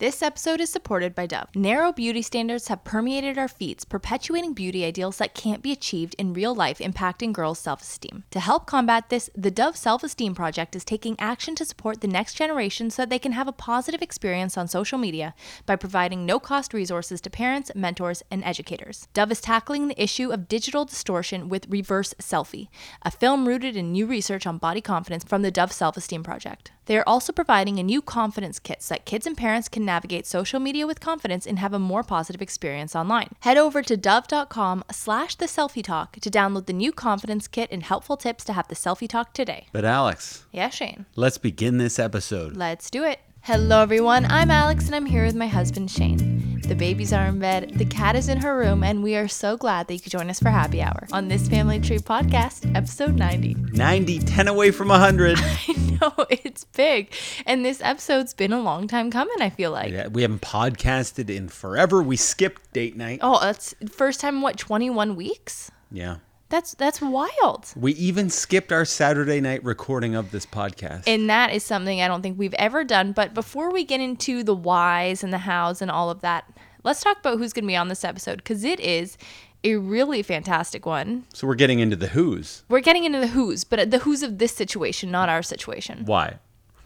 This episode is supported by Dove. Narrow beauty standards have permeated our feeds, perpetuating beauty ideals that can't be achieved in real life, impacting girls' self esteem. To help combat this, the Dove Self Esteem Project is taking action to support the next generation so that they can have a positive experience on social media by providing no cost resources to parents, mentors, and educators. Dove is tackling the issue of digital distortion with Reverse Selfie, a film rooted in new research on body confidence from the Dove Self Esteem Project. They are also providing a new confidence kit so that kids and parents can navigate social media with confidence and have a more positive experience online. Head over to dove.com slash the selfie talk to download the new confidence kit and helpful tips to have the selfie talk today. But Alex, Yeah, Shane. let's begin this episode. Let's do it. Hello, everyone. I'm Alex, and I'm here with my husband, Shane. The babies are in bed, the cat is in her room, and we are so glad that you could join us for happy hour on this Family Tree podcast, episode 90. 90, 10 away from 100. I know it's big, and this episode's been a long time coming. I feel like. yeah, we haven't podcasted in forever. We skipped date night. Oh, that's first time. in, What 21 weeks? Yeah. That's that's wild. We even skipped our Saturday night recording of this podcast. And that is something I don't think we've ever done. But before we get into the whys and the hows and all of that, let's talk about who's going to be on this episode because it is a really fantastic one. so we're getting into the who's. We're getting into the who's, but the who's of this situation, not our situation. Why?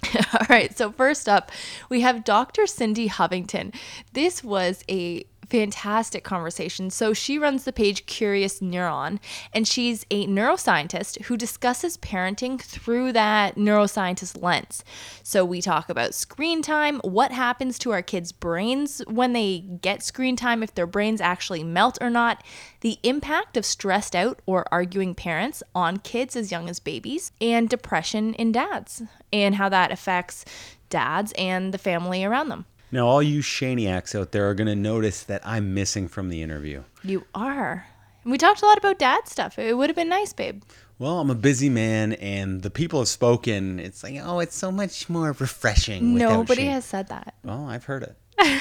All right. So first up, we have Dr. Cindy Hovington. This was a fantastic conversation. So she runs the page Curious Neuron, and she's a neuroscientist who discusses parenting through that neuroscientist lens. So we talk about screen time, what happens to our kids' brains when they get screen time, if their brains actually melt or not, the impact of stressed out or arguing parents on kids as young as babies, and depression in dads, and how that affects dads and the family around them. Now, all you Shaniacs out there are going to notice that I'm missing from the interview. You are. And we talked a lot about dad stuff. It would have been nice, babe. Well, I'm a busy man, and the people have spoken. It's like, oh, it's so much more refreshing. Nobody Shane. has said that. Well, I've heard it.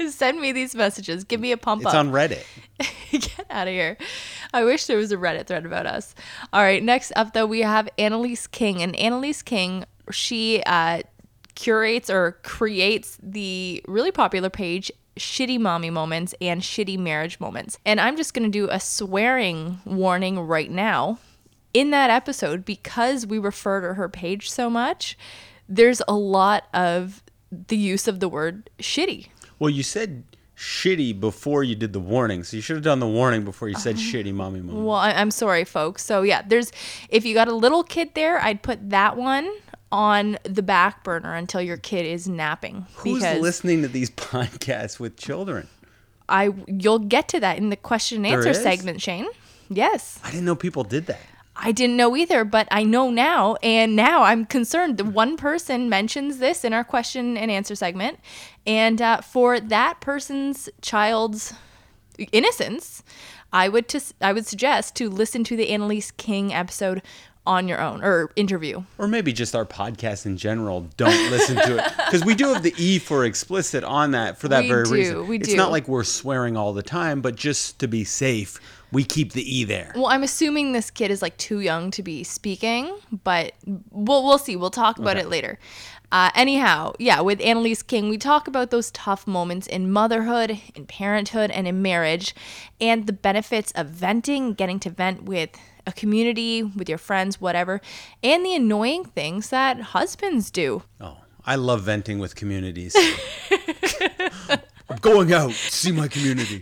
Send me these messages. Give me a pump It's up. on Reddit. Get out of here. I wish there was a Reddit thread about us. All right, next up though, we have Annalise King. And Annalise King, she uh, curates or creates the really popular page Shitty Mommy Moments and Shitty Marriage Moments. And I'm just going to do a swearing warning right now. In that episode, because we refer to her page so much, there's a lot of the use of the word shitty. Well, you said shitty before you did the warning, so you should have done the warning before you said uh-huh. shitty mommy moment. Well, I- I'm sorry, folks. So yeah, there's if you got a little kid there, I'd put that one on the back burner until your kid is napping. Who's listening to these podcasts with children? I you'll get to that in the question and answer segment, Shane. Yes. I didn't know people did that. I didn't know either, but I know now, and now I'm concerned. The one person mentions this in our question and answer segment, and uh, for that person's child's innocence, I would to, I would suggest to listen to the Annalise King episode on your own or interview. Or maybe just our podcast in general. Don't listen to it. Because we do have the E for explicit on that for that We very do, reason. we it's do. not like we're swearing all the time, but just to be safe, we keep the E there. Well, I'm assuming this kid is like too young to be speaking, but we'll we'll see. We'll talk about it later. Uh, anyhow, yeah, with Annalise King, we talk about those tough moments in motherhood, in parenthood, and in marriage, and the benefits of venting, getting to vent with a community, with your friends, whatever, and the annoying things that husbands do. Oh, I love venting with communities. I'm going out to see my community.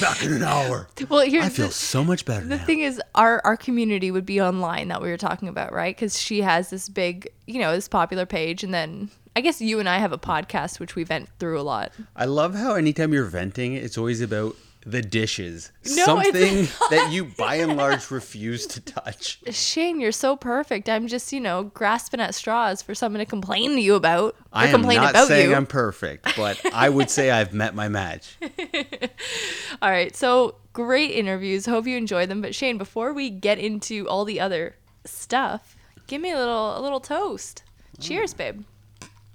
Back in an hour. Well, here's I feel the- so much better The now. thing is, our our community would be online that we were talking about, right? Because she has this big, you know, this popular page, and then I guess you and I have a podcast which we vent through a lot. I love how anytime you're venting, it's always about the dishes. No, Something it's that you by and large refuse to touch. Shane, you're so perfect. I'm just, you know, grasping at straws for someone to complain to you about. I am complain not about saying you. I'm perfect, but I would say I've met my match. All right, so great interviews. Hope you enjoy them. But Shane, before we get into all the other stuff, give me a little a little toast. Cheers, babe.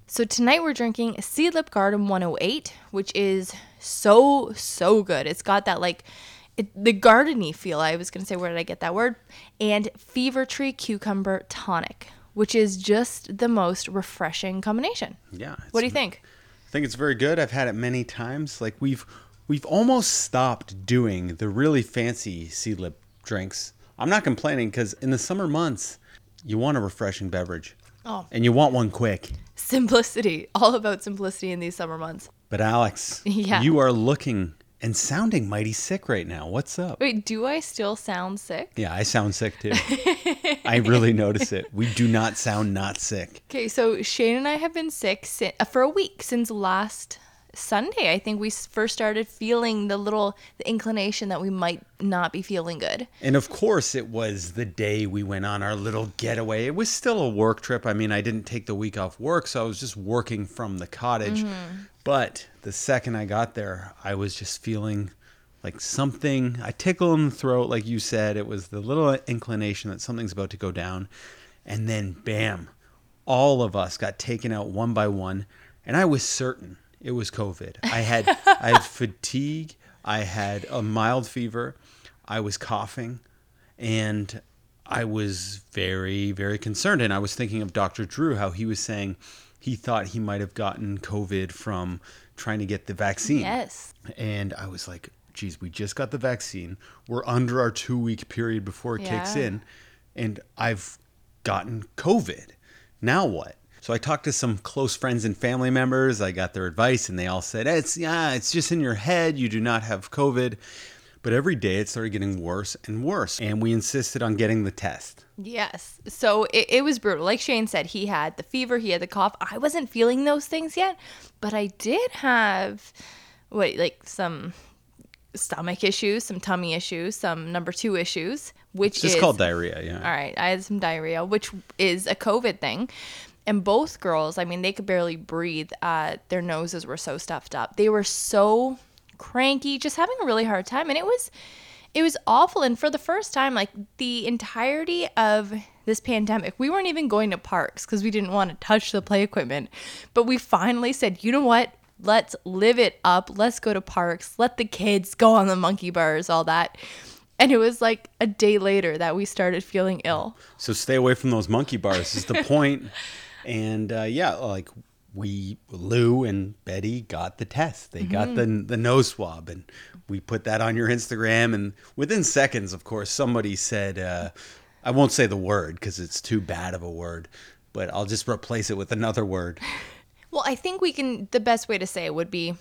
So tonight we're drinking Seedlip Garden 108, which is so so good. It's got that like it, the gardeny feel. I was gonna say where did I get that word? And Fever Tree Cucumber Tonic, which is just the most refreshing combination. Yeah. What do you think? I think it's very good. I've had it many times. Like we've we've almost stopped doing the really fancy Seedlip drinks. I'm not complaining because in the summer months, you want a refreshing beverage. Oh. And you want one quick. Simplicity. All about simplicity in these summer months. But Alex, Yeah. you are looking and sounding mighty sick right now. What's up? Wait, do I still sound sick? Yeah, I sound sick too. I really notice it. We do not sound not sick. Okay, so Shane and I have been sick si- uh, for a week since last Sunday. I think we first started feeling the little the inclination that we might not be feeling good. And of course, it was the day we went on our little getaway. It was still a work trip. I mean, I didn't take the week off work, so I was just working from the cottage. Mm-hmm. But the second I got there, I was just feeling like something, a tickle in the throat, like you said. It was the little inclination that something's about to go down. And then, bam, all of us got taken out one by one. And I was certain it was COVID. I had, I had fatigue. I had a mild fever. I was coughing and I was very, very concerned. And I was thinking of Dr. Drew, how he was saying he thought he might have gotten COVID from trying to get the vaccine. Yes. And I was like, geez, we just got the vaccine. We're under our two week period before it kicks in. And I've gotten COVID. Now what? So I talked to some close friends and family members. I got their advice and they all said, it's yeah, it's just in your head. You do not have COVID. But every day it started getting worse and worse. And we insisted on getting the test. Yes. So it, it was brutal. Like Shane said, he had the fever, he had the cough. I wasn't feeling those things yet, but I did have what like some stomach issues, some tummy issues, some number two issues, which It's just is called diarrhea, yeah. All right, I had some diarrhea, which is a COVID thing. And both girls, I mean, they could barely breathe. Uh, their noses were so stuffed up. They were so cranky, just having a really hard time. And it was, it was awful. And for the first time, like the entirety of this pandemic, we weren't even going to parks because we didn't want to touch the play equipment. But we finally said, you know what? Let's live it up. Let's go to parks. Let the kids go on the monkey bars, all that. And it was like a day later that we started feeling ill. So stay away from those monkey bars is the point. and uh, yeah, like we Lou and Betty got the test. They got the the nose swab, and we put that on your Instagram. And within seconds, of course, somebody said, uh, "I won't say the word because it's too bad of a word, but I'll just replace it with another word." Well, I think we can, the best way to say it would be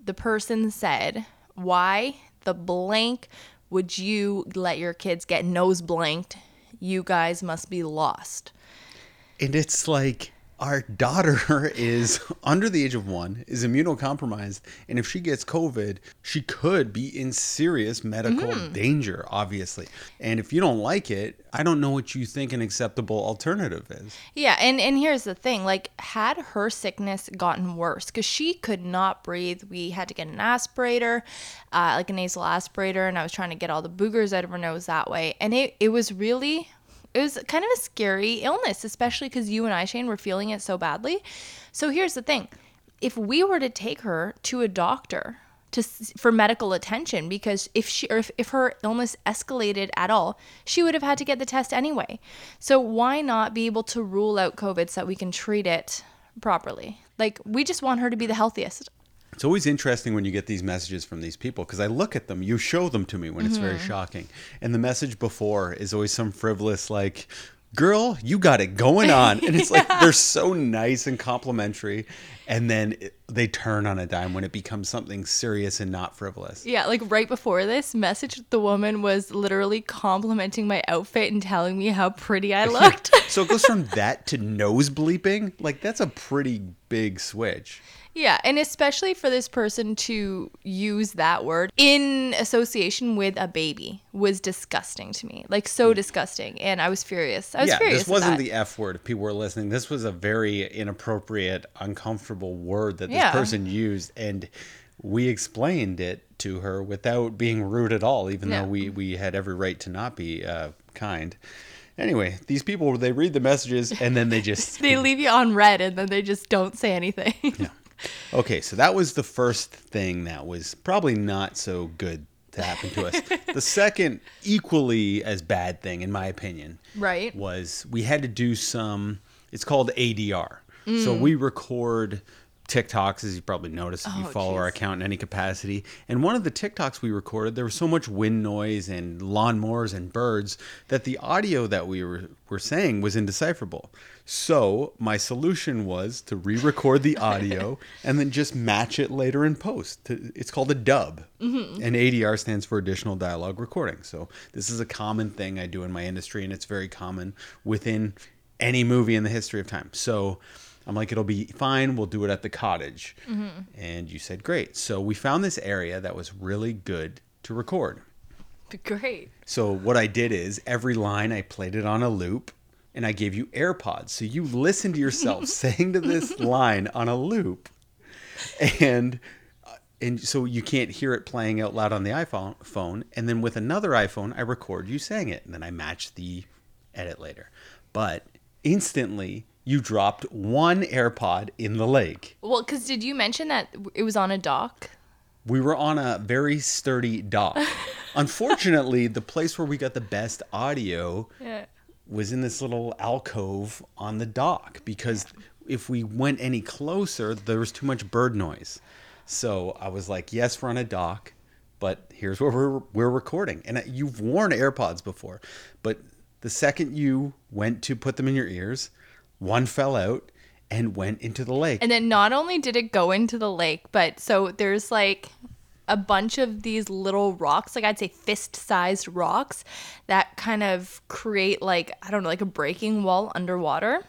the person said, Why the blank would you let your kids get nose blanked? You guys must be lost. And it's like our daughter is under the age of one, is immunocompromised, and if she gets COVID, she could be in serious medical danger, obviously. And if you don't like it, I don't know what you think an acceptable alternative is. Yeah, and and here's the thing, like had her sickness gotten worse cuz she could not breathe, we had to get an aspirator, uh, like a nasal aspirator and I was trying to get all the boogers out of her nose that way. And it it was really it was kind of a scary illness, especially cuz you and I Shane were feeling it so badly. So here's the thing. If we were to take her to a doctor to for medical attention because if she or if, if her illness escalated at all, she would have had to get the test anyway. So why not be able to rule out COVID so that we can treat it properly? Like we just want her to be the healthiest. It's always interesting when you get these messages from these people because I look at them, you show them to me when it's very mm-hmm. shocking. And the message before is always some frivolous, like, girl, you got it going on. And it's like they're so nice and complimentary. And then it, they turn on a dime when it becomes something serious and not frivolous. Yeah, like right before this message, the woman was literally complimenting my outfit and telling me how pretty I looked. So it goes from that to nose bleeping. Like, that's a pretty big switch. Yeah, and especially for this person to use that word in association with a baby was disgusting to me. Like so disgusting, and I was furious. I was Mm. yeah, furious. this wasn't the F word. If people were listening, this was a very inappropriate, uncomfortable word that this Yeah. person used, and we explained it to her without being rude at all, even Yeah. though we we had every right to not be uh, kind. Anyway, these people they read the messages and then they just They leave you on read, and then they just don't say anything. Okay, so that was the first thing that was probably not so good to happen to us. the second, equally as bad thing, in my opinion, Right. was we had to do some. It's called ADR. So mm. we record TikToks, as you probably noticed if you Oh, follow our account in any capacity. And one of the TikToks we recorded, there was so much wind noise and lawnmowers and birds that the audio that we were, were saying was indecipherable. So my solution was to re-record the audio and then just match it later in post. It's called a dub, Mm-hmm. and ADR stands for additional dialogue recording. So this is a common thing I do in my industry, and it's very common within any movie in the history of time. So I'm like, it'll be fine. We'll do it at the cottage. And you said, great. So we found this area that was really good to record. Great. So what I did is every line I played it on a loop and I gave you AirPods. So you listen to yourself saying to this line on a loop. And uh, and so you can't hear it playing out loud on the iPhone phone and then with another iPhone I record you saying it and then I match the edit later. But instantly you dropped one AirPod in the lake. Well, because did you mention that it was on a dock? We were on a very sturdy dock. Unfortunately, the place where we got the best audio Yeah. Was in this little alcove on the dock because if we went any closer, there was too much bird noise. So I was like, "Yes, we're on a dock, but here's where we're we're recording." And you've worn AirPods before, but the second you went to put them in your ears, one fell out and went into the lake. And then not only did it go into the lake, but so there's like a bunch of these little rocks, like I'd say fist sized rocks that kind of create like, I don't know, like a breaking wall underwater.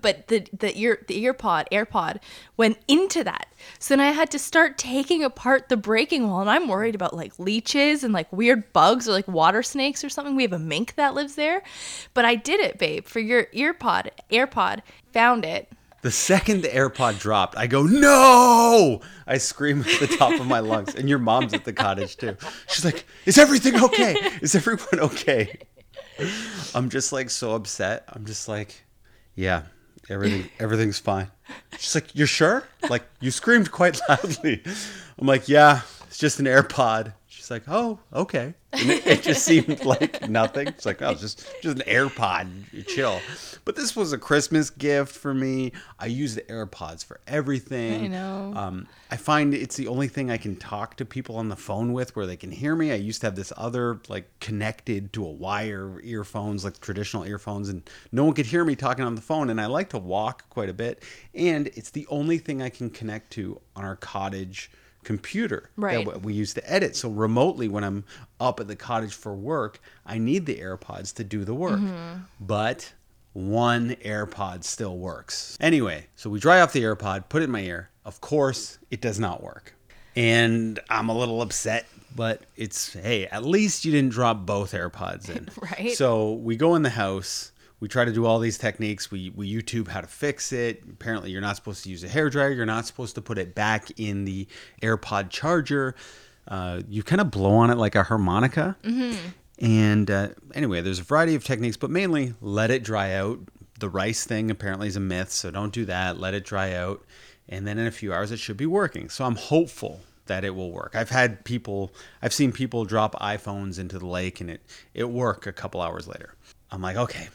But the the ear the ear pod AirPod went into that. So then I had to start taking apart the breaking wall, and I'm worried about like leeches and like weird bugs or like water snakes or something. We have a mink that lives there, but I did it, babe, for your ear pod AirPod. Found it, The second the AirPod dropped, I go, no! I scream at the top of my lungs. And your mom's at the cottage too. She's like, is everything okay? Is everyone okay? I'm just like so upset. I'm just like, yeah, everything everything's fine. She's like, you're sure? Like, you screamed quite loudly. I'm like, yeah, it's just an AirPod. She's like, oh, okay. And it, it just seemed like nothing. It's like, oh, it's just just an AirPod. Chill. But this was a Christmas gift for me. I use the AirPods for everything. I know. Um, I find it's the only thing I can talk to people on the phone with where they can hear me. I used to have this other like connected to a wire earphones, like traditional earphones, and no one could hear me talking on the phone. And I like to walk quite a bit, and it's the only thing I can connect to on our cottage computer Right. that we use to edit. So remotely, when I'm up at the cottage for work, I need the AirPods to do the work. Mm-hmm. But one AirPod still works. Anyway, so we dry off the AirPod, put it in my ear. Of course, it does not work. And I'm a little upset, but it's hey, at least you didn't drop both AirPods in. Right. So we go in the house. We try to do all these techniques. We we YouTube how to fix it. Apparently, you're not supposed to use a hair dryer. You're not supposed to put it back in the AirPod charger. Uh, you kind of blow on it like a harmonica. And uh, anyway, there's a variety of techniques, but mainly let it dry out. The rice thing apparently is a myth, so don't do that. Let it dry out, and then in a few hours it should be working. So I'm hopeful that it will work. I've had people, I've seen people drop iPhones into the lake, and it it work a couple hours later. I'm like, okay,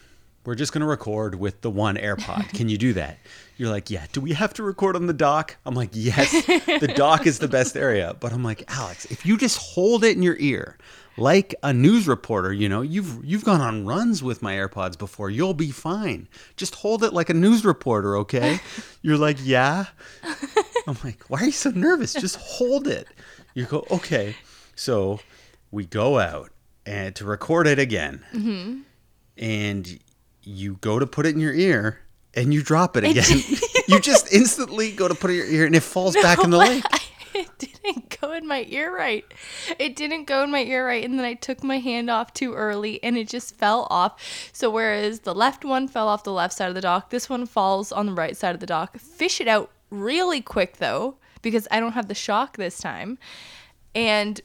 we're just gonna record with the one AirPod. Can you do that? You're like, yeah. Do we have to record on the dock? I'm like, yes. The dock is the best area. But I'm like, Alex, if you just hold it in your ear, like a news reporter, you know, you've you've gone on runs with my AirPods before. You'll be fine. Just hold it like a news reporter, okay? You're like, yeah. I'm like, why are you so nervous? Just hold it. You go, okay. So we go out and to record it again, mm-hmm. and you go to put it in your ear, and you drop it again. you just instantly go to put it in your ear, and it falls back in the lake. it didn't go in my ear right. It didn't go in my ear right, and then I took my hand off too early, and it just fell off. So whereas the left one fell off the left side of the dock, this one falls on the right side of the dock. Fish it out really quick though, because I don't have the shock this time, and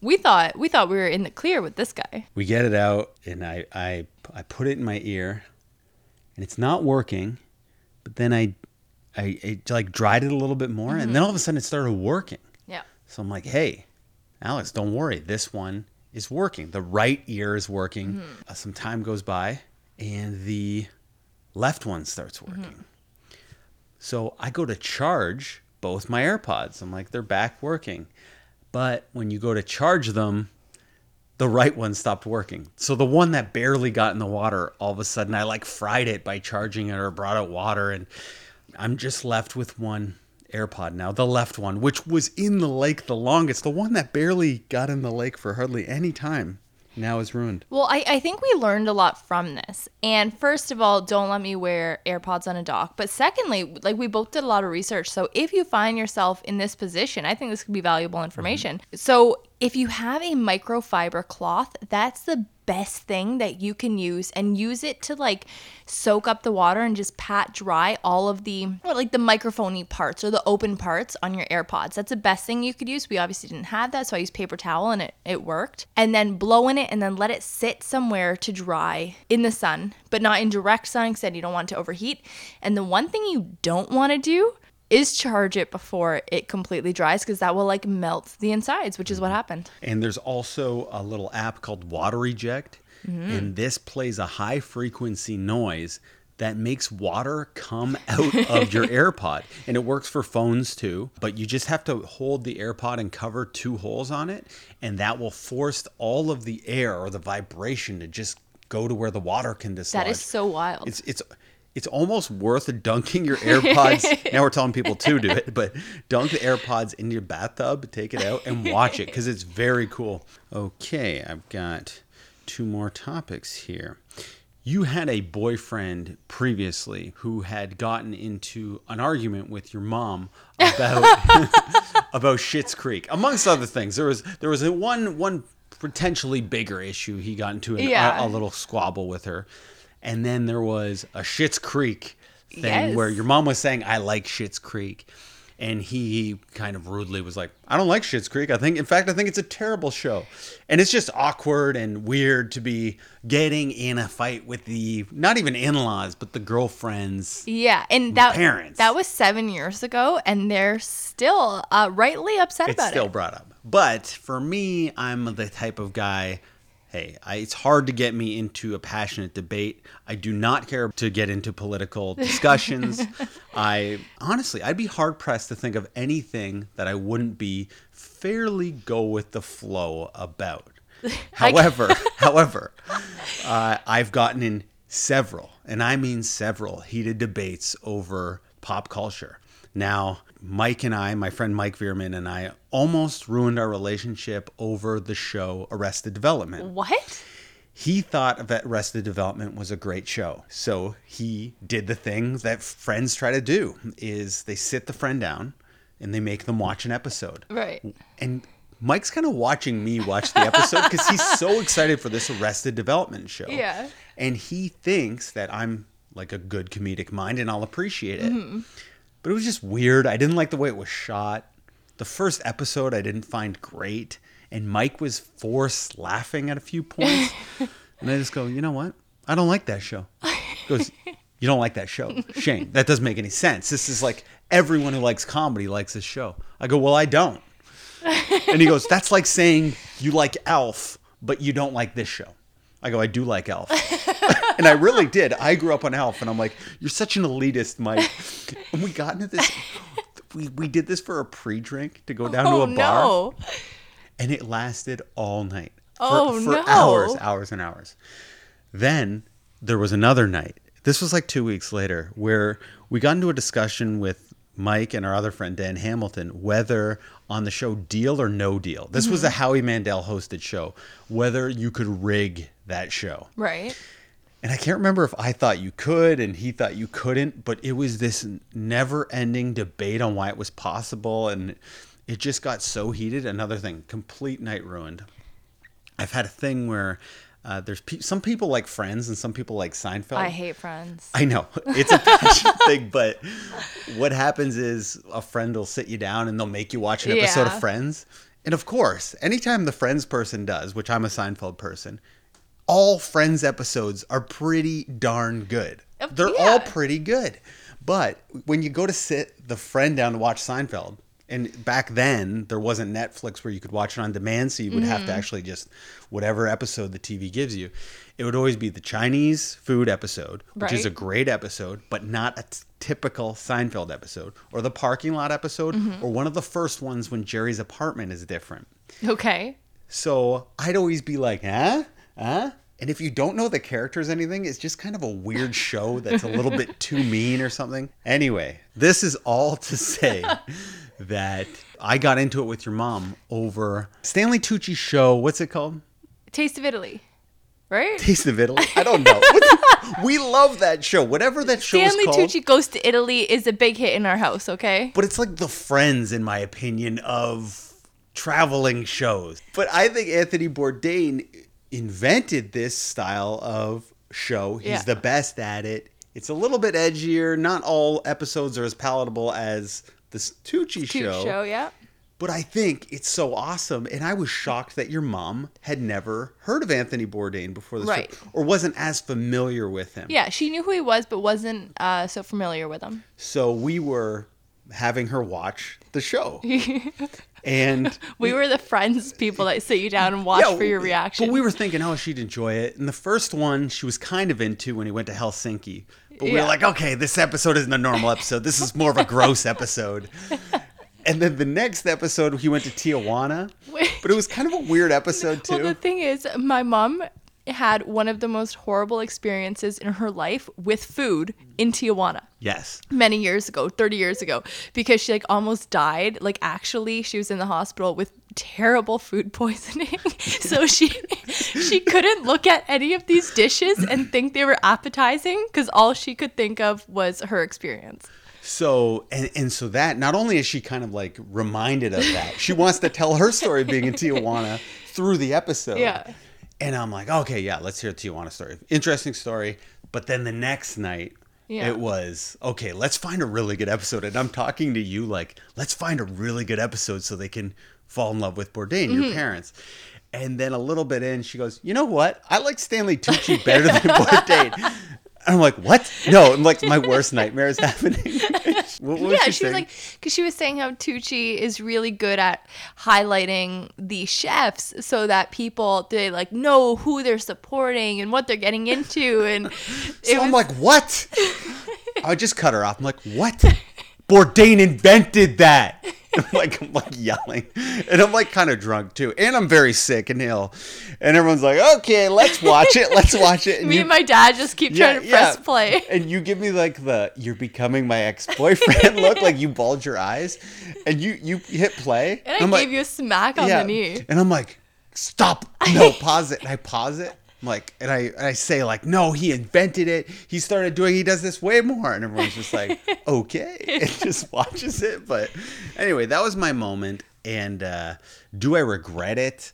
we thought we thought we were in the clear with this guy. we get it out and I, I I put it in my ear and it's not working but then I I, I like dried it a little bit more and mm-hmm. then all of a sudden it started working. Yeah. so I'm like hey Alex don't worry. This one is working. The right ear is working. Mm-hmm. Uh, some time goes by and the left one starts mm-hmm. working. So I go to charge both my AirPods. I'm like, they're back working. But when you go to charge them, the right one stopped working. So the one that barely got in the water, all of a sudden I like fried it by charging it or brought out water. And I'm just left with one AirPod now, the left one, which was in the lake the longest, the one that barely got in the lake for hardly any time now is ruined. Well, I, I think we learned a lot from this. And first of all, don't let me wear AirPods on a dock. But secondly, like we both did a lot of research. So if you find yourself in this position, I think this could be valuable information. Mm-hmm. So if you have a microfiber cloth, that's the best thing that you can use and use it to like soak up the water and just pat dry all of the like the microphony parts or the open parts on your AirPods. That's the best thing you could use. We obviously didn't have that, so I used paper towel and it, it worked. And then blow in it and then let it sit somewhere to dry in the sun, but not in direct sun because you don't want it to overheat. And the one thing you don't want to do is charge it before it completely dries because that will like melt the insides, which is what happened. And there's also a little app called Water Eject, mm-hmm. and this plays a high frequency noise that makes water come out of your AirPod. And it works for phones too, but you just have to hold the AirPod and cover two holes on it, and that will force all of the air or the vibration to just go to where the water can dislodge. That is so wild. It's it's it's almost worth dunking your AirPods. now we're telling people to do it, but dunk the AirPods in your bathtub, take it out, and watch it because it's very cool. Okay, I've got two more topics here. You had a boyfriend previously who had gotten into an argument with your mom about about Schitt's Creek, amongst other things. There was there was a one one potentially bigger issue. He got into an, yeah. a, a little squabble with her and then there was a Schitt's Creek thing yes. where your mom was saying, "I like Schitt's Creek." And he kind of rudely was like, I don't like Schitt's Creek. I think, in fact, I think it's a terrible show. And it's just awkward and weird to be getting in a fight with the, not even in laws, but the girlfriends. Yeah. And that, parents. that was seven years ago. And they're still uh, rightly upset it's about it. It's still brought up. But for me, I'm the type of guy hey, I, it's hard to get me into a passionate debate. I do not care to get into political discussions. I honestly, I'd be hard pressed to think of anything that I wouldn't be fairly go with the flow about. However, however, uh, I've gotten in several, and I mean several, heated debates over pop culture. Now, Mike and I, my friend Mike Veerman and I, almost ruined our relationship over the show Arrested Development. What? He thought that Arrested Development was a great show. So he did the thing that friends try to do is they sit the friend down and they make them watch an episode. Right. And Mike's kind of watching me watch the episode because he's so excited for this Arrested Development show. Yeah. And he thinks that I'm like a good comedic mind and I'll appreciate it. Mm-hmm but it was just weird. I didn't like the way it was shot. The first episode I didn't find great, and Mike was forced laughing at a few points. and I just go, you know what? I don't like that show. He goes, you don't like that show, Shane? That doesn't make any sense. This is like everyone who likes comedy likes this show. I go, well, I don't. And he goes, that's like saying you like Elf, but you don't like this show. I go, I do like Elf. and I really did. I grew up on Elf, and I'm like, you're such an elitist, Mike. And we got into this. We, we did this for a pre-drink to go down oh, to a bar, no. and it lasted all night. For, oh for no! hours, hours and hours. Then there was another night. This was like two weeks later, where we got into a discussion with Mike and our other friend Dan Hamilton whether on the show Deal or No Deal. This mm-hmm. was a. Howie Mandel hosted show. Whether you could rig that show. Right. And I can't remember if I thought you could and he thought you couldn't, but it was this never ending debate on why it was possible. And it just got so heated. Another thing, complete night ruined. I've had a thing where uh, there's pe- some people like Friends and some people like Seinfeld. I hate Friends. I know it's a passion thing, but what happens is a friend will sit you down and they'll make you watch an episode yeah. of Friends. And of course, anytime the Friends person does, which I'm a Seinfeld person, all Friends episodes are pretty darn good. They're yeah. all pretty good. But when you go to sit the friend down to watch Seinfeld, And back then, there wasn't Netflix where you could watch it on demand, so you would have to Mm-hmm. actually just whatever episode the TV gives you. It would always be the Chinese food episode, which is a great episode, but not a t- typical Seinfeld episode, or the parking lot episode, Mm-hmm. or one of the first ones when Jerry's apartment is different. Okay. So I'd always be like, huh? Huh? And if you don't know the characters, anything, it's just kind of a weird show that's a little bit too mean or something. Anyway, this is all to say that I got into it with your mom over Stanley Tucci's show. What's it called? Taste of Italy. Right? Taste of Italy? I don't know. We love that show. Whatever that show is Stanley called. Tucci Goes to Italy is a big hit in our house, okay? But it's like the Friends, in my opinion, of traveling shows. But I think Anthony Bourdain invented this style of show. He's Yeah. the best at it. It's a little bit edgier. Not all episodes are as palatable as the Tucci show. show, yeah. But I think it's so awesome. And I was shocked that your mom had never heard of Anthony Bourdain before this Right. show, or wasn't as familiar with him. Yeah, she knew who he was, but wasn't uh, so familiar with him. So we were having her watch the show. and We were the friends people that sit you down and watch Yeah, for your reaction. But we were thinking, oh, she'd enjoy it. And the first one she was kind of into when he went to Helsinki. But we Yeah. were like, okay, this episode isn't a normal episode. This is more of a gross episode. And then the next episode, he went to Tijuana. Wait. But it was kind of a weird episode, too. Well, the thing is, my mom had one of the most horrible experiences in her life with food in Tijuana yes. many years ago 30 years ago because she like almost died like actually she was in the hospital with terrible food poisoning so she she couldn't look at any of these dishes and think they were appetizing because all she could think of was her experience So and and so that not only is she kind of like reminded of that, she wants to tell her story being in Tijuana through the episode. Yeah. And I'm like, okay, yeah, let's hear a Tijuana story. Interesting story. But then the next night, Yeah. it was okay. Let's find a really good episode. And I'm talking to you like, let's find a really good episode so they can fall in love with Bourdain, Mm-hmm. your parents. And then a little bit in, she goes, you know what? I like Stanley Tucci better than Bourdain. And I'm like, what? No, I'm like, my worst nightmare is happening. what, what was yeah, she, she was like, because she was saying how Tucci is really good at highlighting the chefs so that people they like know who they're supporting and what they're getting into, and So I'm like, what? I just cut her off. I'm like, what? Bourdain invented that. I'm like, I'm like yelling, and I'm like kind of drunk too, and I'm very sick and ill, and everyone's like, okay, let's watch it, let's watch it. And me you- and my dad just keep trying to press play. And you give me like the you're becoming my ex-boyfriend look, like you bulge your eyes, and you you hit play, And I I'm gave like, you a smack on the knee. and I'm like, stop. No, pause it. And I pause it. I'm like, and I, and I say like, no, he invented it. He started doing, he does this way more. And everyone's just like, okay. And just watches it. But anyway, that was my moment. And uh, do I regret it?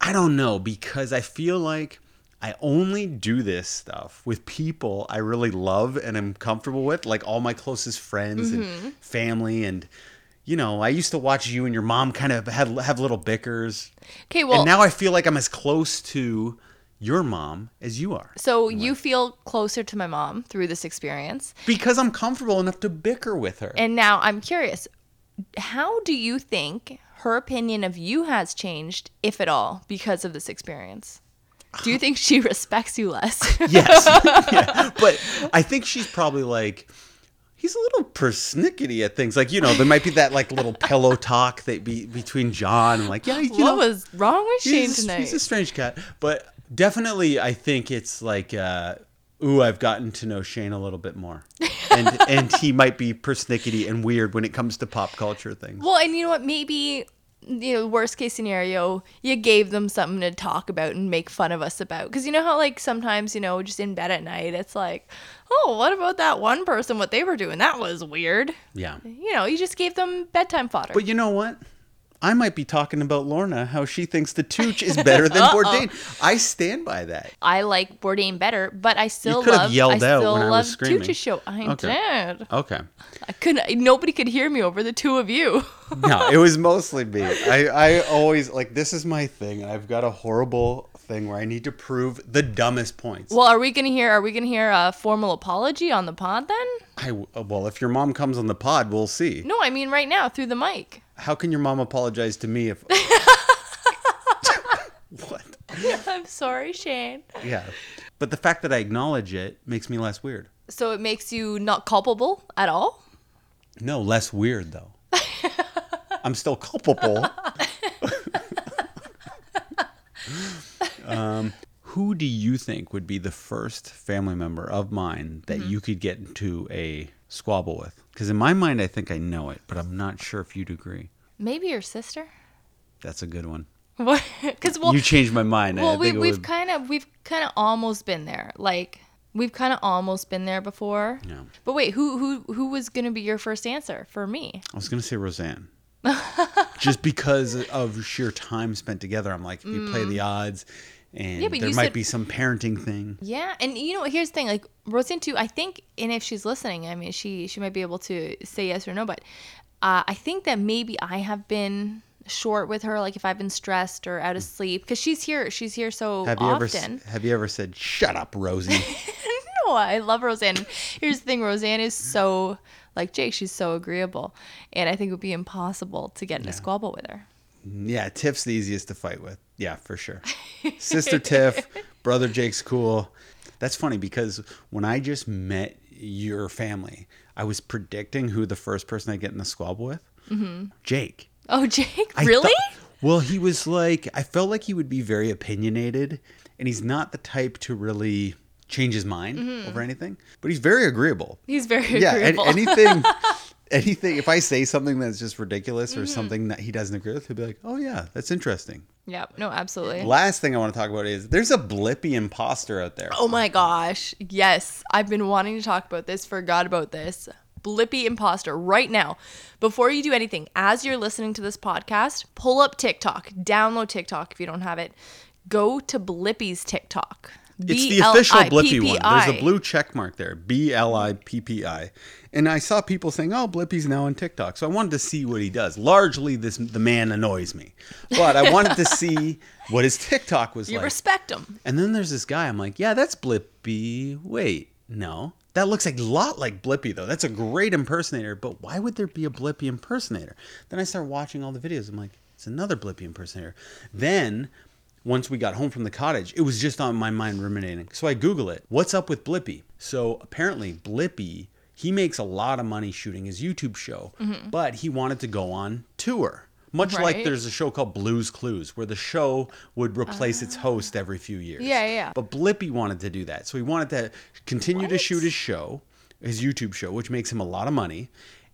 I don't know because I feel like I only do this stuff with people I really love and am comfortable with, like all my closest friends and family and you know, I used to watch you and your mom kind of have, have little bickers. Okay, well, and now I feel like I'm as close to your mom as you are so you feel closer to my mom through this experience. because I'm comfortable enough to bicker with her. And now I'm curious, how do you think her opinion of you has changed, if at all, because of this experience? Do you think she respects you less? yes. Yeah. But I think she's probably like, he's a little persnickety at things. Like, you know, there might be that like little pillow talk that be between John and like, yeah, you what know, was wrong with Shane he's, tonight? he's a strange cat. But definitely, I think it's like, uh, ooh, I've gotten to know Shane a little bit more. And, and he might be persnickety and weird when it comes to pop culture things. Well, and you know what? Maybe you know, worst case scenario, you gave them something to talk about and make fun of us about. Because you know how like sometimes you know just in bed at night, it's like, oh, what about that one person? What they were doing? That was weird. Yeah. You know, you just gave them bedtime fodder. But you know what? I might be talking about Lorna, how she thinks the Tooch is better than Bourdain. I stand by that. I like Bourdain better, but I still could have love. yelled I out still when I was screaming. Tucci's show. I Okay. did. Okay. I couldn't. Nobody could hear me over the two of you. No, it was mostly me. I, I always like this is my thing. I've got a horrible thing where I need to prove the dumbest points. well, are we gonna hear? Are we gonna hear a formal apology on the pod then? I well, if your mom comes on the pod, we'll see. No, I mean right now through the mic. how can your mom apologize to me if what? I'm sorry, Shane. Yeah. But the fact that I acknowledge it makes me less weird. So it makes you not culpable at all? No, less weird though. I'm still culpable. um, who do you think would be the first family member of mine that mm-hmm. you could get into a squabble with? Because in my mind, I think I know it, but I'm not sure if you'd agree. Maybe your sister? That's a good one. What? Because well, you changed my mind. Well, we, we've kind of we've kind of almost been there. Like we've kind of almost been there before. Yeah. But wait, who who who was gonna be your first answer for me? I was gonna say Roseanne. Just because of sheer time spent together, I'm like, if you play mm. the odds, and Yeah, but there might said- be some parenting thing. Yeah, and you know, here's the thing. Like Roseanne too. I think, and if she's listening, I mean, she she might be able to say yes or no. But uh, I think that maybe I have been short with her. Like if I've been stressed or out of sleep, because she's here. She's here so Have you often. s- have you ever said, "Shut up, Rosie"? no, I love Roseanne. Here's the thing: Roseanne is so like Jake. She's so agreeable, and I think it would be impossible to get in a squabble with her. Yeah, Tiff's the easiest to fight with. Yeah, for sure. Sister Tiff, brother Jake's cool. That's funny because when I just met your family, I was predicting who the first person I get in a squabble with. Mm-hmm. Jake. Oh, Jake, I really? thought- well, he was like, I felt like he would be very opinionated, and he's not the type to really change his mind over anything, but he's very agreeable. He's very yeah, agreeable. anything, anything. If I say something that's just ridiculous Mm-hmm. or something that he doesn't agree with, he'll be like, "Oh yeah, that's interesting." yeah, no, absolutely. Last thing I want to talk about is there's a Blippi imposter out there. Oh my gosh. Yes. I've been wanting to talk about this, forgot about this. Blippi imposter right now. Before you do anything, as you're listening to this podcast, pull up TikTok, download TikTok if you don't have it. Go to Blippi's TikTok. It's the official Blippi one. There's a blue check mark there, B L I P P I. And I saw people saying, "Oh, Blippi's now on TikTok." So I wanted to see what he does. Largely, this the man annoys me, but I wanted to see what his TikTok was You like. respect him. And then there's this guy. I'm like, "Yeah, that's Blippi." Wait, no, that looks a lot like Blippi though. That's a great impersonator. But why would there be a Blippi impersonator? Then I start watching all the videos. I'm like, it's another Blippi impersonator. Then once we got home from the cottage, it was just on my mind ruminating. So I Google it. What's up with Blippi? So apparently, Blippi, he makes a lot of money shooting his YouTube show, mm-hmm. but he wanted to go on tour. Much like there's a show called Blues Clues, where the show would replace its ah. host every few years. Yeah, yeah. But Blippi wanted to do that. So he wanted to continue to shoot his show, his YouTube show, which makes him a lot of money,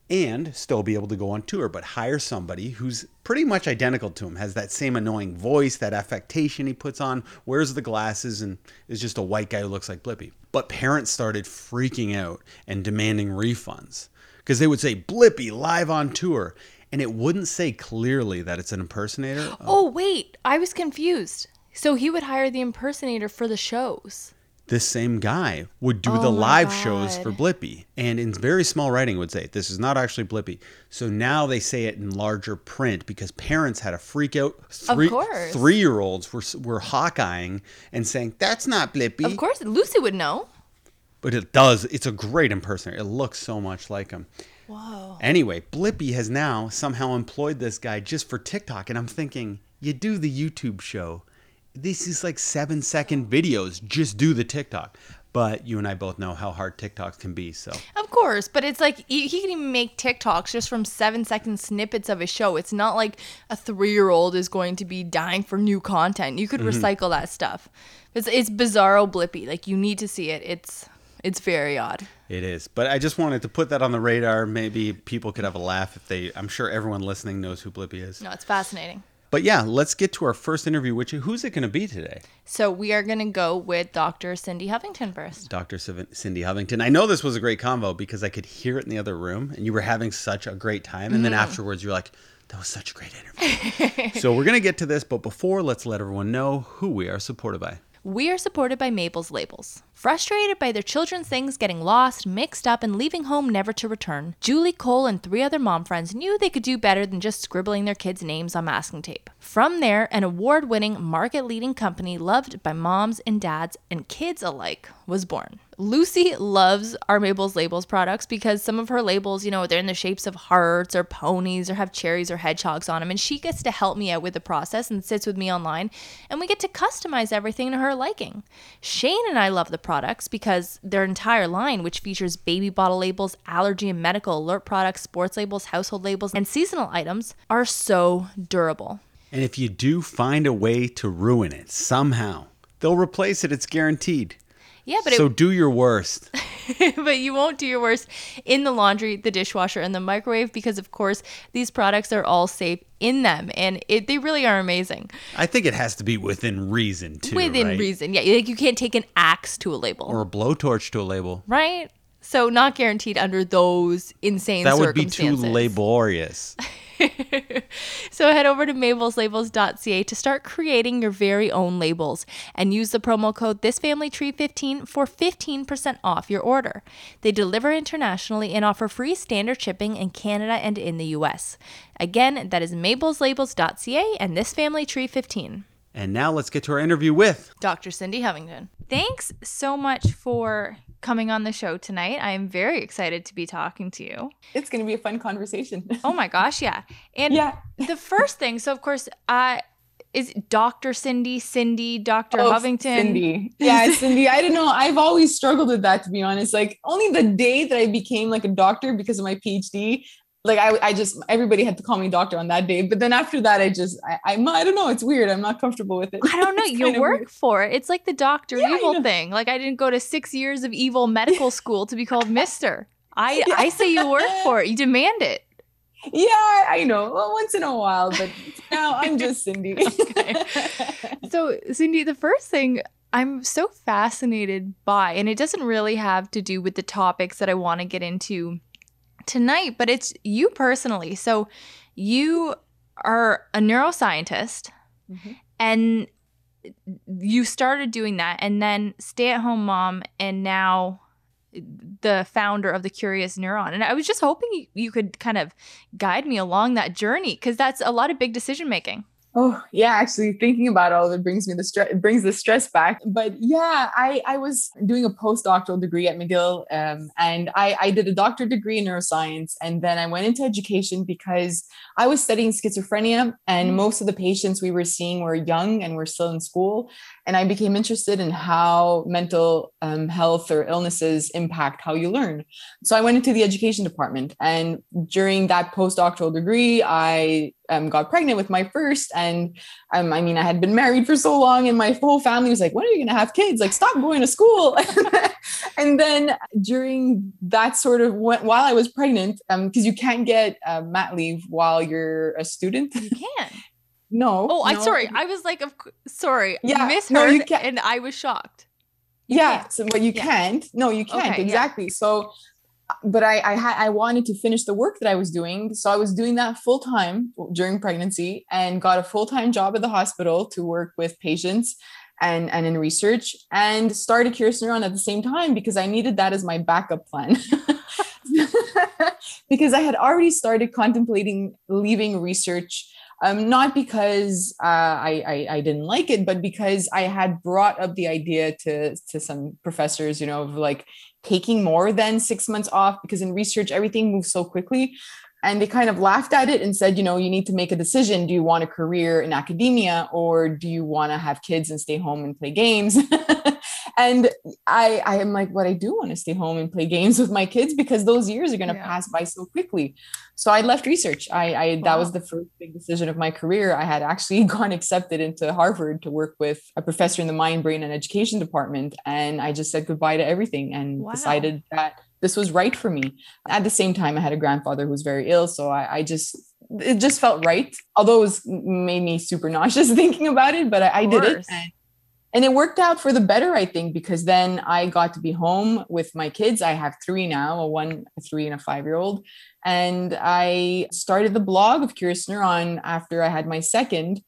and still be able to go on tour, but hire somebody who's pretty much identical to him, has that same annoying voice, that affectation he puts on, wears the glasses, and is just a white guy who looks like Blippi. But parents started freaking out and demanding refunds because they would say Blippi live on tour. And it wouldn't say clearly that it's an impersonator. Oh, wait. I was confused. So he would hire the impersonator for the shows. This same guy would do Oh the live shows for God. Blippi. And in very small writing would say, this is not actually Blippi. So now they say it in larger print because parents had a freak out. Three, course. Three-year-olds were, were hawkeyeing and saying, that's not Blippi. Of course, Lucy would know. But it does. It's a great impersonator. It looks so much like him. Whoa. Anyway, Blippi has now somehow employed this guy just for TikTok. And I'm thinking, you do the YouTube show. This is like seven second videos. Just do the TikTok. But you and I both know how hard TikToks can be. So Of course, but it's like he can even make TikToks just from seven second snippets of a show. It's not like a three year old is going to be dying for new content. You could Mm-hmm. recycle that stuff. It's it's bizarro blippi. Like you need to see it. It's it's very odd. it is. But I just wanted to put that on the radar. Maybe people could have a laugh if they, I'm sure everyone listening knows who Blippi is. No, it's fascinating. But yeah, let's get to our first interview, which who's it going to be today? So we are gonna go with Dr. Cindy Huffington first. Dr. Cindy Hovington. I know this was a great convo because I could hear it in the other room and you were having such a great time. And then Mm-hmm. afterwards, you're like, that was such a great interview. so we're going to get to this, but before, let's let everyone know who we are supported by. We are supported by Mabel's Labels. Frustrated by their children's things getting lost, mixed up, and leaving home never to return, Julie Cole and three other mom friends knew they could do better than just scribbling their kids' names on masking tape. From there, an award winning, market leading company loved by moms and dads and kids alike was born. Lucy loves our Mabel's Labels products because some of her labels, you know, they're in the shapes of hearts or ponies or have cherries or hedgehogs on them. And she gets to help me out with the process and sits with me online. And we get to customize everything to her liking. Shane and I love the products because their entire line, which features baby bottle labels, allergy and medical alert products, sports labels, household labels, and seasonal items, are so durable. And if you do find a way to ruin it somehow, they'll replace it. It's guaranteed. Yeah, but so it, do your worst. but you won't do your worst in the laundry, the dishwasher, and the microwave because, of course, these products are all safe in them, and it, they really are amazing. I think it has to be within reason too. Within right? reason, yeah. Like you can't take an axe to a label or a blowtorch to a label, right? So not guaranteed under those insane. That would be too laborious. so head over to mabelslabels.ca to start creating your very own labels and use the promo code thisfamilytree15 for 15% off your order. They deliver internationally and offer free standard shipping in Canada and in the US. Again, that is mabelslabels.ca and thisfamilytree15. And now let's get to our interview with Dr. Cindy Hovington. Thanks so much for coming on the show tonight. I am very excited to be talking to you. It's going to be a fun conversation. oh my gosh, yeah. And yeah. the first thing, so of course, uh is Dr. Cindy, Cindy, Dr. Oh, Hovington? Cindy. Yeah, Cindy. I don't know. I've always struggled with that to be honest. Like only the day that I became like a doctor because of my PhD, like I, I just everybody had to call me doctor on that day. But then after that i just i i'm i don't know. It's weird. I'm not comfortable with it. I don't know. You work weird. for it. It's like the doctor yeah, evil thing. Like i didn't go to six years of evil medical school to be called mister. I yeah. i say you work for it. You demand it. Yeah i know. Well once in a while but now i'm just cindy. Okay. so cindy the first thing I'm so fascinated by, and it doesn't really have to do with the topics that I want to get into tonight, but it's you personally. So you are a neuroscientist mm-hmm. and you started doing that and then stay at home mom and now the founder of the curious neuron and i was just hoping you could kind of guide me along that journey because that's a lot of big decision making Oh yeah, actually thinking about all of it brings me the stress brings the stress back. But yeah, I I was doing a postdoctoral degree at McGill, um, and I I did a doctorate degree in neuroscience, and then I went into education because I was studying schizophrenia, and mm-hmm. most of the patients we were seeing were young and were still in school, and I became interested in how mental um, health or illnesses impact how you learn. So I went into the education department, and during that postdoctoral degree, I um, got pregnant with my first. And um, I mean, I had been married for so long, and my whole family was like, When are you going to have kids? Like, stop going to school. and then during that sort of while I was pregnant, because um, you can't get uh, mat leave while you're a student. You can. No. Oh, I'm sorry. I was like, of, sorry. Yeah. Misheard, no, you can't. and I was shocked. You yeah. Can't. So, but you yeah. can't. No, you can't. Okay, exactly. Yeah. So uh, but I I had I wanted to finish the work that I was doing, so I was doing that full time during pregnancy, and got a full time job at the hospital to work with patients and and in research, and started Curious Neuron at the same time because I needed that as my backup plan. because I had already started contemplating leaving research um, not because uh, I, I, I didn't like it, but because I had brought up the idea to to some professors, you know, of like taking more than six months off because in research everything moves so quickly. And they kind of laughed at it and said, you know, you need to make a decision. Do you want a career in academia or do you want to have kids and stay home and play games? and I, I am like, what I do want to stay home and play games with my kids because those years are going to yeah. pass by so quickly. So I left research. I, I wow. that was the first big decision of my career. I had actually gone accepted into Harvard to work with a professor in the mind, brain, and education department, and I just said goodbye to everything and wow. decided that this was right for me. At the same time, I had a grandfather who was very ill, so I, I just it just felt right. Although it was made me super nauseous thinking about it, but I, I did it. And and it worked out for the better i think because then i got to be home with my kids. I have three now a one a three and a five year old and i started the blog of curious neuron after i had my second.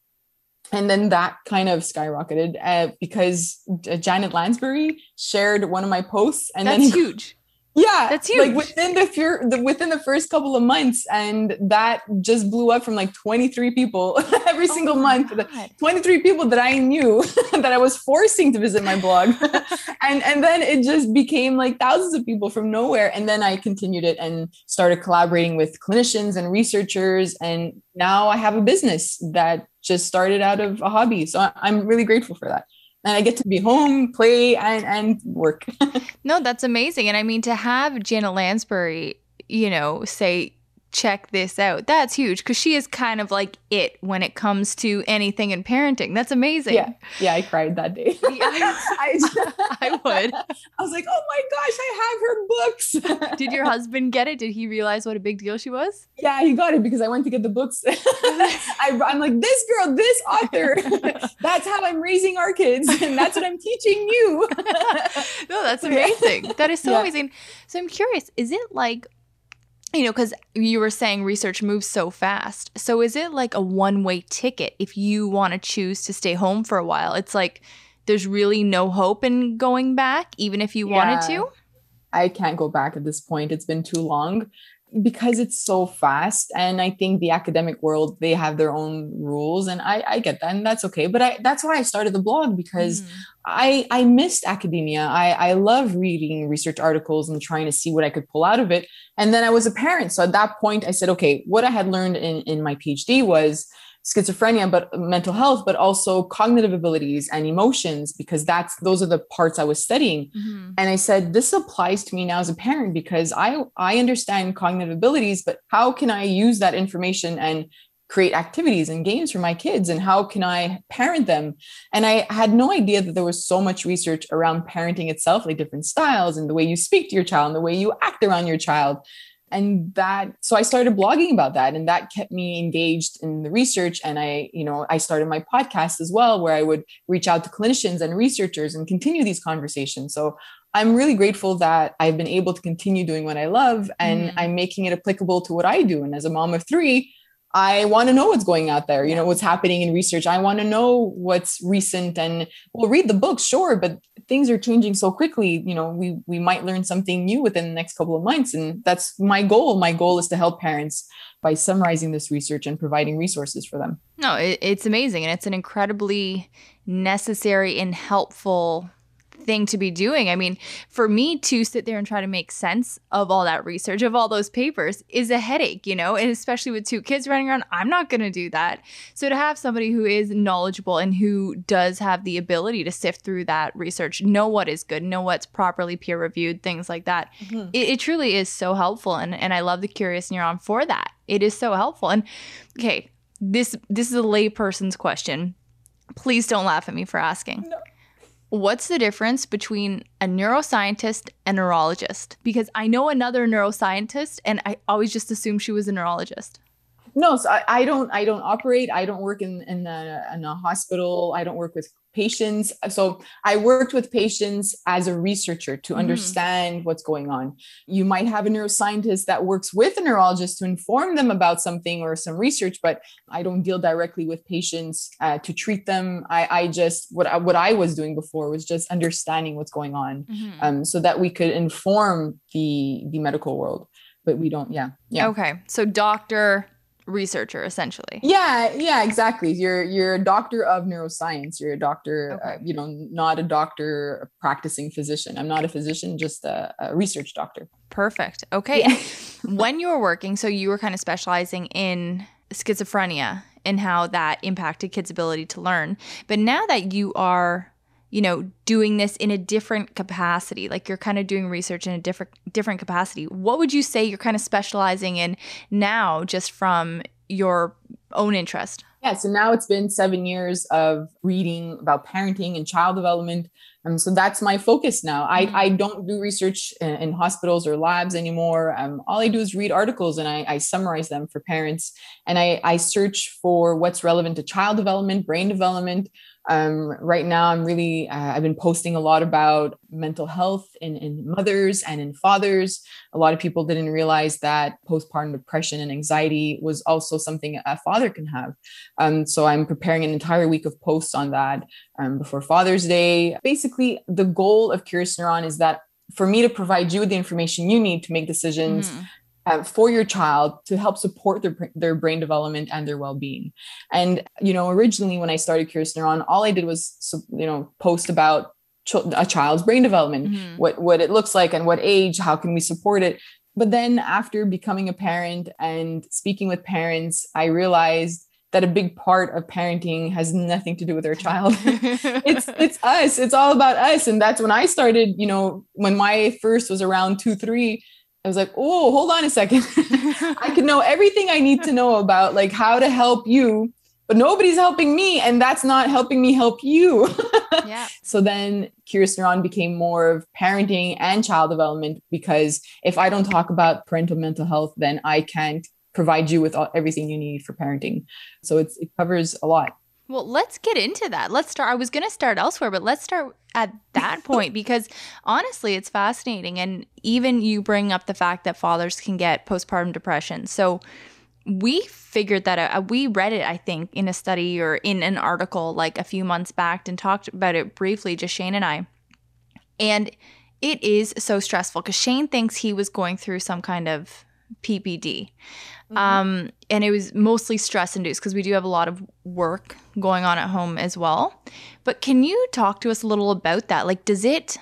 And then that kind of skyrocketed uh, because uh, janet lansbury shared one of my posts and That's then huge Yeah, That's huge. Like within the, fir- the within the first couple of months, and that just blew up from like 23 people every Oh single month. God. 23 people that I knew that I was forcing to visit my blog. and and then it just became like thousands of people from nowhere. And then I continued it and started collaborating with clinicians and researchers. And now I have a business that just started out of a hobby. So I'm really grateful for that. And I get to be home, play, and, and work. No, that's amazing. And I mean, to have Janet Lansbury, you know, say, check this out, that's huge because she is kind of like it when it comes to anything in parenting. That's amazing. yeah. Yeah. I cried that day. I, I would. I was like, oh my gosh, I have her books. Did your husband get it? Did he realize what a big deal she was? Yeah, he got it because I went to get the books. I, I'm like, this girl, this author. that's how I'm raising our kids, and that's what I'm teaching you. no, that's amazing. That is so Yeah. amazing. So I'm curious, is it like, you know, because you were saying research moves so fast. So is it like a one way ticket if you want to choose to stay home for a while? It's like there's really no hope in going back, even if you wanted to? I can't go back at this point. It's been too long because it's so fast. And I think the academic world, they have their own rules. And I, I get that. And that's okay. But I that's why I started the blog because Mm. I I missed academia. I I love reading research articles and trying to see what I could pull out of it. And then I was a parent, so at that point I said, okay, what I had learned in in my PhD was schizophrenia, but mental health, but also cognitive abilities and emotions, because that's those are the parts I was studying. Mhm. And I said, this applies to me now as a parent because I I understand cognitive abilities, but how can I use that information and create activities and games for my kids and how can i parent them and i had no idea that there was so much research around parenting itself like different styles and the way you speak to your child and the way you act around your child and that so i started blogging about that and that kept me engaged in the research. And i you know i started my podcast as well where i would reach out to clinicians and researchers and continue these conversations. So i'm really grateful that i've been able to continue doing what i love and Mhm. i'm making it applicable to what i do. And as a mom of three I want to know what's going out there, you know, what's happening in research. I want to know what's recent and we'll read the books, sure, but things are changing so quickly. You know, we we might learn something new within the next couple of months. And that's my goal. My goal is to help parents by summarizing this research and providing resources for them. No, it, it's amazing. And it's an incredibly necessary and helpful thing to be doing. I mean, for me to sit there and try to make sense of all that research, of all those papers, is a headache, you know, and especially with two kids running around, I'm not going to do that. So to have somebody who is knowledgeable and who does have the ability to sift through that research, know what is good, know what's properly peer reviewed, things like that, mm-hmm. it, it truly is so helpful. And, and I love the Curious Neuron for that. It is so helpful. And okay, this this is a layperson's question. Please don't laugh at me for asking. No. What's the difference between a neuroscientist and neurologist? Because I know another neuroscientist and I always just assumed she was a neurologist. No, so I, I don't I don't operate. I don't work in in in a hospital. I don't work with patients. So I worked with patients as a researcher to Mhm. understand what's going on. You might have a neuroscientist that works with a neurologist to inform them about something or some research, but I don't deal directly with patients uh, to treat them. I, I just what I, what I was doing before was just understanding what's going on, um, so that we could inform the the medical world. But we don't. Yeah. Yeah. Okay. So doctor, researcher, essentially. Yeah, yeah, exactly. You're you're a doctor of neuroscience. You're a doctor, uh, you know, not a doctor, a practicing physician. I'm not a physician, just a, a research doctor. Perfect. Okay. Yeah. when you were working, so you were kind of specializing in schizophrenia and how that impacted kids' ability to learn. But now that you are, you know, doing this in a different capacity, like you're kind of doing research in a different different capacity, what would you say you're kind of specializing in now just from your own interest? Yeah, so now it's been seven years of reading about parenting and child development. Um, so that's my focus now. I, Mhm. I don't do research in, in hospitals or labs anymore. Um, all I do is read articles and I, I summarize them for parents. And I, I search for what's relevant to child development, brain development. Um, right now, I'm really, uh, I've been posting a lot about mental health in, in mothers and in fathers. A lot of people didn't realize that postpartum depression and anxiety was also something a father can have. Um, so I'm preparing an entire week of posts on that um, before Father's Day. Basically, the goal of Curious Neuron is that for me to provide you with the information you need to make decisions mm-hmm. Uh, for your child to help support their, their brain development and their well-being and you know originally when i started curious neuron all i did was you know post about a child's brain development mm-hmm. what what it looks like and what age how can we support it but then after becoming a parent and speaking with parents i realized that a big part of parenting has nothing to do with their child. it's it's us. It's all about us. And that's when I started, you know, when my first was around two, three, I was like, oh, hold on a second. I can know everything I need to know about like how to help you, but nobody's helping me. And that's not helping me help you. yeah. So then Curious Neuron became more of parenting and child development because if I don't talk about parental mental health, then I can't provide you with all, everything you need for parenting. So it's it covers a lot. Well, let's get into that. Let's start. I was going to start elsewhere, but let's start at that point because honestly, it's fascinating. And even you bring up the fact that fathers can get postpartum depression. So we figured that out. We read it, I think, in a study or in an article like a few months back and talked about it briefly, just Shane and I. And it is so stressful because Shane thinks he was going through some kind of PPD. Mm-hmm. Um, and it was mostly stress induced because we do have a lot of work going on at home as well. But can you talk to us a little about that? Like, does it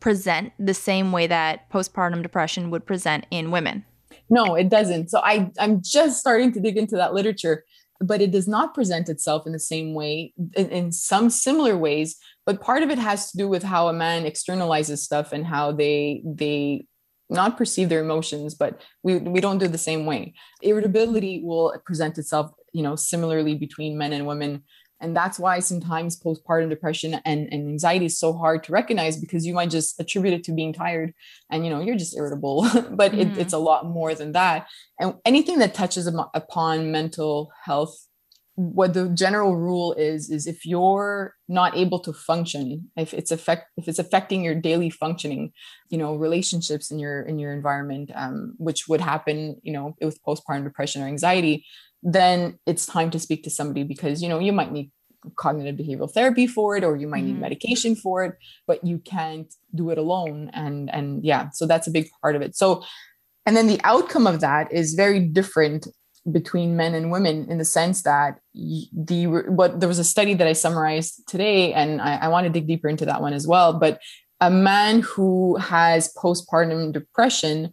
present the same way that postpartum depression would present in women? No, it doesn't. So I, I'm just starting to dig into that literature, but it does not present itself in the same way, in, in some similar ways. But part of it has to do with how a man externalizes stuff and how they they not perceive their emotions, but we, we don't do the same way. Irritability will present itself, you know, similarly between men and women. And that's why sometimes postpartum depression and, and anxiety is so hard to recognize because you might just attribute it to being tired and, you know, you're just irritable, but mm-hmm. it, it's a lot more than that. And anything that touches upon mental health what the general rule is is if you're not able to function if it's affect if it's affecting your daily functioning you know relationships in your in your environment um, which would happen you know with postpartum depression or anxiety then it's time to speak to somebody because you know you might need cognitive behavioral therapy for it or you might need mm-hmm. medication for it but you can't do it alone and and yeah so that's a big part of it so and then the outcome of that is very different between men and women in the sense that the what there was a study that I summarized today, and I, I want to dig deeper into that one as well. But a man who has postpartum depression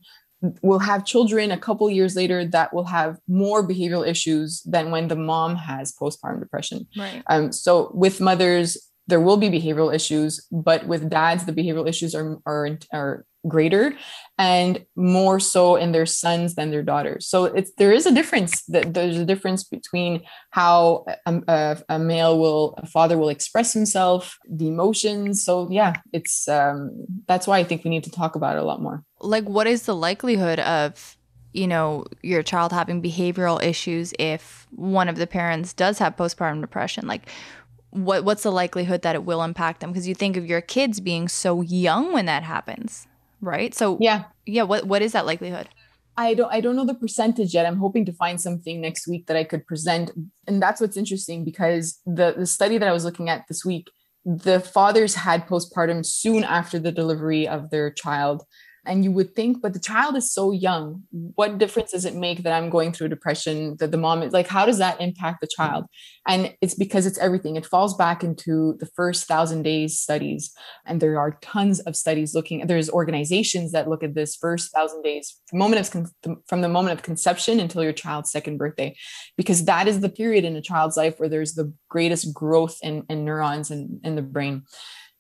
will have children a couple years later that will have more behavioral issues than when the mom has postpartum depression. Right. Um, so with mothers, there will be behavioral issues, but with dads, the behavioral issues are are, are greater and more so in their sons than their daughters. So it's there is a difference that there's a difference between how a, a, male will a father will express himself the emotions. So yeah it's um that's why i think we need to talk about it a lot more. Like what is the likelihood of you know your child having behavioral issues if one of the parents does have postpartum depression? Like what what's the likelihood that it will impact them? Because you think of your kids being so young when that happens right? So yeah, yeah. What what is that likelihood? I don't I don't know the percentage yet. I'm hoping to find something next week that I could present. And that's what's interesting because the the study that I was looking at this week, the fathers had postpartum soon after the delivery of their child and you would think but the child is so young. What difference does it make that i'm going through depression that the mom is like how does that impact the child? And it's because it's everything. It falls back into the first thousand days studies and there are tons of studies looking there's organizations that look at this first thousand days from moment of from the moment of conception until your child's second birthday because that is the period in a child's life where there's the greatest growth in, in neurons in, in the brain.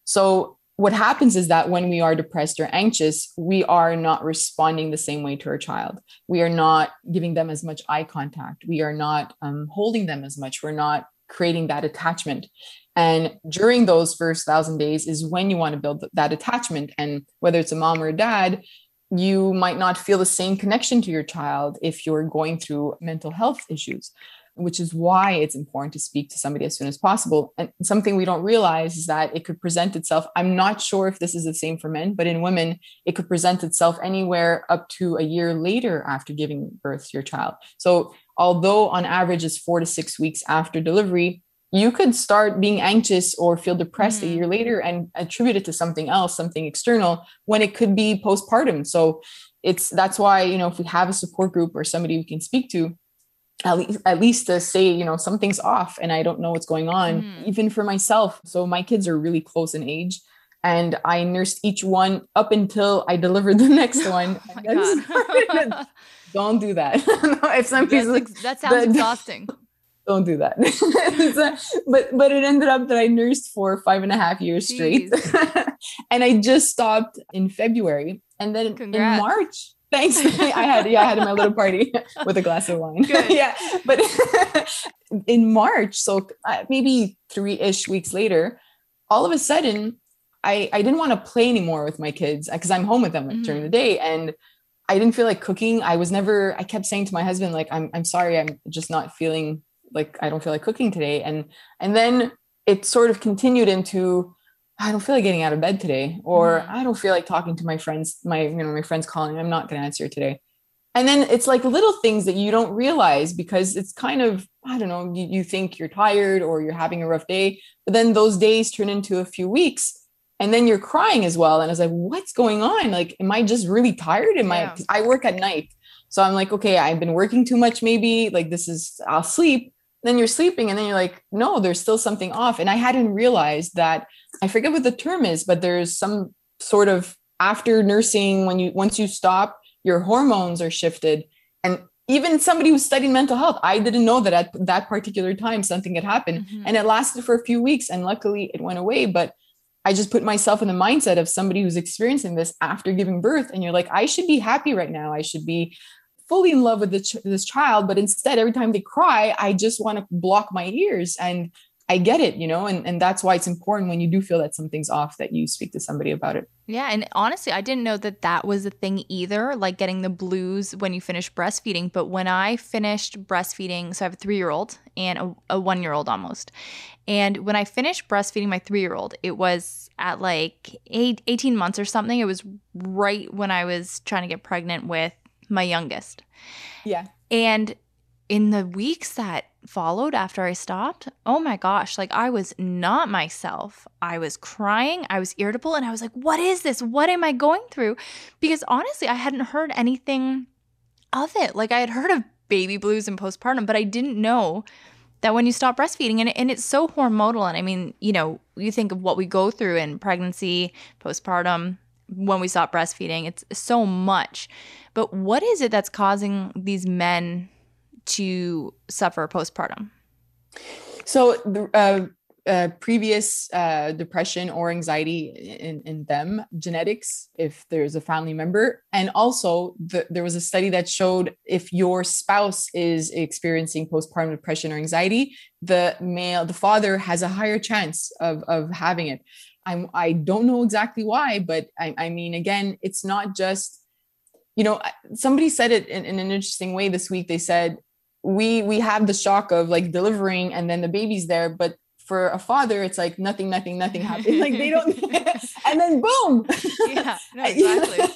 So what happens is that when we are depressed or anxious, we are not responding the same way to our child. We are not giving them as much eye contact. We are not um, holding them as much. We're not creating that attachment. And during those first thousand days is when you want to build that attachment. And whether it's a mom or a dad, you might not feel the same connection to your child if you're going through mental health issues which is why it's important to speak to somebody as soon as possible. And something we don't realize is that it could present itself. I'm not sure if this is the same for men, but in women, it could present itself anywhere up to a year later after giving birth to your child. So, although on average it's four to six weeks after delivery, you could start being anxious or feel depressed Mhm. a year later and attribute it to something else, something external, when it could be postpartum. So it's that's why you know if we have a support group or somebody we can speak to, at least at least to say you know something's off and I don't know what's going on, Mhm. even for myself. So my kids are really close in age. And I nursed each one up until I delivered the next one. Oh my And then started- God. don't do that. if somebody's That's like, that sounds the- exhausting. don't do that. But but it ended up that I nursed for five and a half years straight, and I just stopped in February, and then in March. Thanks. I had yeah, I had my little party with a glass of wine. Good. yeah, but in March, so uh, maybe three ish weeks later, all of a sudden, I I didn't want to play anymore with my kids because I'm home with them like, during the day, and I didn't feel like cooking. I was never. I kept saying to my husband like, I'm I'm sorry, I'm just not feeling like I don't feel like cooking today, and and then it sort of continued into I don't feel like getting out of bed today, or Mhm. I don't feel like talking to my friends. My you know my friends calling. I'm not going to answer today. And then it's like little things that you don't realize because it's kind of I don't know. You, you think you're tired or you're having a rough day, but then those days turn into a few weeks, and then you're crying as well. And I was like, what's going on? Like, am I just really tired? Am Yeah. I? I work at night, so I'm like, okay, I've been working too much. Maybe like this is I'll sleep. Then you're sleeping, and then you're like, no, there's still something off. And I hadn't realized that. I forget what the term is, but there's some sort of after nursing when you once you stop, your hormones are shifted, and even somebody who's studying mental health, I didn't know that at that particular time something had happened, Mhm. and it lasted for a few weeks, and luckily it went away. But I just put myself in the mindset of somebody who's experiencing this after giving birth, and you're like, I should be happy right now. I should be fully in love with ch- this child, but instead, every time they cry, I just want to block my ears. And I get it, you know, and, and that's why it's important when you do feel that something's off that you speak to somebody about it. Yeah, and honestly, I didn't know that that was a thing either, like getting the blues when you finish breastfeeding. But when I finished breastfeeding, so I have a three year old and a, a one year old almost. And when I finished breastfeeding my three year old, it was at like eight, 18 months or something. It was right when I was trying to get pregnant with my youngest. Yeah. And in the weeks that followed after I stopped, oh my gosh, like I was not myself. I was crying, I was irritable, and I was like, what is this? What am I going through? Because honestly, I hadn't heard anything of it. Like I had heard of baby blues and postpartum, but I didn't know that when you stop breastfeeding and, and it's so hormonal and i mean you know you think of what we go through in pregnancy postpartum when we stop breastfeeding it's so much but what is it that's causing these men to suffer postpartum So uh, uh, previous uh, depression or anxiety in, in them, genetics, if there's a family member, and also the, there was a study that showed if your spouse is experiencing postpartum depression or anxiety, the male, the father has a higher chance of of having it. I'm I don't know exactly why, but I, I mean, again, it's not just you know somebody said it in, in an interesting way this week. They said we we have the shock of like delivering and then the baby's there but for a father it's like nothing nothing nothing happened. Like they don't and then boom! Yeah no, exactly.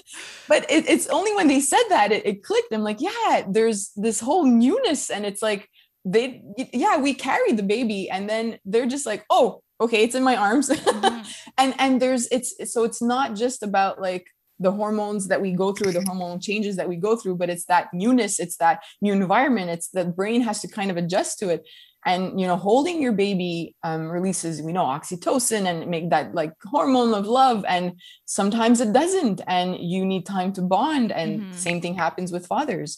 but it, it's only when they said that it, it clicked. I'm like yeah there's this whole newness and it's like they yeah we carry the baby and then they're just like oh okay it's in my arms Mhm. and and there's it's so it's not just about like the hormones that we go through the hormonal changes that we go through but it's that newness it's that new environment it's the brain has to kind of adjust to it and you know holding your baby um, releases we know oxytocin and make that like hormone of love and sometimes it doesn't and you need time to bond and Mhm. same thing happens with fathers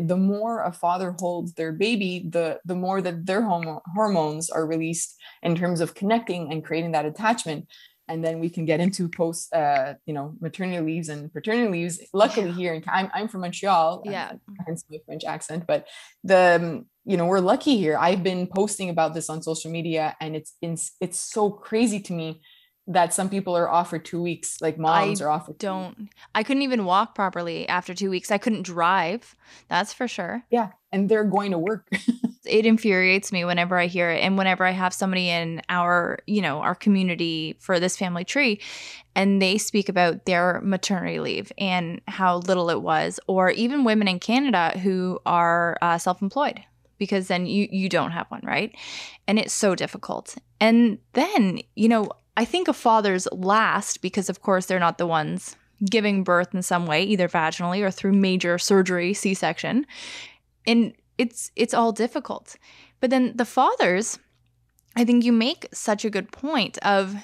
the more a father holds their baby the the more that their homo- hormones are released in terms of connecting and creating that attachment. And then we can get into post uh you know maternity leaves and paternity leaves. Luckily Yeah. here in i'm, I'm from montreal. Yeah. hence my french accent but the um, you know we're lucky here. I've been posting about this on social media and it's it's, it's so crazy to me that some people are off for two weeks like moms I are off for don't i couldn't even walk properly after two weeks i couldn't drive that's for sure yeah and they're going to work it infuriates me whenever I hear it and whenever I have somebody in our, you know, our community for this family tree and they speak about their maternity leave and how little it was or even women in Canada who are uh, self-employed because then you you don't have one, right? And it's so difficult. And then, you know, I think of fathers last because of course they're not the ones giving birth in some way, either vaginally or through major surgery, C-section. And it's it's all difficult. But then the fathers, I think you make such a good point of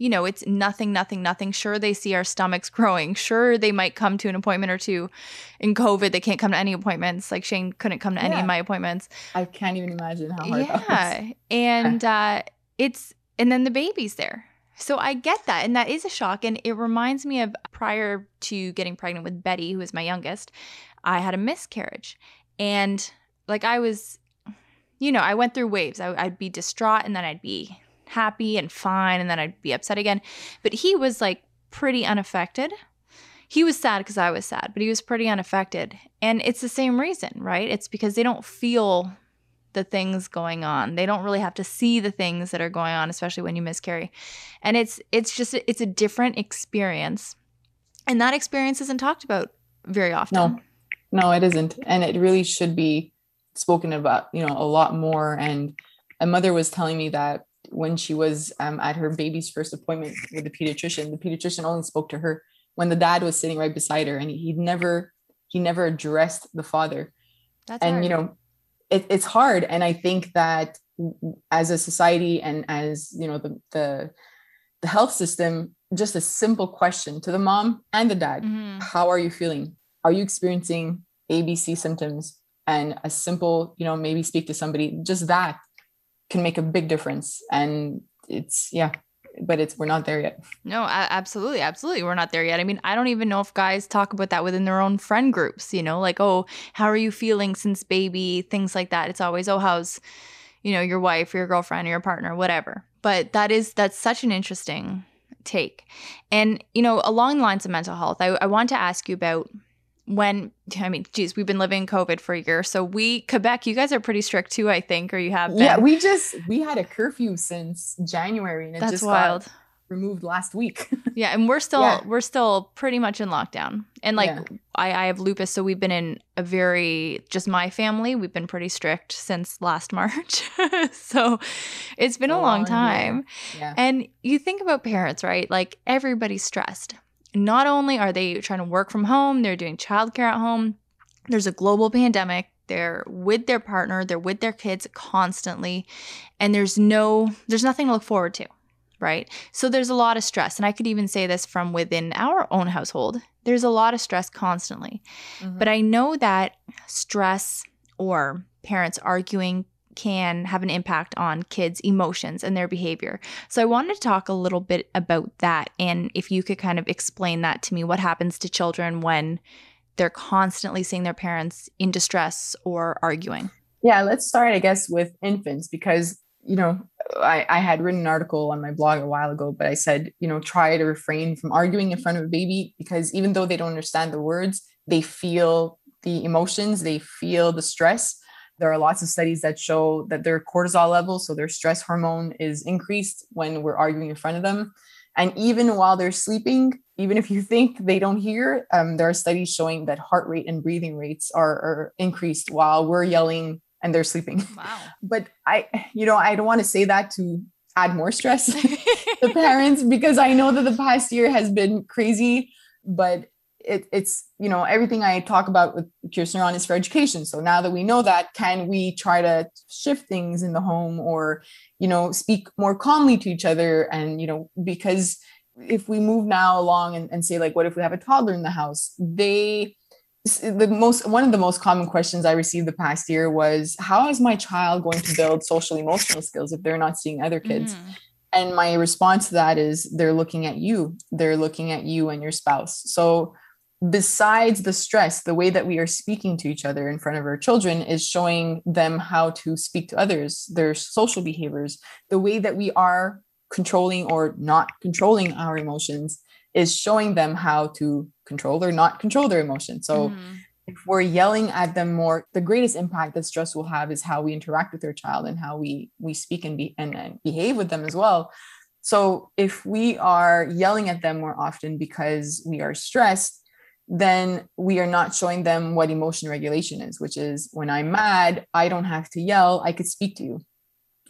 you know, it's nothing, nothing, nothing. Sure, they see our stomachs growing. Sure, they might come to an appointment or two. In COVID, they can't come to any appointments. Like Shane couldn't come to any Yeah. of my appointments. I can't even imagine how hard. Yeah. And uh, it's, and then the baby's there. So I get that. And that is a shock. And it reminds me of prior to getting pregnant with Betty, who is my youngest, I had a miscarriage. And like I was, you know, I went through waves. I, I'd be distraught and then I'd be happy and fine and then I'd be upset again. But he was like pretty unaffected. He was sad because I was sad, but he was pretty unaffected. And it's the same reason, right? It's because they don't feel the things going on. They don't really have to see the things that are going on, especially when you miscarry. And it's it's just it's a different experience. And that experience isn't talked about very often. No, no, it isn't. And it really should be spoken about, you know, a lot more. And a mother was telling me that when she was um, at her baby's first appointment with the pediatrician, the pediatrician only spoke to her when the dad was sitting right beside her and he never, he never addressed the father. That's and hard. you know it, it's hard. And i think that as a society and as you know the, the the health system just a simple question to the mom and the dad Mhm. how are you feeling? Are you experiencing abc symptoms? And a simple you know maybe speak to somebody just that can make a big difference. And it's yeah but it's we're not there yet No, absolutely, absolutely. We're not there yet. I mean, I don't even know if guys talk about that within their own friend groups, you know, like, oh, how are you feeling since baby? Things like that. It's always, oh, how's, you know, your wife or your girlfriend or your partner, whatever. But that is, that's such an interesting take. And, you know, along the lines of mental health, I, I want to ask you about when, I mean, geez, we've been living in COVID for a year. So we, Quebec, you guys are pretty strict too, I think, or you have been. yeah we just we had a curfew since january and it that's just wild. got removed last week Yeah, and we're still Yeah. we're still pretty much in lockdown. And like Yeah. I, I have lupus, so we've been in a very just my family, we've been pretty strict since last March. so it's been a So long long, time. yeah And you think about parents, right? Like everybody's stressed. Not only are they trying to work from home, they're doing childcare at home. There's a global pandemic. They're with their partner, they're with their kids constantly, and there's no there's nothing to look forward to, right? So there's a lot of stress. And I could even say this from within our own household. There's a lot of stress constantly. Mhm. But I know that stress or parents arguing can have an impact on kids' emotions and their behavior. So I wanted to talk a little bit about that and if you could kind of explain that to me what happens to children when they're constantly seeing their parents in distress or arguing. Yeah, let's start, I guess, with infants because, you know, I, I had written an article on my blog a while ago, but I said, you know, try to refrain from arguing in front of a baby because even though they don't understand the words, they feel the emotions, they feel the stress. There are lots of studies that show that their cortisol level, so their stress hormone, is increased when we're arguing in front of them. And even while they're sleeping, even if you think they don't hear, um, there are studies showing that heart rate and breathing rates are, are increased while we're yelling and they're sleeping. Wow. But I, you know, I don't want to say that to add more stress to parents because I know that the past year has been crazy, but it, it's, you know, everything I talk about with Curious Neuron is for education. So now that we know that, can we try to shift things in the home or, you know, speak more calmly to each other? And, you know, because if we move now along and, and say, like, what if we have a toddler in the house? They, the most one of the most common questions I received the past year was how is my child going to build social emotional skills if they're not seeing other kids? Mhm. And my response to that is they're looking at you. They're looking at you and your spouse. So besides the stress, the way that we are speaking to each other in front of our children is showing them how to speak to others, their social behaviors, the way that we are controlling or not controlling our emotions is showing them how to control or not control their emotions. So Mhm. if we're yelling at them more, the greatest impact that stress will have is how we interact with their child and how we we speak and be and, and behave with them as well. So if we are yelling at them more often because we are stressed, then we are not showing them what emotion regulation is, which is when I'm mad, I don't have to yell, I could speak to you.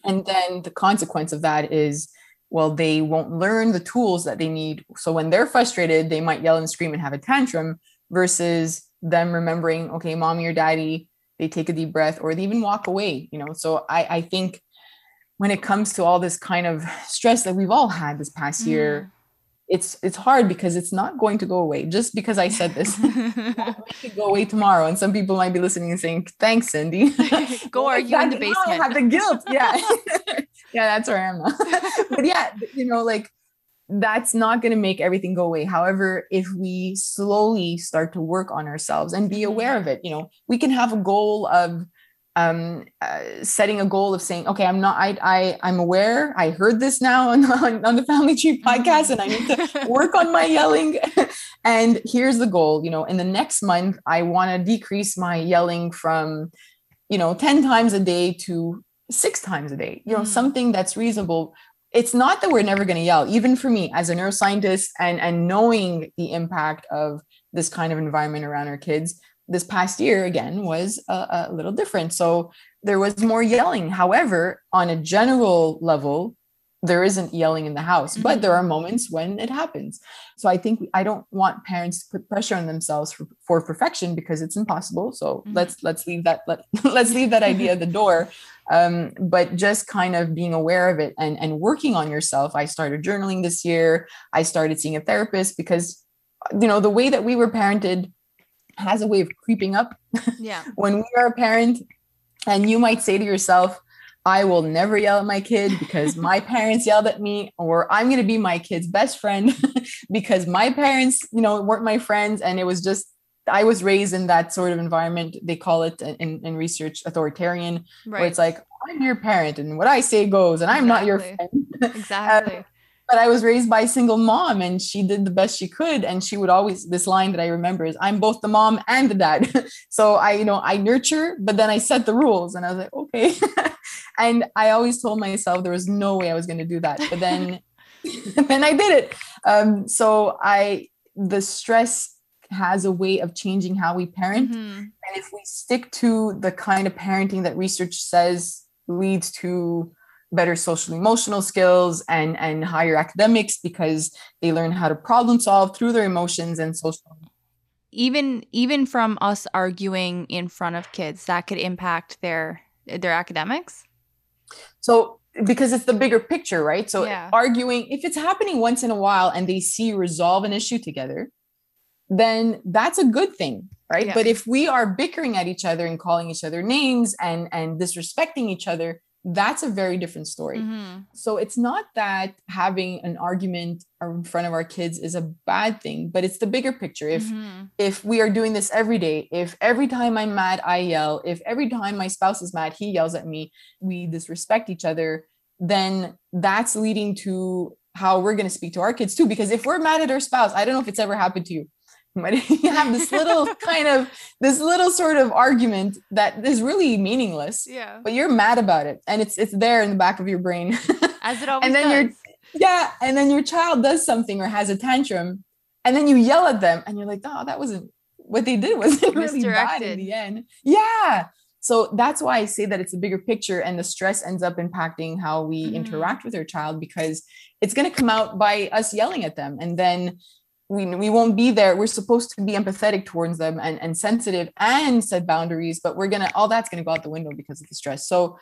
And then the consequence of that is, well, they won't learn the tools that they need. So when they're frustrated, they might yell and scream and have a tantrum versus them remembering, okay, mommy or daddy, they take a deep breath or they even walk away, you know. So I, I think when it comes to all this kind of stress that we've all had this past mm. It's it's hard because it's not going to go away. Just because i said this it could go away tomorrow and some people might be listening and saying thanks cindy. Go argue in the basement I have the guilt. Yeah. Yeah that's where i am but yeah you know like that's not going to make everything go away. However if we slowly start to work on ourselves and be aware mm-hmm. of it you know we can have a goal of um, uh, setting a goal of saying, okay, I'm not, I, I, I'm aware. I heard this now on, on, on the Family Tree podcast, and I need to work on my yelling. and here's the goal. You know, in the next month, I want to decrease my yelling from, you know, ten times a day to six times a day. You know, mm. something that's reasonable. It's not that we're never going to yell. Even for me, as a neuroscientist, and and knowing the impact of this kind of environment around our kids this past year again was a, a, little different. So there was more yelling. However, on a general level, there isn't yelling in the house, mm-hmm. but there are moments when it happens. So I think I don't want parents to put pressure on themselves for, for perfection because it's impossible. So mm-hmm. let's let's leave that let, let's leave that idea at the door. Um, but just kind of being aware of it and and working on yourself. I started journaling this year. I started seeing a therapist because you know the way that we were parented has a way of creeping up. Yeah. when we are a parent, and you might say to yourself, I will never yell at my kid because my parents yelled at me, or I'm going to be my kid's best friend because my parents, you know, weren't my friends. And it was just, I was raised in that sort of environment. They call it in, in research authoritarian, right. where it's like, I'm your parent and what I say goes, and I'm exactly. not your friend. exactly. But I was raised by a single mom and she did the best she could. And she would always, this line that I remember is, I'm both the mom and the dad. so I, you know, I nurture, but then I set the rules and I was like, okay. and I always told myself there was no way I was going to do that. But then, then I did it. Um, so I, the stress has a way of changing how we parent. Mm-hmm. And if we stick to the kind of parenting that research says leads to better social emotional skills and and higher academics because they learn how to problem solve through their emotions and social even even from us arguing in front of kids that could impact their their academics so because it's the bigger picture right so yeah. arguing if it's happening once in a while and they see resolve an issue together then that's a good thing right yeah. but if we are bickering at each other and calling each other names and and disrespecting each other that's a very different story. Mm-hmm. So it's not that having an argument in front of our kids is a bad thing, but it's the bigger picture. If mm-hmm. if we are doing this every day, if every time I'm mad I yell, if every time my spouse is mad he yells at me, we disrespect each other, then that's leading to how we're going to speak to our kids too because if we're mad at our spouse, I don't know if it's ever happened to you but you have this little kind of this little sort of argument that is really meaningless yeah. but you're mad about it and it's it's there in the back of your brain. As it always and then does. you're yeah and then your child does something or has a tantrum and then you yell at them and you're like oh that wasn't what they did wasn't really bad in the end. Yeah. So that's why i say that it's a bigger picture and the stress ends up impacting how we mm-hmm. interact with our child because it's going to come out by us yelling at them and then we, we won't be there. We're supposed to be empathetic towards them and, and sensitive and set boundaries but we're gonna all that's gonna go out the window because of the stress. So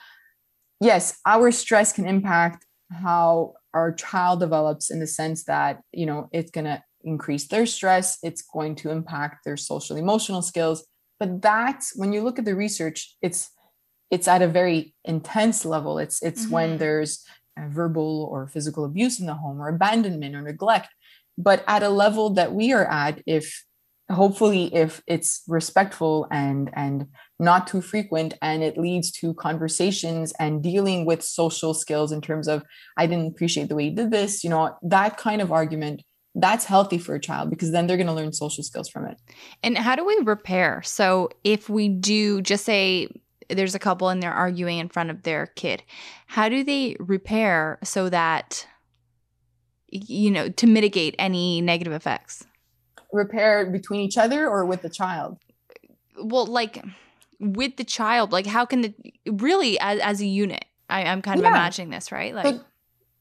yes our stress can impact how our child develops in the sense that you know it's gonna increase their stress. It's going to impact their social emotional skills. But that's when you look at the research it's it's at a very intense level. It's it's mm-hmm. when there's verbal or physical abuse in the home or abandonment or neglect but at a level that we are at if hopefully if it's respectful and and not too frequent and it leads to conversations and dealing with social skills in terms of i didn't appreciate the way you did this you know that kind of argument that's healthy for a child because then they're going to learn social skills from it. And how do we repair? So if we do just say there's a couple and they're arguing in front of their kid how do they repair so that you know, to mitigate any negative effects? repair between each other or with the child? Well, like with the child, like how can the really as, as a unit? I, I'm kind of Yeah. imagining this, right? Like,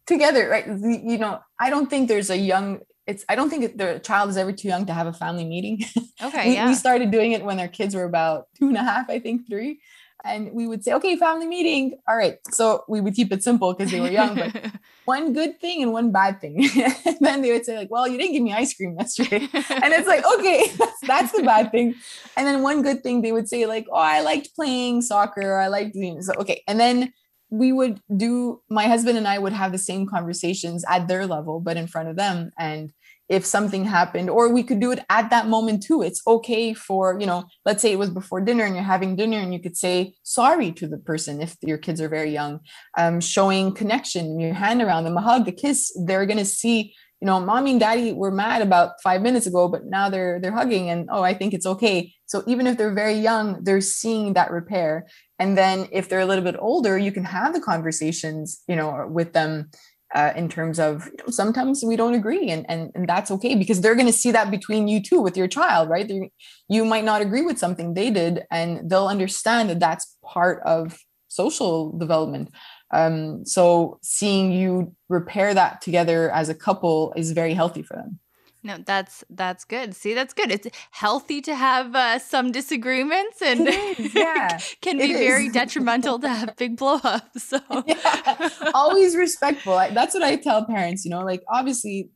together, right? You know, I don't think there's a young. It's. I don't think the child is ever too young to have a family meeting. okay, we, yeah. we started doing it when their kids were about two and a half, I think, three. And we would say, okay, family meeting. All right. So we would keep it simple because they were young, but one good thing and one bad thing. and then they would say, like, well, you didn't give me ice cream yesterday. and it's like, okay, that's, that's the bad thing. And then one good thing, they would say, like, oh, I liked playing soccer. Or I liked doing so. Okay. And then we would do, my husband and I would have the same conversations at their level, but in front of them. And if something happened, or we could do it at that moment too. It's okay for, you know, let's say it was before dinner and you're having dinner and you could say sorry to the person if your kids are very young, um, showing connection, your hand around them, a hug, a kiss. They're going to see, you know, mommy and daddy were mad about five minutes ago, but now they're, they're hugging and, oh, I think it's okay. So even if they're very young, they're seeing that repair. And then if they're a little bit older, you can have the conversations, you know, with them uh, in terms of you know, sometimes we don't agree and, and and that's okay because they're going to see that between you two with your child right? They're, you might not agree with something they did and they'll understand that that's part of social development. Um, so seeing you repair that together as a couple is very healthy for them No, that's that's good. See, that's good. It's healthy to have uh, some disagreements, and is, yeah. can be very detrimental to have big blowups. So yeah. always respectful that's what i tell parents you know like obviously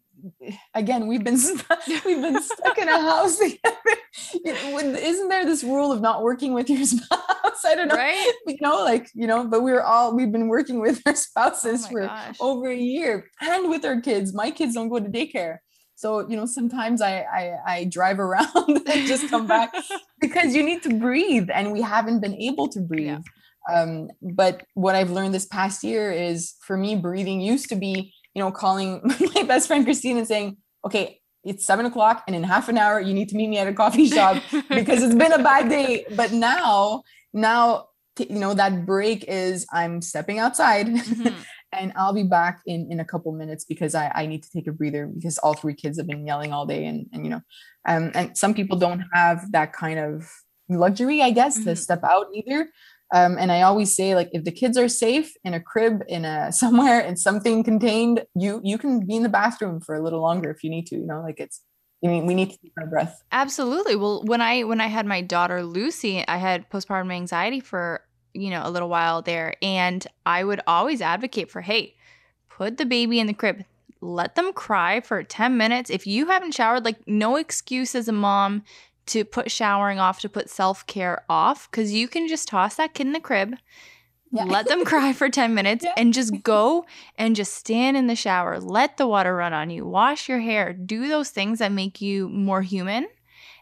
again we've been stu- we've been stuck in a house together You know, when- isn't there this rule of not working with your spouse i don't know right? you know like you know but we're all we've been working with our spouses Oh for gosh. over a year and with our kids my kids don't go to daycare so you know sometimes i i, I drive around and just come back because you need to breathe and we haven't been able to breathe Yeah. um, but what i've learned this past year is for me breathing used to be you know calling my best friend christine and saying okay it's seven o'clock and in half an hour you need to meet me at a coffee shop because it's been a bad day but now now you know that break is i'm stepping outside Mhm. And i'll be back in in a couple minutes because i i need to take a breather because all three kids have been yelling all day and and you know um and some people don't have that kind of luxury i guess to Mhm. step out either um and i always say like if the kids are safe in a crib in a somewhere and something contained you you can be in the bathroom for a little longer if you need to you know like it's I mean, we need to keep our breath. Absolutely. Well, when I when I had my daughter Lucy, I had postpartum anxiety for, you know, a little while there and I would always advocate for, "Hey, put the baby in the crib. Let them cry for 10 minutes. If you haven't showered, like no excuse as a mom to put showering off, to put self-care off cuz you can just toss that kid in the crib, Yeah. let them cry for 10 minutes Yeah. and just go and just stand in the shower. Let the water run on you. Wash your hair. Do those things that make you more human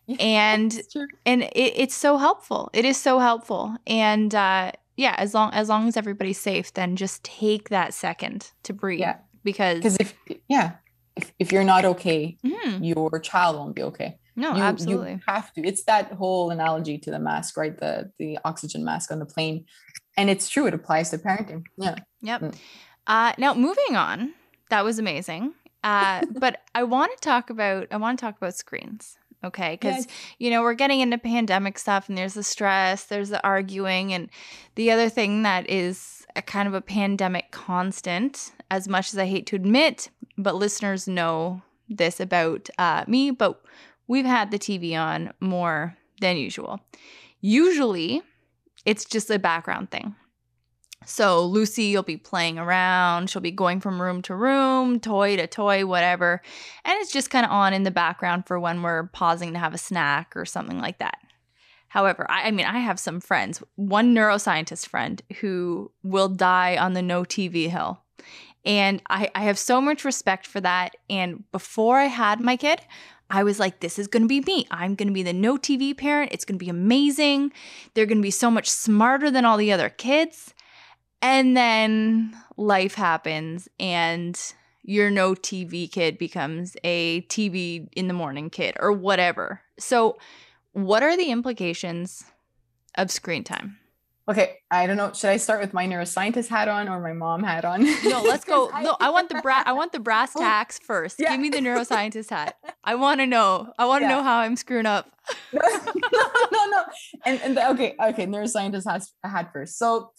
and and it, it's so helpful. It is so helpful. And uh yeah as long as long as everybody's safe then just take that second to breathe Yeah. because because if yeah if, if you're not okay Mhm. your child won't be okay. No you, absolutely. you have to. It's that whole analogy to the mask right? The the oxygen mask on the plane. And it's true. It applies to parenting. Yeah. Yep. Mm. uh now moving on. That was amazing. Uh but i want to talk about i want to talk about screens okay because Yes. you know we're getting into pandemic stuff and there's the stress there's the arguing and the other thing that is a kind of a pandemic constant as much as i hate to admit but listeners know this about uh, me but we've had the tv on more than usual usually it's just a background thing so Lucy will be playing around. She'll be going from room to room, toy to toy, whatever. And it's just kind of on in the background for when we're pausing to have a snack or something like that. However, I, I mean, I have some friends, one neuroscientist friend who will die on the no TV hill. And I, I have so much respect for that. And before I had my kid, I was like, this is to be me. I'm to be the no TV parent. It's to be amazing. They're to be so much smarter than all the other kids. And then life happens and your no TV kid becomes a TV in the morning kid or whatever. So, what are the implications of screen time? okay, I don't know. Should I start with my neuroscientist hat on or my mom hat on? No, let's go. I, no, I want the bra- I want the brass oh, tacks first. Yeah. Give me the neuroscientist hat. I want to know. I want to yeah. know how I'm screwing up. no, no, no. And, and the, okay, okay, neuroscientist has a hat first. So,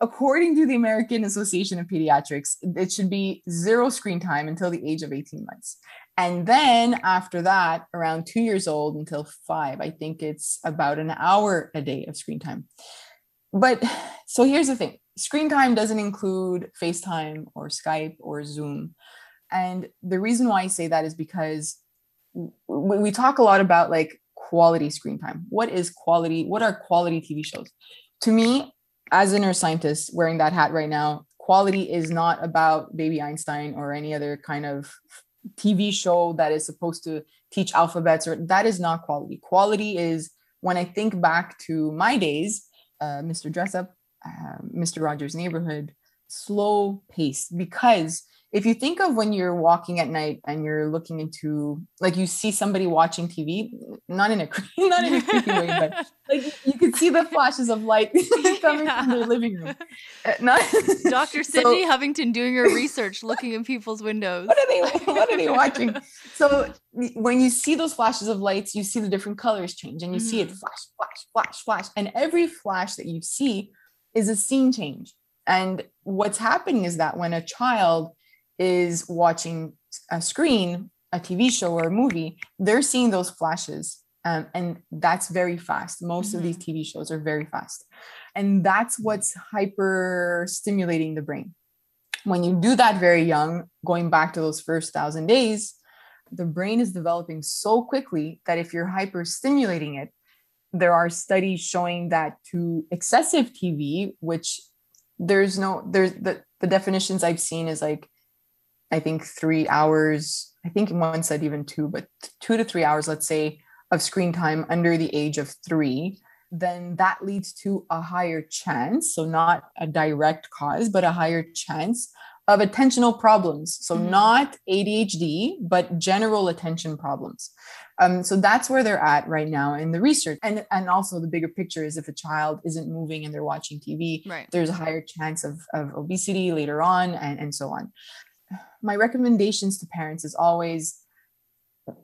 according to the American Association of Pediatrics, it should be zero screen time until the age of 18 months. And then after that, around two years old until five, I think it's about an hour a day of screen time. But so here's the thing screen time doesn't include FaceTime or Skype or Zoom. And the reason why I say that is because we talk a lot about like quality screen time. What is quality? What are quality TV shows? To me, as a neuroscientist wearing that hat right now, quality is not about Baby Einstein or any other kind of TV show that is supposed to teach alphabets or that is not quality. Quality is when I think back to my days, uh, Mr. Dressup, uh, Mr. Rogers' Neighborhood, slow pace because if you think of when you're walking at night and you're looking into like you see somebody watching TV, not in a not in a creepy way, but like you could see the flashes of light coming yeah. from their living room. Uh, not, Dr. Cindy so, Hovington doing her research, looking in people's windows. What are they what are they watching? So when you see those flashes of lights, you see the different colors change and you mm-hmm. see it mm-hmm. flash, flash, flash, flash. And every flash that you see is a scene change. And what's happening is that when a child is watching a screen, a TV show or a movie, they're seeing those flashes. Um, and that's very fast. Most mm-hmm. of these mm-hmm. TV shows are very fast. And that's what's hyper stimulating the brain. When you do that very young, going back to those first thousand days, the brain is developing so quickly that if you're hyper stimulating it, there are studies showing that to excessive TV, which there's no, there's the, the definitions I've seen is like I think three hours, I think one said even two, but two to three hours, let's say, of screen time under the age of three, then that leads to a higher chance. So, not a direct cause, but a higher chance of attentional problems. So, mm-hmm. not ADHD, but general attention problems. Um, so that's where they're at right now in the research. And and also the bigger picture is if a child isn't moving and they're watching TV, right. there's a higher chance of, of obesity later on and, and so on my recommendations to parents is always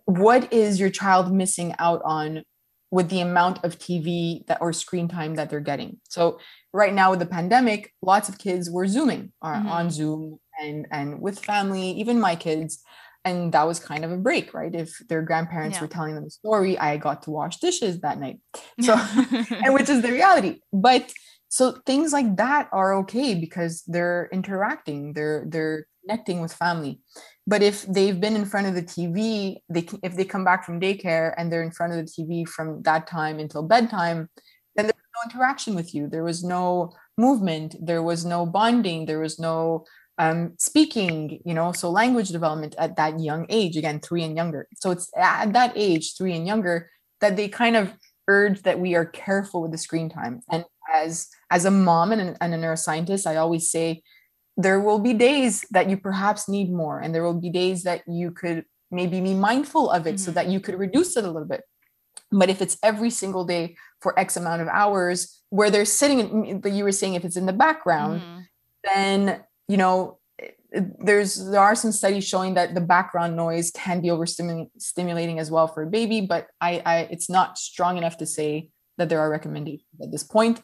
what is your child missing out on with the amount of TV that or screen time that they're getting. So right now with the pandemic, lots of kids were zooming uh, mm-hmm. on Zoom and and with family, even my kids, and that was kind of a break, right? If their grandparents yeah. were telling them a story, I got to wash dishes that night. So and which is the reality. But so things like that are okay because they're interacting, they're they're connecting with family. But if they've been in front of the tv they can, if they come back from daycare and they're in front of the tv from that time until bedtime then there's no interaction with you. There was no movement. There was no bonding. There was no um, speaking you know so language development at that young age again three and younger. So it's at that age three and younger that they kind of urge that we are careful with the screen time. And as as a mom and, and a neuroscientist i always say there will be days that you perhaps need more and there will be days that you could maybe be mindful of it mm-hmm. so that you could reduce it a little bit but if it's every single day for x amount of hours where they're sitting but you were saying if it's in the background mm-hmm. then you know there's there are some studies showing that the background noise can be overstimulating as well for a baby but I, I it's not strong enough to say that there are recommendations at this point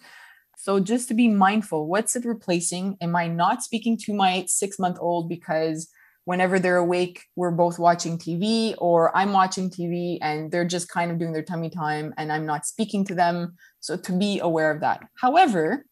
so just to be mindful, what's it replacing? Am I not speaking to my six month old because whenever they're awake, we're both watching TV, or I'm watching TV and they're just kind of doing their tummy time and I'm not speaking to them? So to be aware of that. However,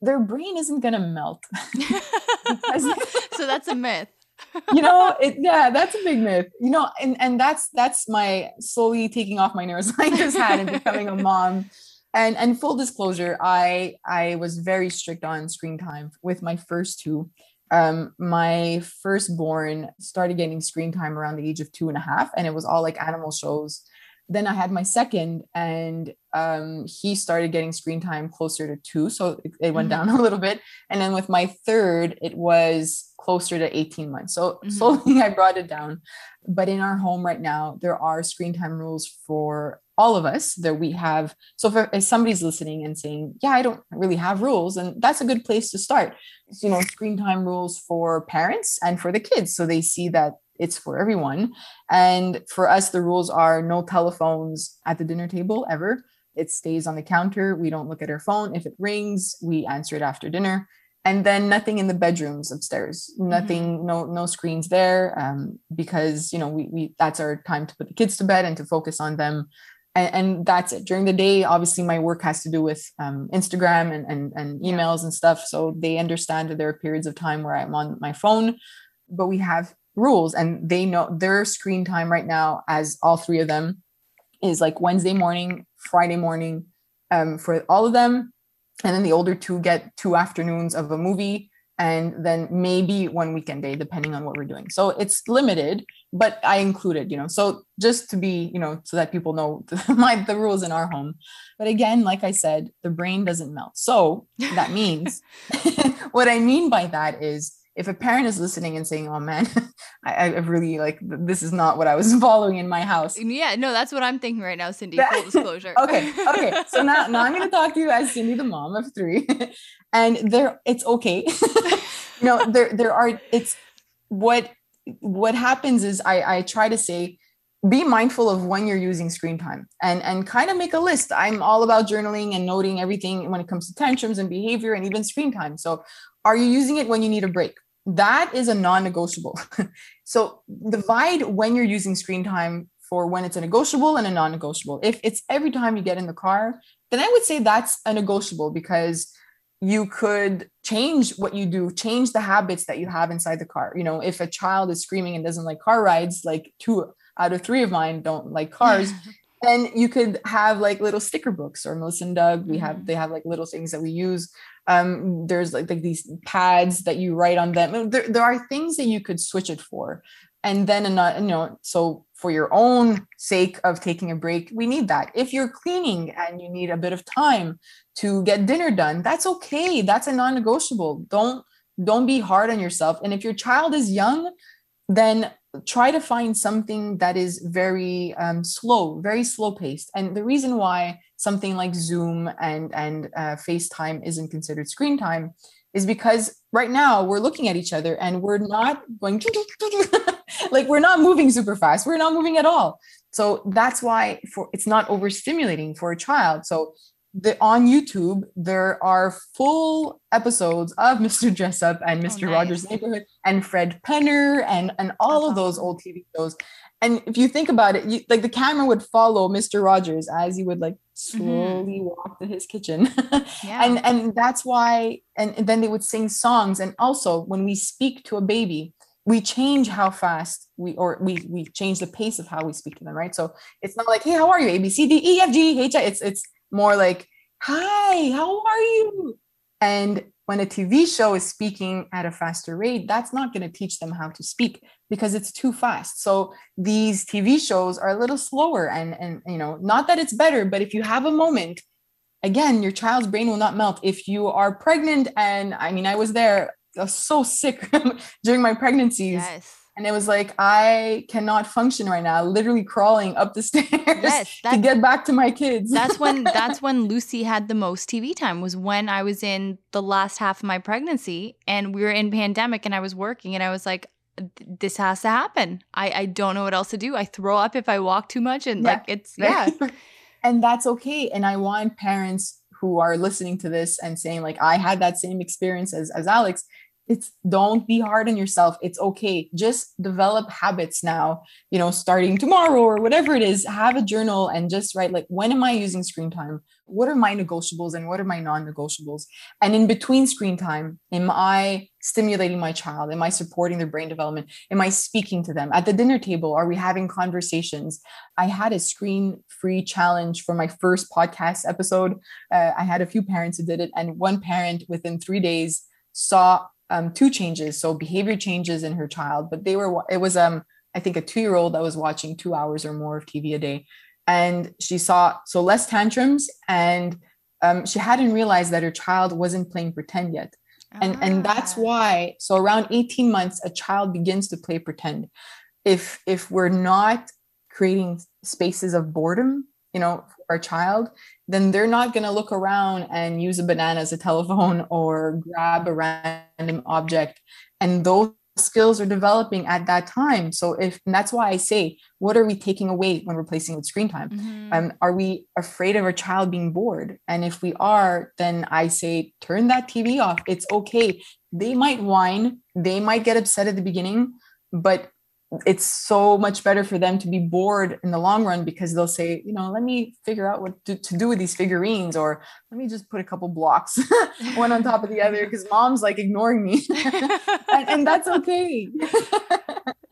their brain isn't going to melt. so that's a myth. you know, it, yeah, that's a big myth. You know, and and that's that's my slowly taking off my neuroscientist hat and becoming a mom and and full disclosure i i was very strict on screen time with my first two. Um my firstborn started getting screen time around the age of two and a half and it was all like animal shows. Then i had my second and um he started getting screen time closer to two so it, it went mm-hmm. down a little bit. And then with my third it was closer to 18 months. So mm-hmm. slowly i brought it down. But in our home right now there are screen time rules for all of us that we have so if, if somebody's listening and saying yeah i don't really have rules and that's a good place to start. You know screen time rules for parents and for the kids so they see that it's for everyone. And for us the rules are no telephones at the dinner table ever. It stays on the counter. We don't look at our phone. If it rings we answer it after dinner. And then nothing in the bedrooms upstairs. Nothing mm-hmm. no no screens there um, because you know we, we that's our time to put the kids to bed and to focus on them and, and that's it during the day obviously my work has to do with um, instagram and, and, and emails yeah. and stuff so they understand that there are periods of time where i'm on my phone but we have rules and they know their screen time right now as all three of them is like wednesday morning friday morning um, for all of them and then the older two get two afternoons of a movie and then maybe one weekend day depending on what we're doing so it's limited but i included you know so just to be you know so that people know the, my the rules in our home but again like i said the brain doesn't melt so that means what i mean by that is if a parent is listening and saying, "Oh man, I, I really like this is not what I was following in my house," mm, yeah, no, that's what I'm thinking right now, Cindy. Full disclosure. okay, okay. So now, now I'm going to talk to you as Cindy, the mom of three, and there, it's okay. you know, there, there are. It's what what happens is I I try to say be mindful of when you're using screen time and and kind of make a list. I'm all about journaling and noting everything when it comes to tantrums and behavior and even screen time. So are you using it when you need a break? That is a non-negotiable. So divide when you're using screen time for when it's a negotiable and a non-negotiable. If it's every time you get in the car then i would say that's a negotiable because you could change what you do change the habits that you have inside the car you know if a child is screaming and doesn't like car rides like two out of three of mine don't like cars then you could have like little sticker books or Melissa and Doug. We have mm-hmm. they have like little things that we use um, there's like, like these pads that you write on them. There, there are things that you could switch it for. And then, another, you know, so for your own sake of taking a break, we need that. If you're cleaning and you need a bit of time to get dinner done, that's okay. That's a non-negotiable. Don't don't be hard on yourself. And if your child is young, then try to find something that is very um, slow, very slow paced. And the reason why something like Zoom and and uh, FaceTime isn't considered screen time is because right now we're looking at each other and we're not going like we're not moving super fast. We're not moving at all. So that's why for it's not overstimulating for a child. So the on YouTube, there are full episodes of Mr. Dressup and Mr. Oh, nice. Rogers' Neighborhood and Fred Penner and and all of those old TV shows. And if you think about it, you, like the camera would follow Mr. Rogers as he would like slowly mm-hmm. walk to his kitchen. yeah. And and that's why and, and then they would sing songs. And also when we speak to a baby, we change how fast we or we we change the pace of how we speak to them, right? So it's not like, hey, how are you? A B C D E F G H I. It's it's more like, hi, how are you? And when a TV show is speaking at a faster rate, that's not going to teach them how to speak because it's too fast. So these TV shows are a little slower and and you know, not that it's better, but if you have a moment, again, your child's brain will not melt. If you are pregnant and I mean, I was there, I was so sick during my pregnancies. Yes. And it was like i cannot function right now literally crawling up the stairs yes, to get back to my kids. That's when that's when lucy had the most tv time was when i was in the last half of my pregnancy and we were in pandemic and i was working and i was like this has to happen. I i don't know what else to do. I throw up if i walk too much and yeah. like it's yeah. And that's okay. And i want parents who are listening to this and saying like i had that same experience as as alex it's don't be hard on yourself. It's okay. Just develop habits now you know starting tomorrow or whatever it is. Have a journal and just write like when am i using screen time? What are my negotiables and what are my non-negotiables? And in between screen time am i stimulating my child? Am i supporting their brain development? Am i speaking to them? At the dinner table are we having conversations? I had a screen free challenge for my first podcast episode. Uh, i had a few parents who did it and one parent within three days saw um, two changes, so behavior changes in her child. But they were it was um I think a two year old that was watching two hours or more of TV a day, and she saw so less tantrums, and um, she hadn't realized that her child wasn't playing pretend yet. And, ah. and that's why so around 18 months a child begins to play pretend if if we're not creating spaces of boredom you know, for our child, then they're not going to look around and use a banana as a telephone or grab a random object. And those skills are developing at that time. So if that's why I say, what are we taking away when we're replacing with screen time? Mm-hmm. Um, are we afraid of our child being bored? And if we are, then I say turn that TV off. It's okay. They might whine, they might get upset at the beginning, but it's so much better for them to be bored in the long run because they'll say, you know, let me figure out what to, to do with these figurines, or let me just put a couple blocks one on top of the other because mom's like ignoring me. and, and that's okay.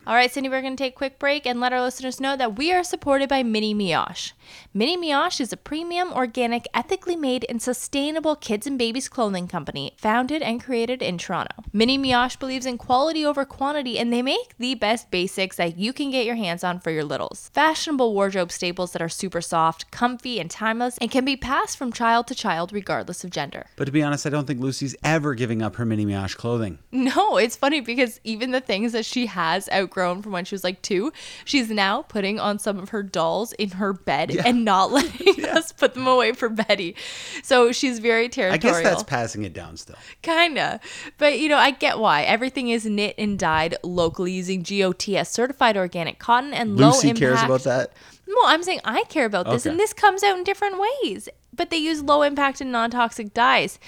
All right, Cindy, we're going to take a quick break and let our listeners know that we are supported by Mini Mioche. Mini Mioche is a premium, organic, ethically made, and sustainable kids and babies clothing company founded and created in Toronto. Mini Mioche believes in quality over quantity, and they make the best basics that you can get your hands on for your littles. Fashionable wardrobe staples that are super soft, comfy, and timeless, and can be passed from child to child regardless of gender. But to be honest, I don't think Lucy's ever giving up her Mini Mioche clothing. No, it's funny because even the things that she has outgrown grown from when she was like two. She's now putting on some of her dolls in her bed yeah. and not letting yeah. us put them away for Betty. So she's very territorial. I guess that's passing it down still. Kinda. But you know, I get why. Everything is knit and dyed locally using GOTS certified organic cotton and Lucy low impact. Lucy cares about that. Well, I'm saying I care about this, okay. and this comes out in different ways. But they use low impact and non toxic dyes.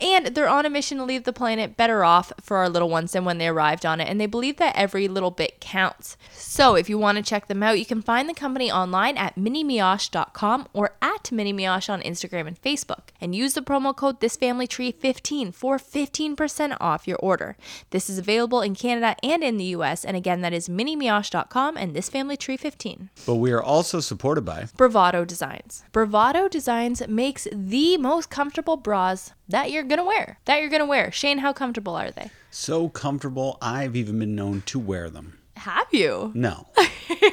And they're on a mission to leave the planet better off for our little ones than when they arrived on it. And they believe that every little bit counts. So if you want to check them out, you can find the company online at minimioche.com or at minimioche on Instagram and Facebook. And use the promo code ThisFamilyTree15 for 15% off your order. This is available in Canada and in the US. And again, that is minimioche.com and ThisFamilyTree15. But we are also supported by Bravado Designs. Bravado Designs makes the most comfortable bras that you're gonna wear. That you're gonna wear. Shane, how comfortable are they? So comfortable, I've even been known to wear them. Have you? No.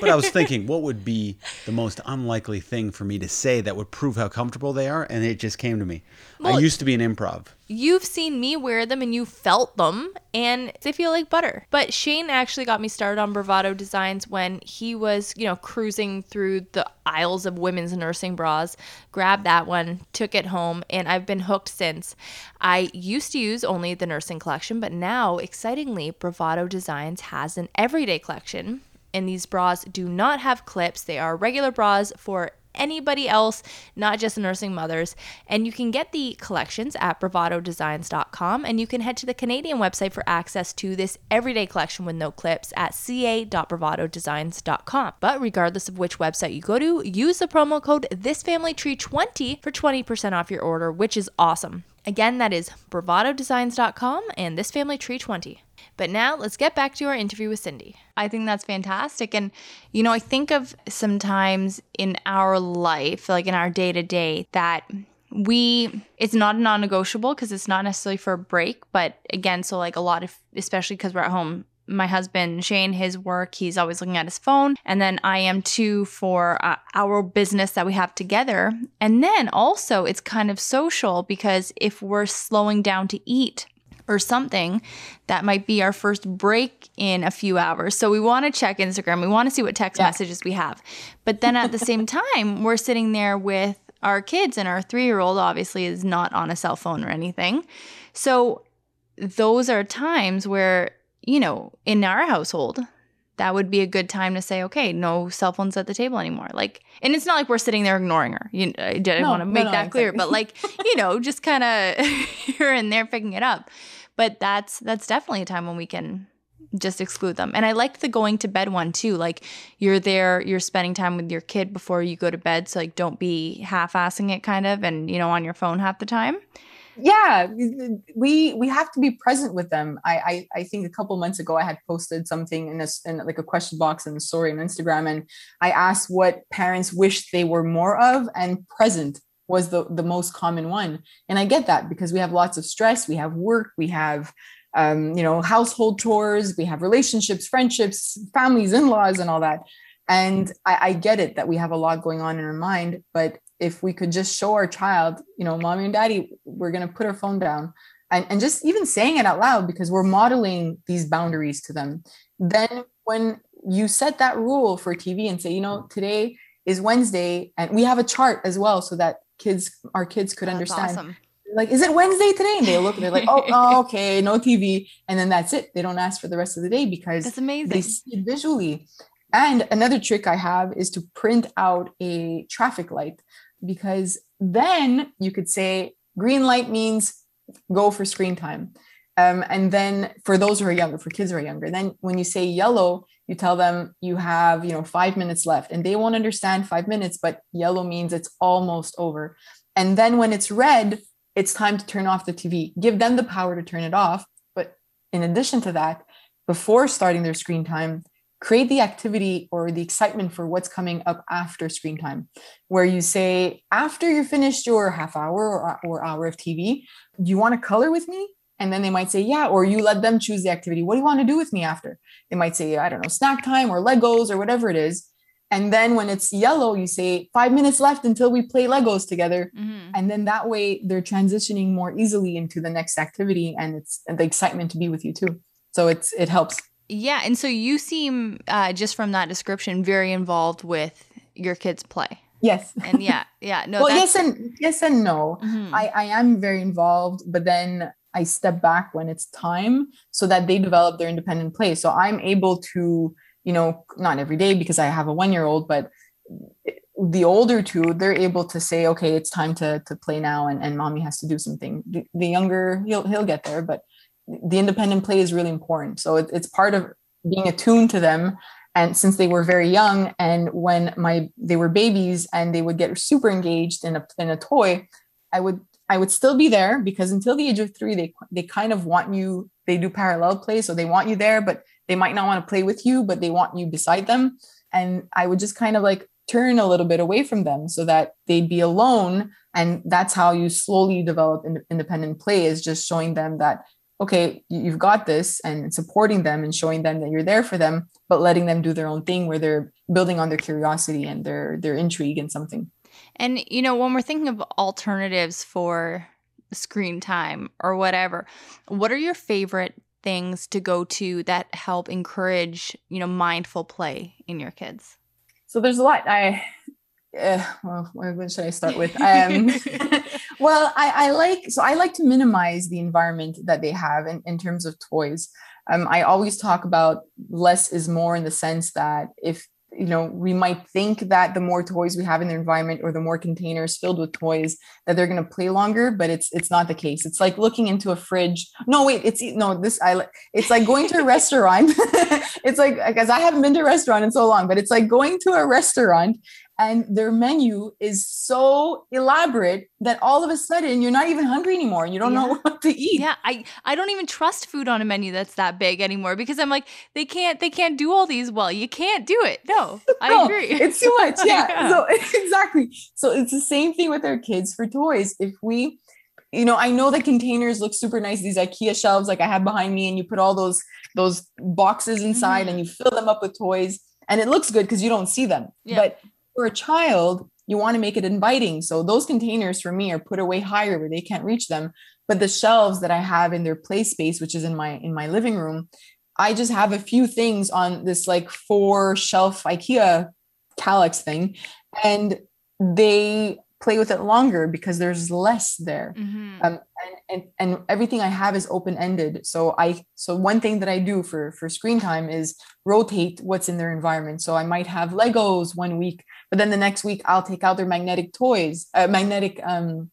but I was thinking, what would be the most unlikely thing for me to say that would prove how comfortable they are? And it just came to me. Well, I used to be an improv. You've seen me wear them and you felt them, and they feel like butter. But Shane actually got me started on Bravado Designs when he was, you know, cruising through the aisles of women's nursing bras, grabbed that one, took it home, and I've been hooked since. I used to use only the nursing collection, but now, excitingly, Bravado Designs has an everyday collection. And these bras do not have clips. They are regular bras for anybody else, not just nursing mothers. And you can get the collections at bravadodesigns.com and you can head to the Canadian website for access to this everyday collection with no clips at ca.bravadodesigns.com. But regardless of which website you go to, use the promo code thisfamilytree20 for 20% off your order, which is awesome. Again, that is bravadodesigns.com and this family tree 20. But now let's get back to our interview with Cindy. I think that's fantastic. And, you know, I think of sometimes in our life, like in our day to day, that we it's not a non-negotiable because it's not necessarily for a break but again so like a lot of especially because we're at home my husband Shane, his work, he's always looking at his phone. And then I am too for uh, our business that we have together. And then also, it's kind of social because if we're slowing down to eat, or something that might be our first break in a few hours. So we want to check Instagram. We want to see what text yeah. messages we have. But then at the same time, we're sitting there with our kids, and our three year old obviously is not on a cell phone or anything. So those are times where, you know, in our household, that would be a good time to say, okay, no cell phones at the table anymore. Like, and it's not like we're sitting there ignoring her. You, I didn't no, want to make no, that clear, but like, you know, just kind of here and there picking it up. But that's that's definitely a time when we can just exclude them. And I liked the going to bed one too. Like you're there, you're spending time with your kid before you go to bed. So like don't be half-assing it kind of and you know on your phone half the time yeah we we have to be present with them. I i, I think a couple months ago i had posted something in a in like a question box in the story on instagram and i asked what parents wish they were more of and present was the the most common one. And i get that because we have lots of stress we have work we have um, you know household chores we have relationships friendships families in-laws and all that. And I, I get it that we have a lot going on in our mind but if we could just show our child, you know, mommy and daddy, we're going to put our phone down and, and just even saying it out loud because we're modeling these boundaries to them. Then when you set that rule for TV and say, you know, today is Wednesday, and we have a chart as well so that kids, our kids, could oh, That's understand. awesome. Like, is it Wednesday today? And they look, and they're like, oh, oh, okay, no TV, and then that's it. They don't ask for the rest of the day because That's amazing. they see it visually. And another trick I have is to print out a traffic light because then you could say green light means go for screen time. Um, and then for those who are younger, for kids who are younger, then when you say yellow, you tell them you have, you know, five minutes left and they won't understand five minutes, but yellow means it's almost over. And then when it's red, it's time to turn off the TV. Give them the power to turn it off. But in addition to that, before starting their screen time, create the activity or the excitement for what's coming up after screen time, where you say, after you finished your half hour or, or hour of TV, do you want to color with me? And then they might say, yeah, or you let them choose the activity. What do you want to do with me after? They might say, I don't know, snack time or Legos or whatever it is. And then when it's yellow, you say, five minutes left until we play Legos together. Mhm. And then that way they're transitioning more easily into the next activity and it's the excitement to be with you too. So it's it helps. Yeah, and so you seem uh, just from that description very involved with your kids' play, Yes. and yeah, yeah, no, well, yes and yes and no. Mhm. I, I am very involved, but then I step back when it's time so that they develop their independent play. So I'm able to, you know, not every day because I have a one year old, but the older two, they're able to say, okay, it's time to to play now, and, and mommy has to do something. The, the younger, he'll he'll get there, but the independent play is really important. So it, it's part of being attuned to them. And since they were very young, and when my they were babies, and they would get super engaged in a in a toy, I would I would still be there because until the age of three, they they kind of want you. They do parallel play, so they want you there, but they might not want to play with you, but they want you beside them. And I would just kind of like turn a little bit away from them so that they'd be alone. And that's how you slowly develop in, independent play is just showing them that okay, you- you've got this, and supporting them and showing them that you're there for them, but letting them do their own thing where they're building on their curiosity and their their intrigue and something. And you know, when we're thinking of alternatives for screen time or whatever, what are your favorite things to go to that help encourage, you know, mindful play in your kids? So there's a lot. I uh, well, where should I start with? Um, well, I, I like so I like to minimize the environment that they have in, in terms of toys. Um, I always talk about less is more in the sense that if you know we might think that the more toys we have in their environment or the more containers filled with toys that they're going to play longer but it's it's not the case. It's like looking into a fridge. No wait it's no this i it's like going to a restaurant. It's like because i haven't been to a restaurant in so long but it's like going to a restaurant and their menu is so elaborate that all of a sudden you're not even hungry anymore and you don't know what to eat Yeah, I I don't even trust food on a menu that's that big anymore because I'm like they can't they can't do all these well. You can't do it. No, I No, agree. It's too much. Yeah. Yeah. So exactly. So it's the same thing with our kids for toys. If we, you know, I know the containers look super nice. These IKEA shelves, like I have behind me, and you put all those those boxes inside, mm-hmm. and you fill them up with toys, and it looks good because you don't see them. Yeah. But for a child, you want to make it inviting. So those containers for me are put away higher where they can't reach them. But the shelves that I have in their play space, which is in my in my living room, I just have a few things on this like four shelf IKEA Kallax thing, and they play with it longer because there's less there. Mhm. Um, and, and and everything I have is open ended. So I so one thing that I do for for screen time is rotate what's in their environment. So I might have Legos one week, but then the next week I'll take out their magnetic toys, uh, magnetic um,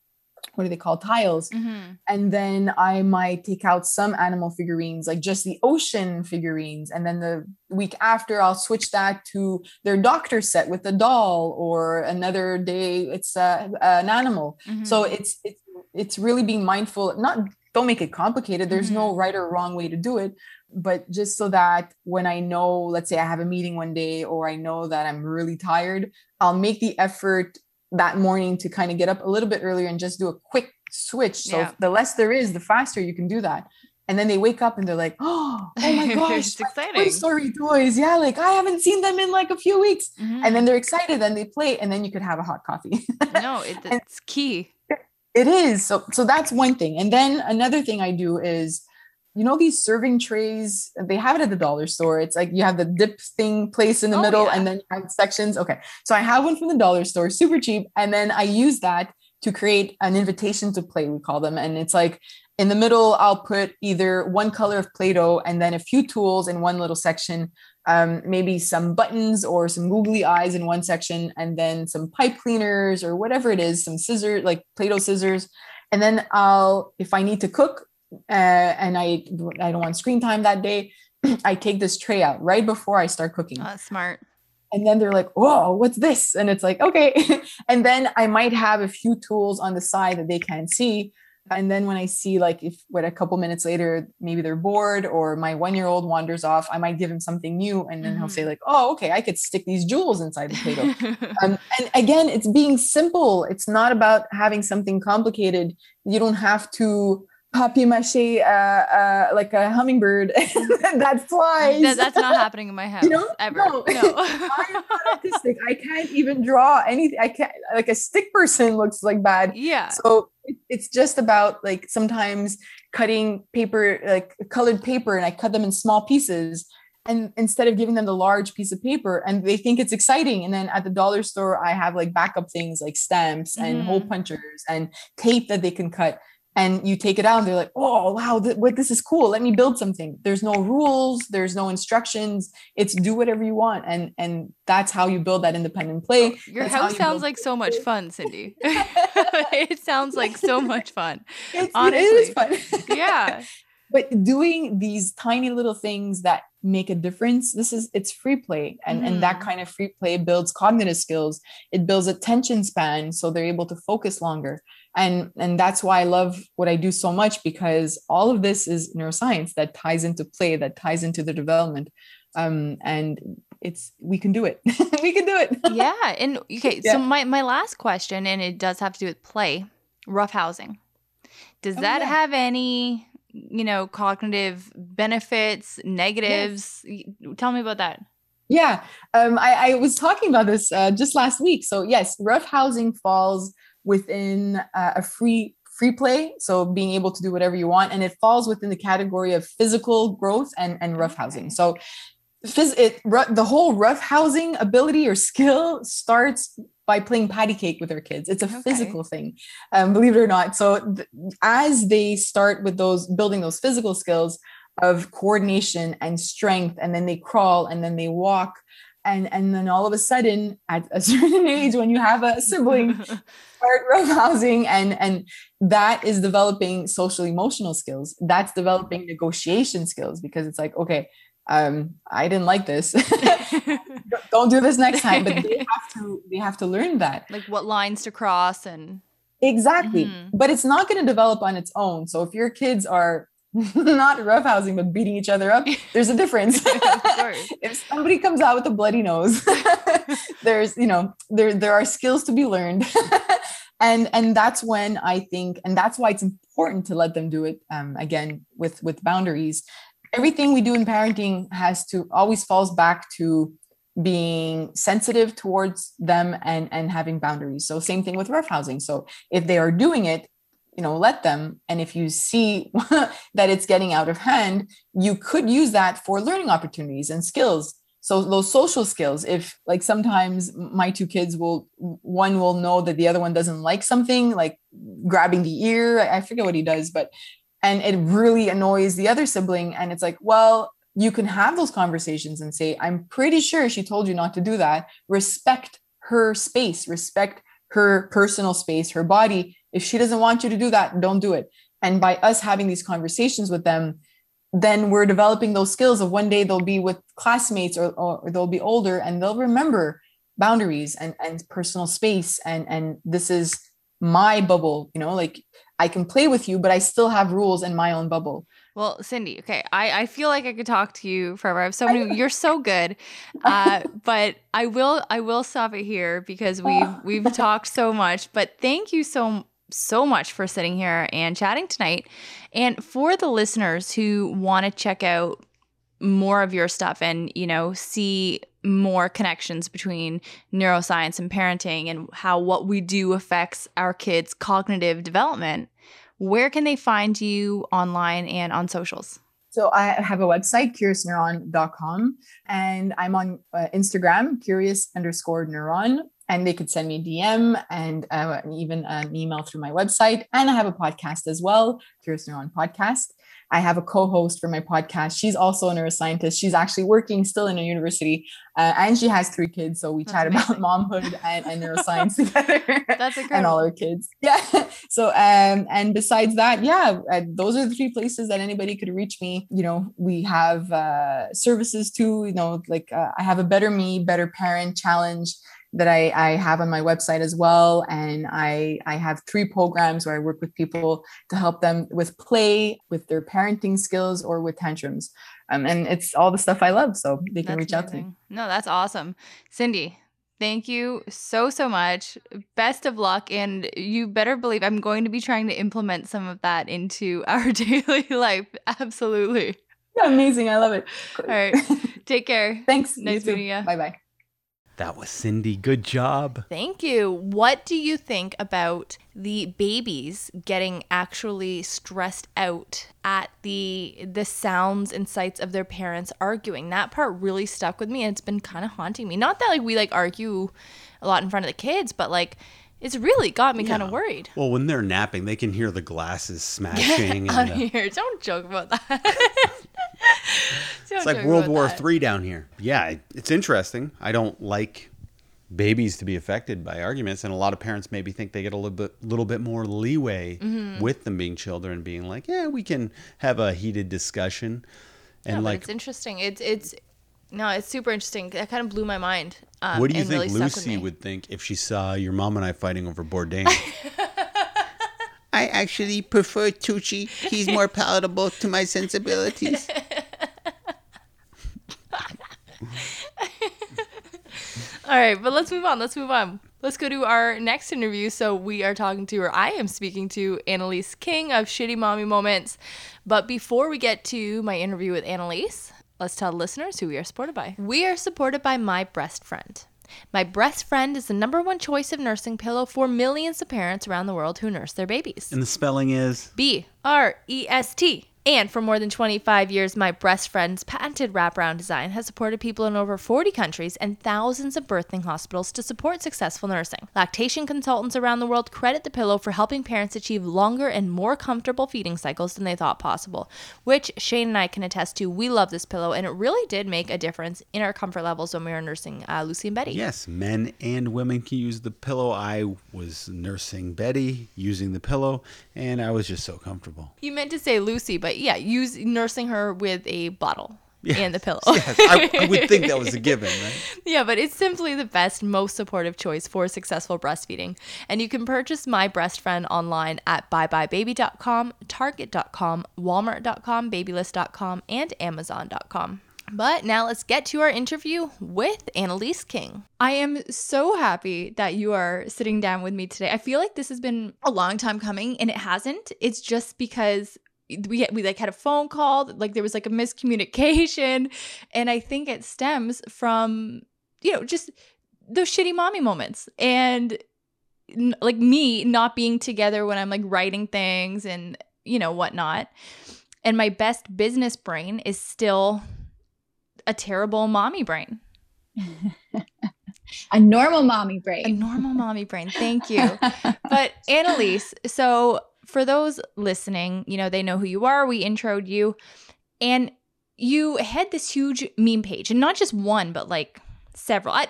what do they call tiles, Mhm. and then I might take out some animal figurines, like just the ocean figurines. And then the week after, I'll switch that to their doctor set with a doll, or another day it's uh, an animal. So Mhm. it's it's it's really being mindful. Not don't make it complicated. There's no right or wrong way to do it, but just so that when I know, let's say I have a meeting one day, or I know that I'm really tired, I'll make the effort that morning to kind of get up a little bit earlier and just do a quick switch. So Yeah. the less there is, the faster you can do that. And then they wake up and they're like, oh, oh my gosh, It's exciting. Toy Story toys. Yeah, like I haven't seen them in like a few weeks. Mhm. And then they're excited and they play, and then you could have a hot coffee. no, it, it's key. It is. So so that's one thing. And then another thing I do is you know these serving trays? They have it at the dollar store. It's like you have the dip thing placed in the Oh, middle yeah. and then you have sections. Okay so i have one from the dollar store super cheap and then i use that to create an invitation to play we call them. And it's like in the middle i'll put either one color of play-doh and then a few tools in one little section um, maybe some buttons or some googly eyes in one section and then some pipe cleaners or whatever it is some scissors like play-doh scissors. And then i'll if i need to cook uh, and I I don't want screen time that day, I take this tray out right before I start cooking. Oh, smart. And then they're like, "Whoa, what's this?" And it's like, "Okay." and then I might have a few tools on the side that they can't see. And then when I see like if what a couple minutes later maybe they're bored or my one year old wanders off, I might give him something new, and then he'll say like, "Oh, okay, I could stick these jewels inside the Play-Doh." um, and again, it's being simple. It's not about having something complicated. You don't have to papier mache uh, uh, like a hummingbird that flies. That- that's not happening in my house You know? ever. No. No. I'm not artistic. I can't even draw anything. I can't like a stick person looks like bad. yeah. So it- it's just about like sometimes cutting paper, like colored paper, and I cut them in small pieces. And instead of giving them the large piece of paper, and they think it's exciting. And then at the dollar store, I have like backup things like stamps and hole Mhm. punchers and tape that they can cut. And you take it out, and they're like, "Oh, wow! Th- what this is cool. Let me build something." There's no rules. There's no instructions. It's do whatever you want, and and that's how you build that independent play. Your That's house you sounds like so much fun, Cindy. it sounds like so much fun. It's, it is Honestly. fun. Yeah. but doing these tiny little things that make a difference this is it's free play and and that Mhm. kind of free play builds cognitive skills it builds attention span so they're able to focus longer and and that's why i love what i do so much because all of this is neuroscience that ties into play that ties into the development um and it's we can do it we can do it Yeah. And okay, Yeah. so my, my last question, and it does have to do with play, rough housing. Does Oh, that yeah. have any, you know, cognitive benefits, negatives? Y- Tell me about that. Yeah, um, I, I was talking about this uh, just last week. So yes, rough housing falls within uh, a free free play, so being able to do whatever you want, and it falls within the category of physical growth and and rough housing. Okay. So, phys- it the whole rough housing ability or skill starts by playing patty cake with our kids. It's a Okay. physical thing, um, believe it or not. So th- as they start with those building those physical skills of coordination and strength, and then they crawl and then they walk. And, and then all of a sudden, at a certain age, when you have a sibling, start roughhousing and and that is developing social emotional skills. That's developing negotiation skills because it's like okay um i didn't like this. Don't do this next time. But they have to they have to learn that. Like what lines to cross and exactly. Mhm. but it's not going to develop on its own. So if your kids are not roughhousing but beating each other up there's a difference if somebody comes out with a bloody nose there's you know there there are skills to be learned. And and that's when i think and that's why it's important to let them do it um, again with with boundaries. Everything we do in parenting has to always falls back to being sensitive towards them and and having boundaries. So same thing with roughhousing so if they are doing it you know let them. And if you see that it's getting out of hand you could use that for learning opportunities and skills. So those social skills if like sometimes my two kids will one will know that the other one doesn't like something like grabbing the ear i forget what he does but and it really annoys the other sibling. And it's like well you can have those conversations and say i'm pretty sure she told you not to do that. Respect her space respect her personal space her body if she doesn't want you to do that don't do it and by us having these conversations with them then we're developing those skills of one day they'll be with classmates or, or they'll be older and they'll remember boundaries and, and personal space and and this is my bubble you know like i can play with you but i still have rules in my own bubble Well, Cindy, okay, I, I feel like I could talk to you forever. I have so many. You're so good, uh, but I will I will stop it here because we've we've talked so much. But thank you so so much for sitting here and chatting tonight. And for the listeners who want to check out more of your stuff and you know see more connections between neuroscience and parenting and how what we do affects our kids cognitive development where can they find you online and on socials So I have a website, curiousneuron.com, and I'm on uh, Instagram, curious underscore neuron, and they could send me a DM and uh, even an email through my website. And I have a podcast as well, Curious Neuron Podcast. I have a co-host for my podcast. She's also a neuroscientist. She's actually working still in a university, uh, and she has three kids. So we That's chat amazing. about momhood and, and neuroscience together. That's incredible. and all our kids. Yeah. So um, and besides that, yeah, uh, those are the three places that anybody could reach me. You know, we have uh, services too. You know, like uh, I have a Better Me, Better Parent challenge that I, I have on my website as well. And I, I have three programs where I work with people to help them with play, with their parenting skills, or with tantrums. Um, and it's all the stuff I love. So they can that's reach amazing. out to me. No, that's awesome. Cindy, Thank you so, so much. Best of luck. And you better believe I'm going to be trying to implement some of that into our daily life. Absolutely. Yeah, amazing. I love it. All right. Take care. Thanks. Nice meeting you. Bye bye. That was Cindy. Good job. Thank you. What do you think about the babies getting actually stressed out at the the sounds and sights of their parents arguing? That part really stuck with me and it's been kind of haunting me. Not that like we like argue a lot in front of the kids, but like it's really got me yeah. kind of worried. Well, when they're napping, they can hear the glasses smashing. on and, uh, here, don't joke about that. it's like World War. Three down here. Yeah, it's interesting. I don't like babies to be affected by arguments, and a lot of parents maybe think they get a little bit, little bit more leeway mm-hmm. with them being children, being like, yeah, we can have a heated discussion. And yeah, like, it's interesting. It's it's no, it's super interesting. That kind of blew my mind. Um, what do you think really Lucy would think if she saw your mom and I fighting over Bourdain? I actually prefer Tucci. He's more palatable to my sensibilities. All right, but let's move on. Let's move on. Let's go to our next interview. So we are talking to, or I am speaking to Annalise King of Shitty Mommy Moments. But before we get to my interview with Annalise, let's tell listeners who we are supported by. We are supported by My Breast Friend. My Breast Friend is the number one choice of nursing pillow for millions of parents around the world who nurse their babies. And the spelling is B R E S T. And for more than 25 years, my breast friend's patented wraparound design has supported people in over 40 countries and thousands of birthing hospitals to support successful nursing. Lactation consultants around the world credit the pillow for helping parents achieve longer and more comfortable feeding cycles than they thought possible, which Shane and I can attest to. We love this pillow, and it really did make a difference in our comfort levels when we were nursing uh, Lucy and Betty. Yes, men and women can use the pillow. I was nursing Betty using the pillow, and I was just so comfortable. You meant to say Lucy, but yeah, use nursing her with a bottle. Yes. and the pillow. yes, I, I, would think that was a given, right? Yeah, but it's simply the best, most supportive choice for successful breastfeeding. And you can purchase My Breast Friend online at buybuybaby.com, target.com, walmart.com, babylist.com, and amazon.com. But now let's get to our interview with Annalise King. I am so happy that you are sitting down with me today. I feel like this has been a long time coming and it hasn't. It's just because we we like had a phone call like there was like a miscommunication and i think it stems from you know just those shitty mommy moments and n- like me not being together when i'm like writing things and you know whatnot and my best business brain is still a terrible mommy brain a normal mommy brain. A normal mommy brain. Thank you. but Annalise, so for those listening, you know, they know who you are. We introed you. And you had this huge meme page, and not just one, but like several. I,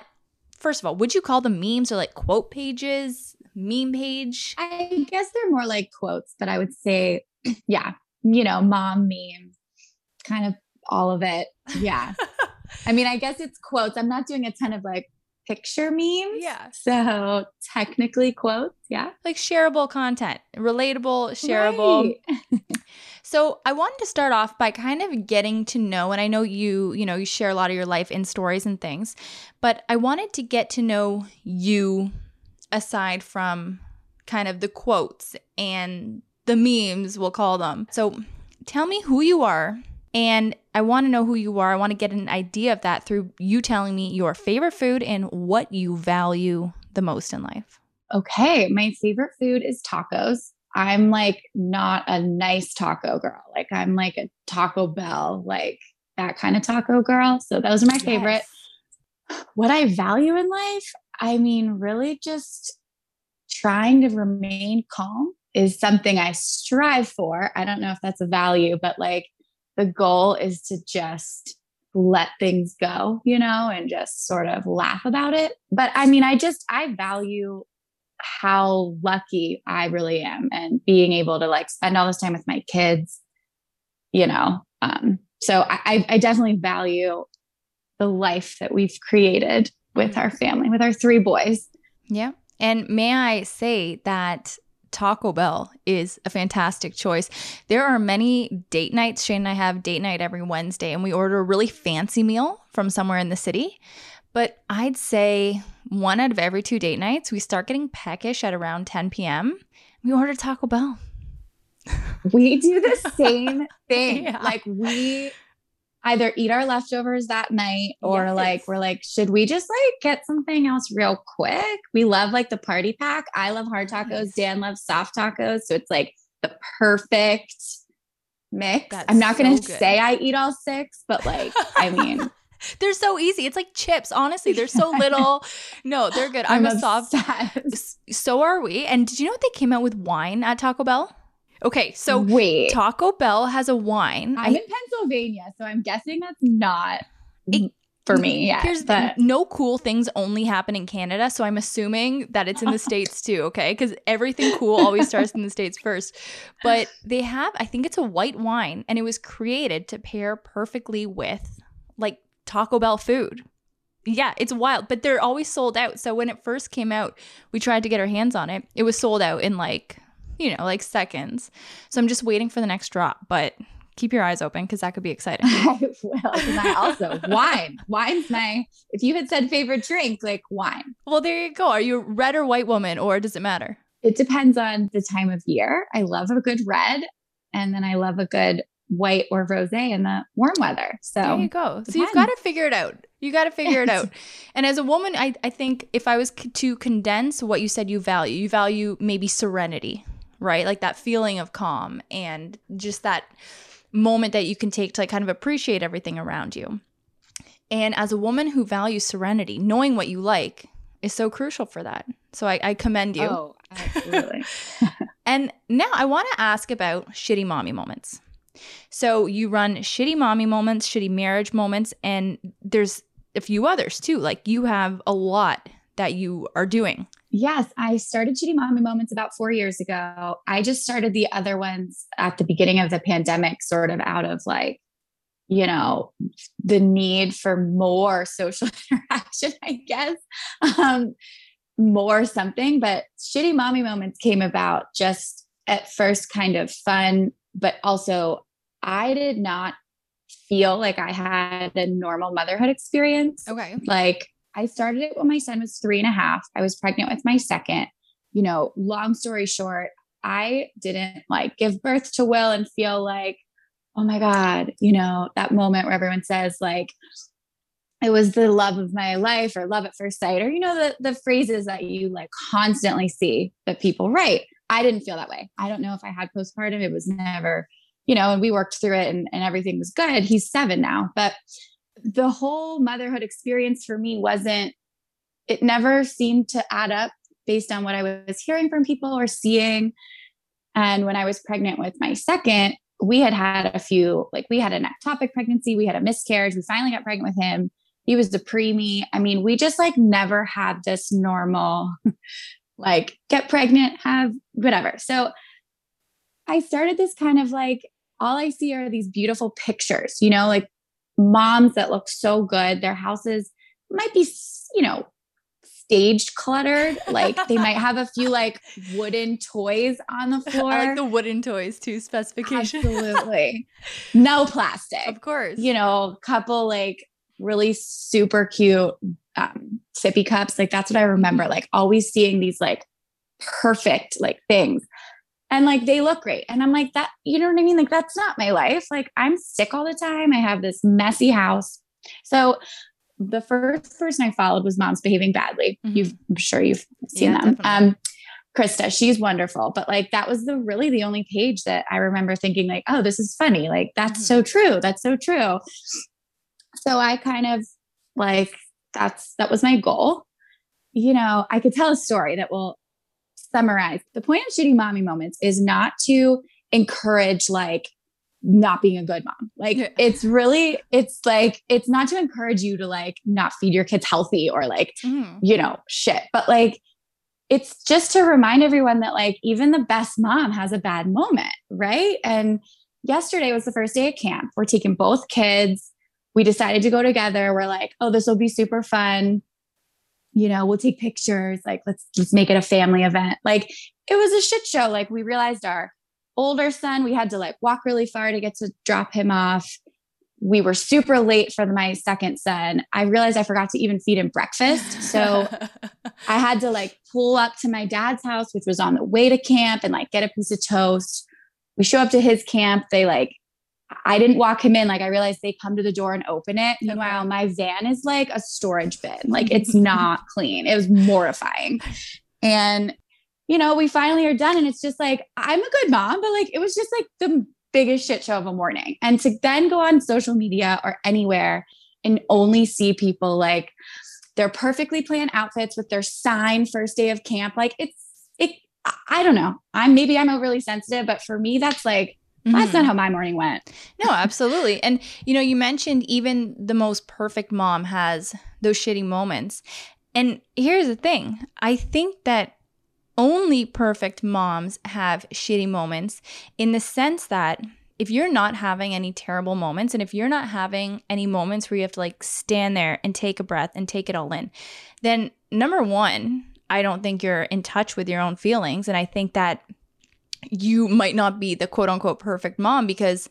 first of all, would you call them memes or like quote pages? Meme page? I guess they're more like quotes, but I would say, yeah, you know, mom memes, kind of all of it. Yeah. I mean, I guess it's quotes. I'm not doing a ton of like picture memes. Yeah. So technically quotes, yeah. Like shareable content, relatable, shareable. Right. so I wanted to start off by kind of getting to know, and I know you, you know, you share a lot of your life in stories and things, but I wanted to get to know you aside from kind of the quotes and the memes, we'll call them. So tell me who you are and I want to know who you are. I want to get an idea of that through you telling me your favorite food and what you value the most in life. Okay. My favorite food is tacos. I'm like not a nice taco girl. Like I'm like a Taco Bell, like that kind of taco girl. So those are my favorite. Yes. What I value in life, I mean, really just trying to remain calm is something I strive for. I don't know if that's a value, but like the goal is to just let things go, you know, and just sort of laugh about it. But I mean, I just, I value how lucky I really am and being able to like spend all this time with my kids, you know. Um, so I, I definitely value the life that we've created with our family, with our three boys. Yeah. And may I say that Taco Bell is a fantastic choice. There are many date nights. Shane and I have date night every Wednesday, and we order a really fancy meal from somewhere in the city. But I'd say one out of every two date nights, we start getting peckish at around 10 p.m. We order Taco Bell. We do the same thing. Yeah. Like we either eat our leftovers that night or Yes. like we're like, should we just like get something else real quick? We love like the party pack. I love hard tacos. Dan loves soft tacos. So it's like the perfect mix. That's I'm not gonna good. say I eat all six, but like, I mean, They're so easy. It's like chips. Honestly, they're so little. No, they're good. I'm, a soft. So are we. And did you know what they came out with wine at Taco Bell? Okay, so wait, Taco Bell has a wine. I'm I- in Pennsylvania, so I'm guessing that's not It- for me. Yeah, Here's the no cool things only happen in Canada, so I'm assuming that it's in the states too. Okay, because everything cool always starts in the states first. But they have, I think it's a white wine, and it was created to pair perfectly with like Taco Bell food. Yeah, it's wild, but they're always sold out. So when it first came out, we tried to get our hands on it. It was sold out in like, you know, like seconds. So I'm just waiting for the next drop, but keep your eyes open because that could be exciting. I will. I also wine. Wine's my. If you had said favorite drink, like wine. Well, there you go. Are you a red or white woman, or does it matter? It depends on the time of year. I love a good red, and then I love a good white or rosé in the warm weather. So there you go. So you've got to figure it out. You got to figure it out. And as a woman, I, I think if I was c- to condense what you said you value, you value maybe serenity, right? Like that feeling of calm and just that moment that you can take to like kind of appreciate everything around you. And as a woman who values serenity, knowing what you like is so crucial for that. So I, I commend you. Oh, absolutely. And now I want to ask about shitty mommy moments. So you run shitty mommy moments, shitty marriage moments, and there's a few others too. Like you have a lot that you are doing. Yes, I started Shitty Mommy Moments about four years ago. I just started the other ones at the beginning of the pandemic, sort of out of like, you know, the need for more social interaction, I guess, um, more something. But Shitty Mommy Moments came about just at first kind of fun, but also I did not feel like I had a normal motherhood experience Okay. like I started it when my son was three and a half. I was pregnant with my second. You know, long story short, I didn't like give birth to Will and feel like, oh my God, you know, that moment where everyone says, like, it was the love of my life or love at first sight, or you know, the the phrases that you like constantly see that people write. I didn't feel that way. I don't know if I had postpartum. It was never, you know, and we worked through it and, and everything was good. He's seven now. But the whole motherhood experience for me wasn't it never seemed to add up based on what I was hearing from people or seeing. And when I was pregnant with my second, we had had a few, like we had an ectopic pregnancy, we had a miscarriage, we finally got pregnant with him. He was the preemie. I mean, we just like never had this normal, like get pregnant, have whatever. So I started this kind of like, all I see are these beautiful pictures, you know, like moms that look so good. Their houses might be, you know, staged cluttered. Like they might have a few like wooden toys on the floor. I like the wooden toys too, specification. Absolutely. no plastic. of course. You know, a couple like really super cute um, sippy cups. Like that's what I remember. Like always seeing these like perfect like things. And like they look great. And I'm like, that, you know what I mean? Like, that's not my life. Like, I'm sick all the time. I have this messy house. So the first person I followed was Moms Behaving Badly. Mhm. You've, I'm sure you've seen Yeah, them. definitely. Um, Krista, she's wonderful. But like that was the really the only page that I remember thinking, like, oh, this is funny. Like, that's mm-hmm. so true. That's so true. So I kind of like that's that was my goal. You know, I could tell a story that will summarize the point of shitty mommy moments is not to encourage like not being a good mom. Like yeah. it's really, it's like, it's not to encourage you to like not feed your kids healthy or like, mm. you know, shit, but like, it's just to remind everyone that like even the best mom has a bad moment, right? And yesterday was the first day of camp. We're taking both kids. We decided to go together. We're like, oh, this will be super fun. You know, we'll take pictures. Like, let's let's make it a family event. Like, it was a shit show. Like, we realized our older son, we had to like walk really far to get to drop him off. We were super late for my second son. I realized I forgot to even feed him breakfast. So I had to like pull up to my dad's house, which was on the way to camp, and like get a piece of toast. We show up to his camp. They like, I didn't walk him in. Like I realized they come to the door and open it. Meanwhile, my van is like a storage bin. Like it's not clean. It was mortifying. And you know, we finally are done. And it's just like, I'm a good mom, but like, it was just like the biggest shit show of a morning. And to then go on social media or anywhere and only see people like their perfectly planned outfits with their sign first day of camp, like it's, it, I don't know. I'm maybe I'm overly sensitive, but for me, that's like, Mm-hmm. That's not mm-hmm. how my morning went. No, absolutely. And you know, you mentioned even the most perfect mom has those shitty moments. And here's the thing. I think that only perfect moms have shitty moments in the sense that if you're not having any terrible moments and if you're not having any moments where you have to like stand there and take a breath and take it all in, then number one, I don't think you're in touch with your own feelings. And I think that you might not be the quote unquote perfect mom because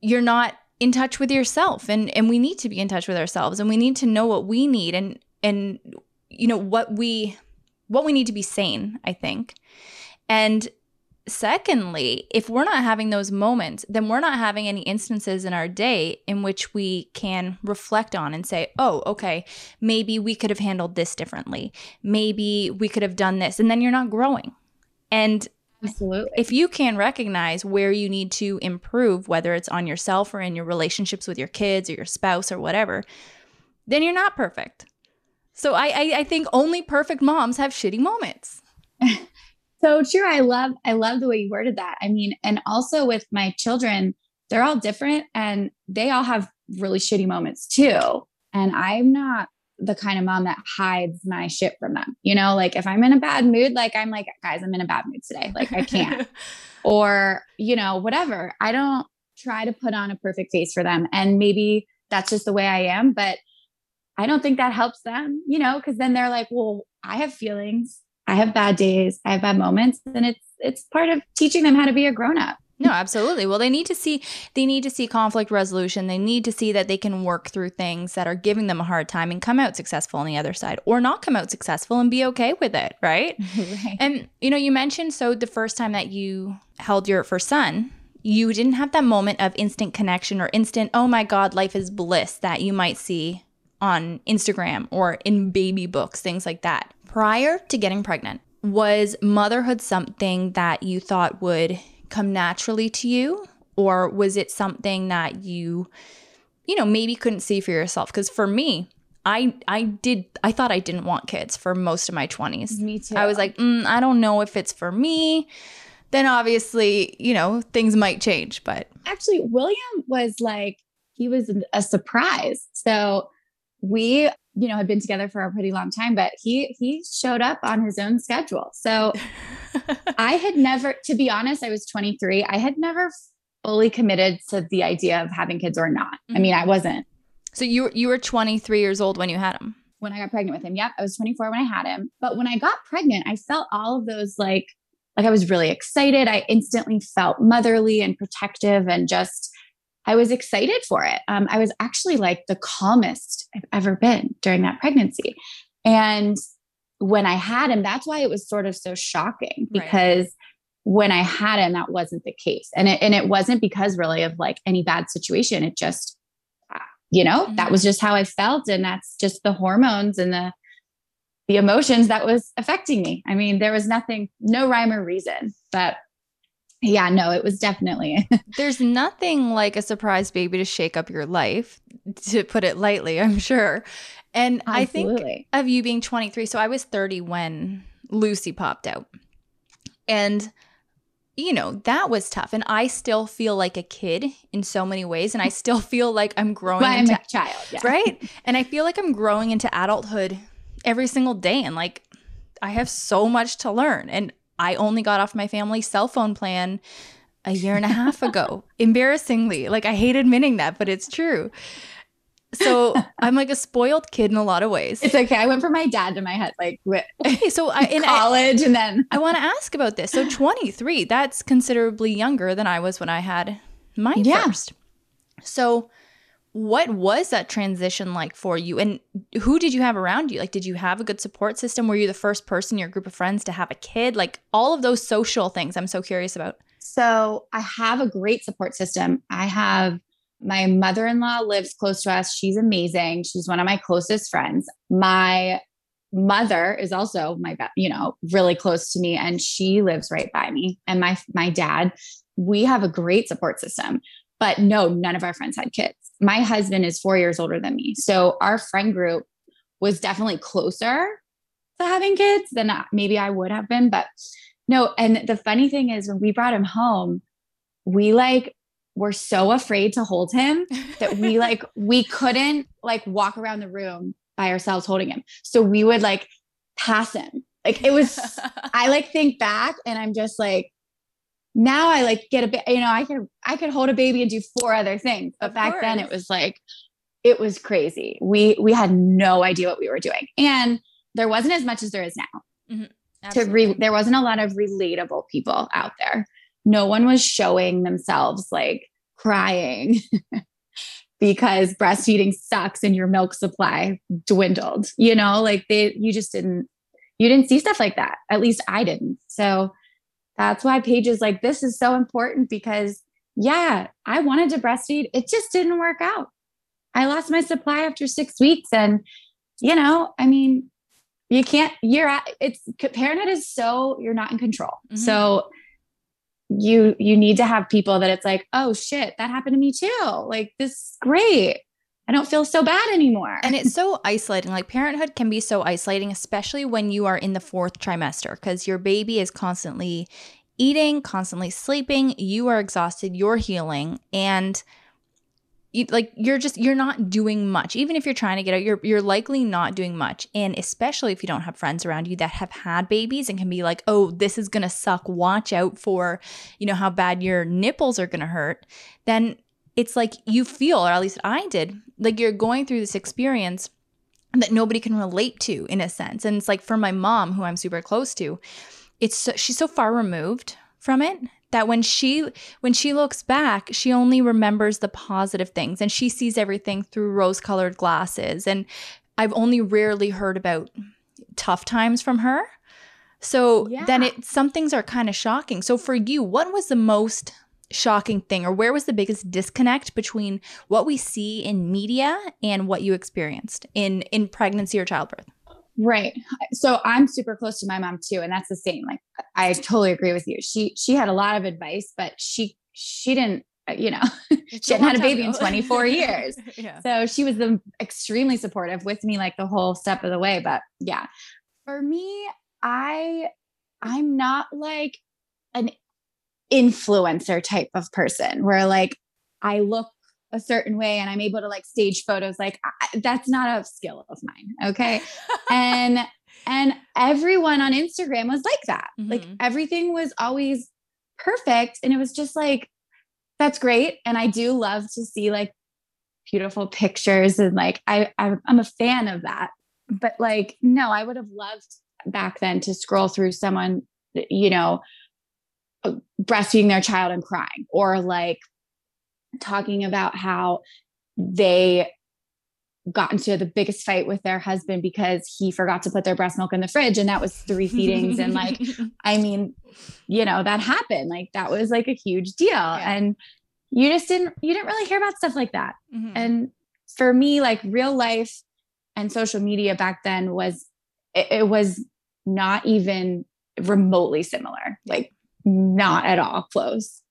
you're not in touch with yourself and and we need to be in touch with ourselves and we need to know what we need and and you know what we what we need to be sane, I think. And secondly, if we're not having those moments, then we're not having any instances in our day in which we can reflect on and say, oh, okay, maybe we could have handled this differently. Maybe we could have done this. And then you're not growing. And Absolutely. If you can recognize where you need to improve, whether it's on yourself or in your relationships with your kids or your spouse or whatever, then you're not perfect. So I, I, I think only perfect moms have shitty moments. so true. I love I love the way you worded that. I mean, and also with my children, they're all different and they all have really shitty moments too. And I'm not the kind of mom that hides my shit from them. You know, like if I'm in a bad mood, like I'm like, guys, I'm in a bad mood today. Like I can't. or, you know, whatever. I don't try to put on a perfect face for them. And maybe that's just the way I am. But I don't think that helps them, you know, because then they're like, well, I have feelings. I have bad days. I have bad moments. And it's it's part of teaching them how to be a grown up. No, absolutely. Well, they need to see they need to see conflict resolution. They need to see that they can work through things that are giving them a hard time and come out successful on the other side or not come out successful and be okay with it, right? right. And you know, you mentioned so the first time that you held your first son, you didn't have that moment of instant connection or instant, oh my god, life is bliss that you might see on Instagram or in baby books, things like that. Prior to getting pregnant, was motherhood something that you thought would come naturally to you? Or was it something that you, you know, maybe couldn't see for yourself? Because for me, I I did I thought I didn't want kids for most of my 20s. Me too. I was like, mm, I don't know if it's for me. Then obviously, you know, things might change, but actually William was like he was a surprise. So we you know had been together for a pretty long time but he he showed up on his own schedule. So i had never to be honest i was 23 i had never fully committed to the idea of having kids or not. Mm-hmm. i mean i mm-hmm. wasn't. So you you were 23 years old when you had him? When i got pregnant with him. Yep i was 24 when i had him. But when i got pregnant i felt all of those like like i was really excited. I instantly felt motherly and protective and just I was excited for it. Um, I was actually like the calmest I've ever been during that pregnancy. And when I had him, that's why it was sort of so shocking because right. when I had him, that wasn't the case. And it, and it wasn't because really of like any bad situation. It just, uh, you know, mm-hmm. that was just how I felt. And that's just the hormones and the, the emotions that was affecting me. I mean, there was nothing, no rhyme or reason, but yeah, no, it was definitely. There's nothing like a surprise baby to shake up your life, to put it lightly, I'm sure. And Absolutely. I think of you being 23. So I was 30 when Lucy popped out. And you know, that was tough. And I still feel like a kid in so many ways. And I still feel like I'm growing well, into I'm a child. Yeah. Right. And I feel like I'm growing into adulthood every single day. And like I have so much to learn. And I only got off my family cell phone plan a year and a half ago. Embarrassingly. Like I hate admitting that, but it's true. So I'm like a spoiled kid in a lot of ways. It's okay. I went from my dad to my head, like okay. So I in college, I, and then I want to ask about this. So 23, that's considerably younger than I was when I had my yeah. first. So what was that transition like for you? And who did you have around you? Like did you have a good support system? Were you the first person in your group of friends to have a kid? Like all of those social things i'm so curious about. So i have a great support system. I have my mother-in-law lives close to us. She's amazing. She's one of my closest friends. My mother is also my you know really close to me and she lives right by me. And my my dad we have a great support system. But no none of our friends had kids my husband is four years older than me. So our friend group was definitely closer to having kids than maybe I would have been. But no, and the funny thing is when we brought him home, we like were so afraid to hold him that we like we couldn't like walk around the room by ourselves holding him. So we would like pass him. Like it was I like think back and I'm just like now I like get a bit, you know, I could I could hold a baby and do four other things. But of back course. then it was like it was crazy. We we had no idea what we were doing. And there wasn't as much as there is now. Mm-hmm. To re- there wasn't a lot of relatable people out there. No one was showing themselves like crying because breastfeeding sucks and your milk supply dwindled. You know, like they you just didn't you didn't see stuff like that. At least I didn't. So that's why pages like this is so important because, yeah, I wanted to breastfeed. It just didn't work out. I lost my supply after six weeks. And, you know, I mean, you can't, you're at, it's parenthood is so, you're not in control. Mm-hmm. So, you you need to have people that it's like oh shit that happened to me too like this is great I don't feel so bad anymore. And it's so isolating. Like parenthood can be so isolating, especially when you are in the fourth trimester, because your baby is constantly eating, constantly sleeping. You are exhausted, you're healing, and you, like you're just you're not doing much. Even if you're trying to get out, you're you're likely not doing much. And especially if you don't have friends around you that have had babies and can be like, "Oh, this is gonna suck. Watch out for, you know, how bad your nipples are gonna hurt." Then it's like you feel, or at least I did, like you're going through this experience that nobody can relate to in a sense. And it's like for my mom, who I'm super close to, it's so, she's so far removed from it that when she when she looks back she only remembers the positive things and she sees everything through rose colored glasses and i've only rarely heard about tough times from her so yeah. then it some things are kind of shocking so for you what was the most shocking thing or where was the biggest disconnect between what we see in media and what you experienced in in pregnancy or childbirth? Right. So i'm super close to my mom too and that's the same like i totally agree with you. She she had a lot of advice but she she didn't uh, you know she hadn't had a baby in 24 years. Yeah. so she was the extremely supportive with me like the whole step of the way but yeah. For me i i'm not like an influencer type of person where like I look a certain way and I'm able to like stage photos like I, that's not a skill of mine okay? And and everyone on Instagram was like that. Mm-hmm. like everything was always perfect and it was just like that's great. And I do love to see like beautiful pictures and like I I'm a fan of that. But like no I would have loved back then to scroll through someone you know breastfeeding their child and crying or like talking about how they got into the biggest fight with their husband because he forgot to put their breast milk in the fridge and that was three feedings. And like i mean you know that happened. Like that was like a huge deal. Yeah. and you just didn't you didn't really hear about stuff like that. Mm-hmm. and for me like real life and social media back then was it, it was not even remotely similar, like not at all close.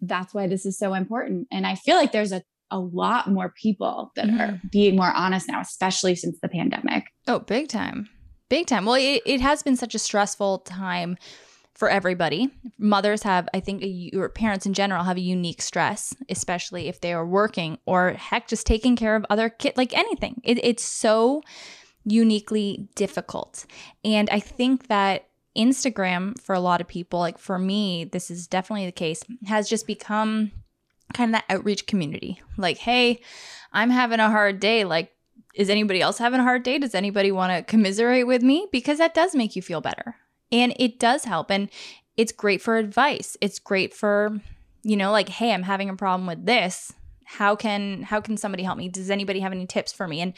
That's why this is so important. And I feel like there's a, a lot more people that mm-hmm. are being more honest now, especially since the pandemic. Oh, big time. Big time. Well, it, it has been such a stressful time for everybody. Mothers have, I think, a, or parents in general have a unique stress, especially if they are working or heck, just taking care of other kids, like anything. It, it's so uniquely difficult. And I think that Instagram, for a lot of people, like for me, this is definitely the case, has just become kind of that outreach community. Like, hey, I'm having a hard day. Like, is anybody else having a hard day? Does anybody want to commiserate with me? Because that does make you feel better. And it does help. And it's great for advice. It's great for, you know, like, hey, I'm having a problem with this. How can how can somebody help me? Does anybody have any tips for me? And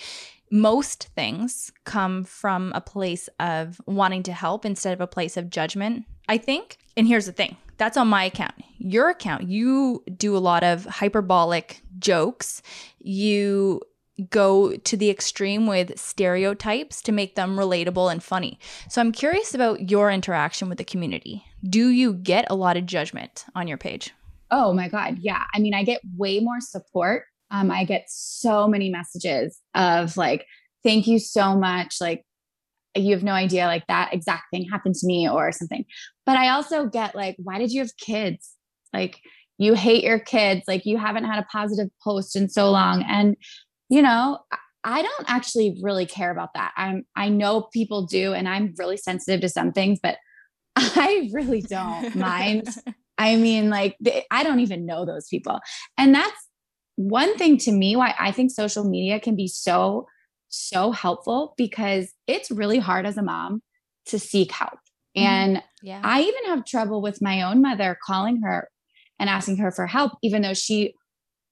most things come from a place of wanting to help instead of a place of judgment, I think. And here's the thing that's on my account. Your account, you do a lot of hyperbolic jokes. You go to the extreme with stereotypes to make them relatable and funny. So I'm curious about your interaction with the community. Do you get a lot of judgment on your page? Oh my God. Yeah. I mean, I get way more support. Um, I get so many messages of like, thank you so much. Like, you have no idea, like that exact thing happened to me or something. But I also get like, why did you have kids? Like, you hate your kids. Like, you haven't had a positive post in so long. And you know, I don't actually really care about that. I'm I know people do and I'm really sensitive to some things, but I really don't mind. I mean, like I don't even know those people. And that's one thing to me why I think social media can be so so helpful because it's really hard as a mom to seek help. Mm-hmm. And yeah. I even have trouble with my own mother calling her and asking her for help even though she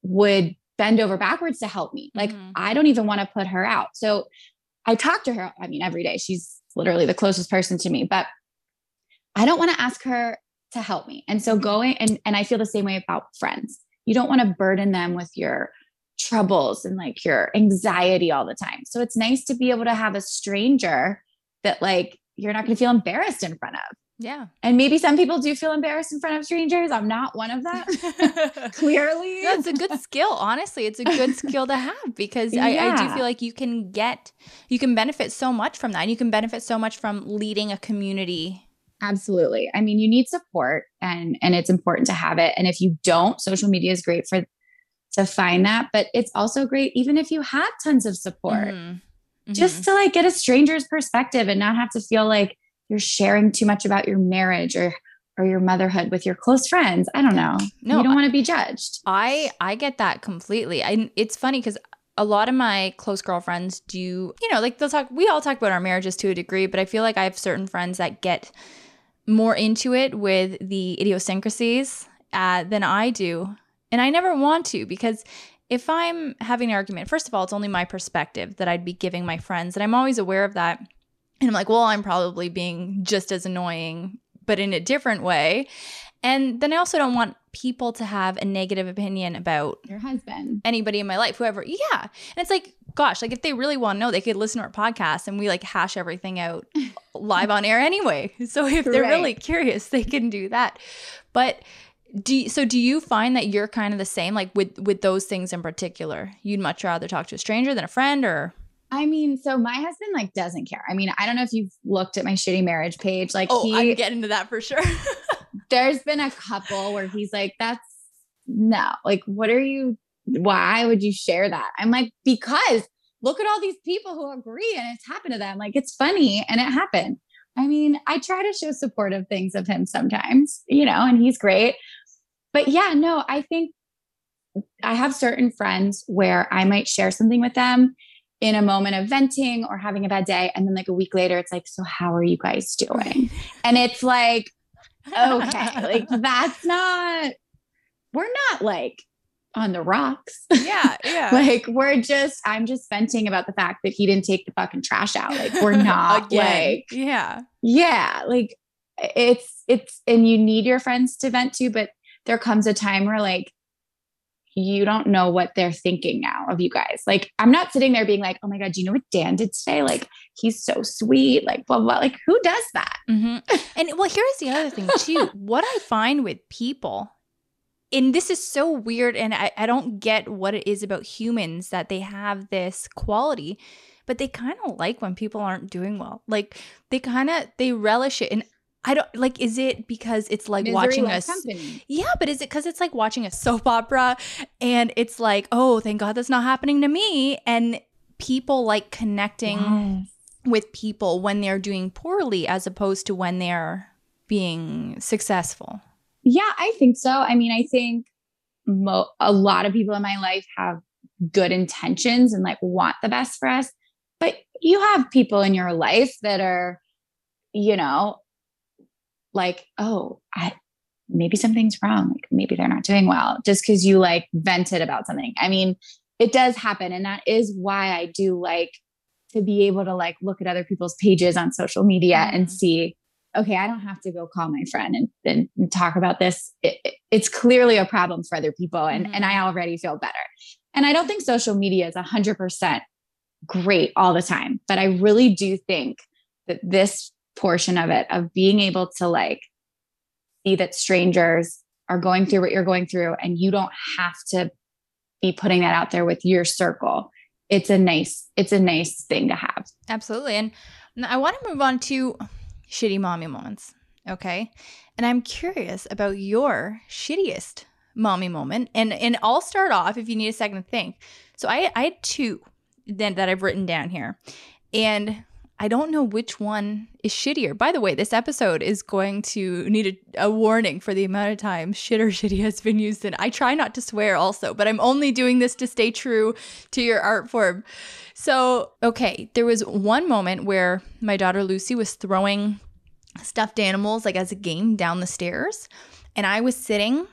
would bend over backwards to help me. Like mm-hmm. I don't even want to put her out. So I talk to her, I mean, every day. She's literally the closest person to me, but I don't want to ask her to help me. And so mm-hmm. going and and I feel the same way about friends. You don't want to burden them with your troubles and like your anxiety all the time. So it's nice to be able to have a stranger that like you're not going to feel embarrassed in front of. Yeah. And maybe some people do feel embarrassed in front of strangers. I'm not one of them. Clearly. No, it's a good skill. Honestly, it's a good skill to have because I, yeah. I do feel like you can get, you can benefit so much from that. And you can benefit so much from leading a community. Absolutely. I mean, you need support and and it's important to have it. And if you don't, social media is great for to find that. But it's also great even if you have tons of support. Mm-hmm. Mm-hmm. Just to like get a stranger's perspective and not have to feel like you're sharing too much about your marriage or or your motherhood with your close friends. I don't know. No, you don't want to be judged. I I get that completely. I it's funny because a lot of my close girlfriends do, you know, like they'll talk. We all talk about our marriages to a degree, but I feel like I have certain friends that get more into it with the idiosyncrasies uh, than I do, and I never want to because if I'm having an argument, first of all, it's only my perspective that I'd be giving my friends, and I'm always aware of that. And I'm like, well, I'm probably being just as annoying, but in a different way. And then I also don't want people to have a negative opinion about your husband, anybody in my life, whoever. Yeah. And it's like, gosh, like if they really want to know, they could listen to our podcast and we like hash everything out live on air anyway. So if they're right. really curious, they can do that. But do you, so do you find that you're kind of the same like with with those things in particular? You'd much rather talk to a stranger than a friend or I mean, so my husband like doesn't care. I mean, I don't know if you've looked at my shitty marriage page. Like, oh, he, I'm getting to that for sure. there's been a couple where he's like, "That's no, like, what are you? Why would you share that?" I'm like, because look at all these people who agree, and it's happened to them. Like, it's funny, and it happened. I mean, I try to show supportive things of him sometimes, you know, and he's great. But yeah, no, I think I have certain friends where I might share something with them in a moment of venting or having a bad day. And then like a week later, it's like, so how are you guys doing? And it's like, okay, like that's not, we're not like on the rocks. Yeah. Yeah. like we're just, I'm just venting about the fact that he didn't take the fucking trash out. Like we're not like, yeah. Yeah. Like it's, it's, and you need your friends to vent to, but there comes a time where like you don't know what they're thinking now of you guys. Like, I'm not sitting there being like, oh my God, do you know what Dan did today? Like, he's so sweet. Like, blah, blah. Like, who does that? Mm-hmm. And well, here's the other thing, too. what I find with people, and this is so weird, and I, I don't get what it is about humans that they have this quality, but they kind of like when people aren't doing well. Like, they kind of, they relish it. And I don't like. Is it because it's like Misery watching us? Yeah, but is it because it's like watching a soap opera, and it's like, oh, thank God that's not happening to me, and people like connecting Yes. with people when they're doing poorly as opposed to when they're being successful. Yeah, I think so. I mean, I think mo- a lot of people in my life have good intentions and like want the best for us. But you have people in your life that are, you know, like, oh, I maybe something's wrong. Like maybe they're not doing well just because you like vented about something. I mean, it does happen. And that is why I do like to be able to like look at other people's pages on social media and Mhm. see okay, I don't have to go call my friend and, and, and talk about this. It, it- it's clearly a problem for other people, and, and mm-hmm. I already feel better. And I don't think social media is 100% great all the time, but I really do think that this portion of it, of being able to like see that strangers are going through what you're going through, and you don't have to be putting that out there with your circle. It's a nice, it's a nice thing to have. Absolutely. And i want to move on to shitty mommy moments. Okay. And I'm curious about your shittiest mommy moment. And and I'll start off if you need a second to think. So I, I had two then that I've written down here. And I don't know which one is shittier. By the way, this episode is going to need a, a warning for the amount of time shit or shitty has been used in. I try not to swear also, but I'm only doing this to stay true to your art form. So, okay, there was one moment where my daughter Lucy was throwing stuffed animals like as a game down the stairs, and I was sitting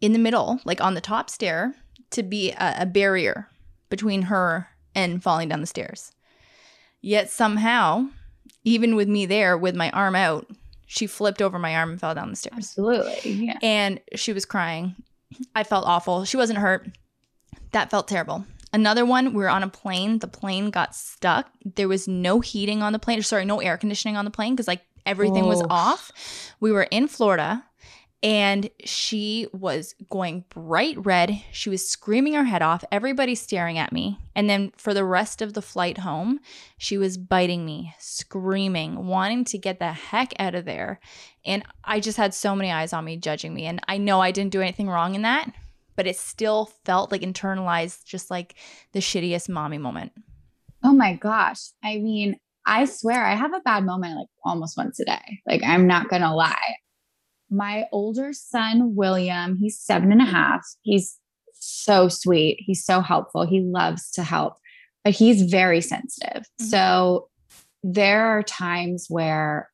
in the middle, like on the top stair, to be a, a barrier between her and falling down the stairs. Yet somehow, even with me there with my arm out, she flipped over my arm and fell down the stairs Absolutely. Yeah. and she was crying. I felt awful. She wasn't hurt. That felt terrible. Another one, we were on a plane. The plane got stuck. There was no heating on the plane, sorry, no air conditioning on the plane because like everything was off. We were in Florida and she was going bright red. She was screaming her head off. everybody staring at me. And then for the rest of the flight home, she was biting me, screaming, wanting to get the heck out of there. And I just had so many eyes on me judging me. And I know I didn't do anything wrong in that, but it still felt like internalized, just like the shittiest mommy moment. Oh my gosh. I mean, I swear I have a bad moment like almost once a day. Like, I'm not going to lie. My older son, William, he's seven and a half. He's so sweet. He's so helpful. He loves to help, but he's very sensitive. Mhm. So there are times where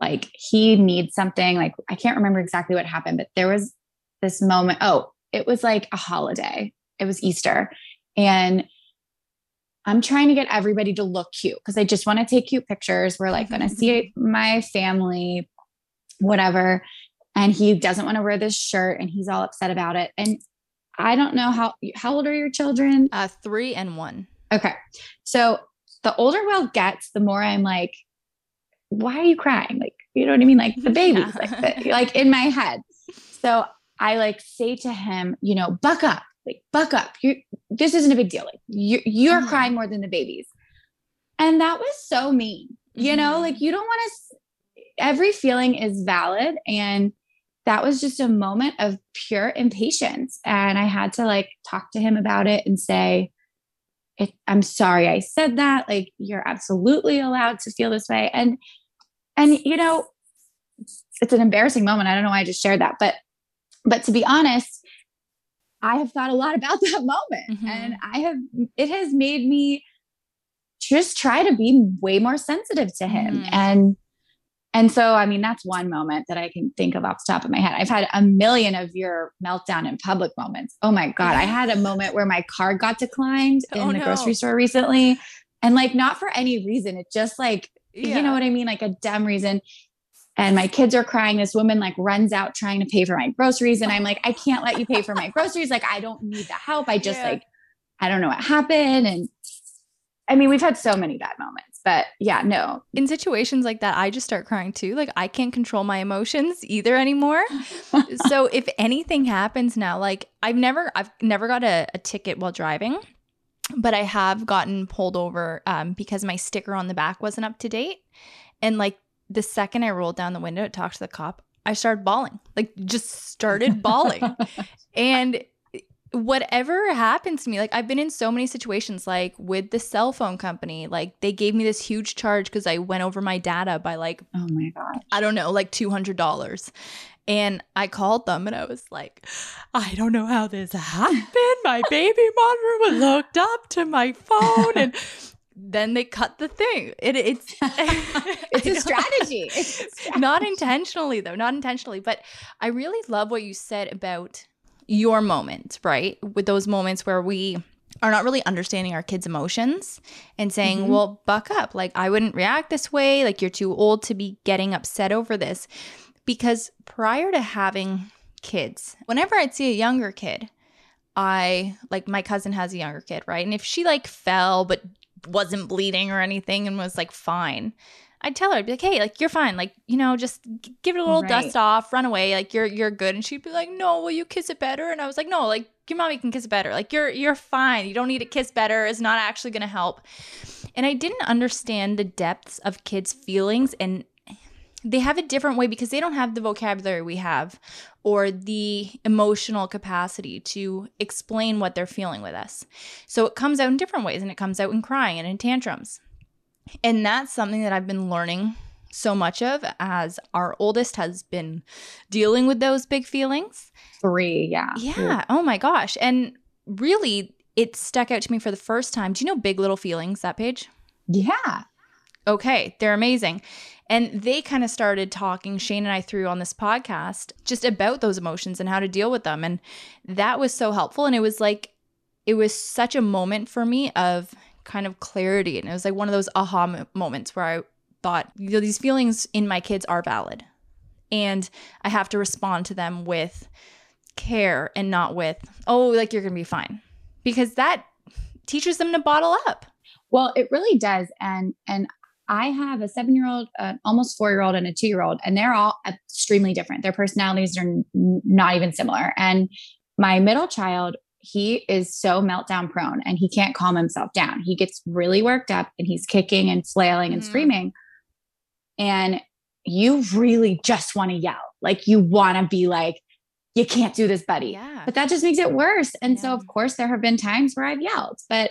like he needs something. Like, I can't remember exactly what happened, but there was this moment. Oh, it was like a holiday, it was Easter. And I'm trying to get everybody to look cute because I just want to take cute pictures. We're like going to see my family, whatever. And he doesn't want to wear this shirt and he's all upset about it. And I don't know how how old are your children? Uh, three and one. Okay. So the older Will gets, the more I'm like, why are you crying? Like, you know what I mean? Like the babies, Yeah. like, the, like in my head. So I like say to him, you know, buck up, like buck up. You, this isn't a big deal. Like you, you're Mhm. crying more than the babies. And that was so mean, you know, Mhm. like you don't want to, every feeling is valid. And that was just a moment of pure impatience. And I had to like talk to him about it and say, it, I'm sorry I said that. Like you're absolutely allowed to feel this way. And and you know, it's an embarrassing moment. I don't know why I just shared that, but but to be honest, I have thought a lot about that moment. Mhm. And I have it has made me just try to be way more sensitive to him. Mhm. And and so I mean that's one moment that I can think of off the top of my head. I've had a million of your meltdown in public moments. Oh my God. I had a moment where my card got declined oh, in Oh, the no. grocery store recently. And like not for any reason. It just like you know what I mean? Like a dumb reason. and my kids are crying. This woman like runs out trying to pay for my groceries. And I'm like, I can't let you pay for my groceries. Like, I don't need the help. I just yeah. like, I don't know what happened. And I mean, we've had so many bad moments, but yeah, no. In situations like that, I just start crying too. Like, I can't control my emotions either anymore. so if anything happens now, like I've never, I've never got a, a ticket while driving but I have gotten pulled over um, because my sticker on the back wasn't up to date. And like the second I rolled down the window to talk to the cop, I started bawling, like just started bawling. and whatever happens to me, like I've been in so many situations, like with the cell phone company, like they gave me this huge charge because I went over my data by like, oh my God, I don't know, like $200. And I called them and I was like, I don't know how this happened. My baby monitor was hooked up to my phone. And then they cut the thing. It, it's it's a strategy. It's a strategy. Not intentionally though, not intentionally. But I really love what you said about your moment, right? With those moments where we are not really understanding our kids' emotions and saying, mm-hmm. "Well, buck up. Like I wouldn't react this way. Like you're too old to be getting upset over this." Because prior to having kids, whenever I'd see a younger kid, I like my cousin has a younger kid, right? And if she like fell but wasn't bleeding or anything and was like fine, I'd tell her, I'd be like, hey, like you're fine, like you know, just give it a little right. dust off, run away, like you're you're good. And she'd be like, no, will you kiss it better? And I was like, no, like your mommy can kiss it better. Like you're you're fine. You don't need to kiss better. It's not actually gonna help. And I didn't understand the depths of kids' feelings and they have a different way because they don't have the vocabulary we have or the emotional capacity to explain what they're feeling with us. So it comes out in different ways and it comes out in crying and in tantrums. And that's something that I've been learning so much of as our oldest has been dealing with those big feelings. Three, yeah. Yeah. Oh my gosh. And really, it stuck out to me for the first time. Do you know Big Little Feelings, that page? Yeah. Okay. They're amazing. And they kind of started talking, Shane and I, through on this podcast just about those emotions and how to deal with them. And that was so helpful. And it was like, it was such a moment for me of kind of clarity. And it was like one of those aha moments where I thought, you know, these feelings in my kids are valid. And I have to respond to them with care and not with, oh, like you're going to be fine. Because that teaches them to bottle up. Well, it really does. And and I have a seven year old, an uh, almost four year old, and a two year old, and they're all extremely different. Their personalities are n- not even similar. And my middle child, he is so meltdown prone and he can't calm himself down. He gets really worked up and he's kicking and flailing and mm-hmm. screaming. And you really just want to yell. Like you want to be like, you can't do this, buddy. Yeah. But that just makes it worse. And yeah. so, of course, there have been times where I've yelled, but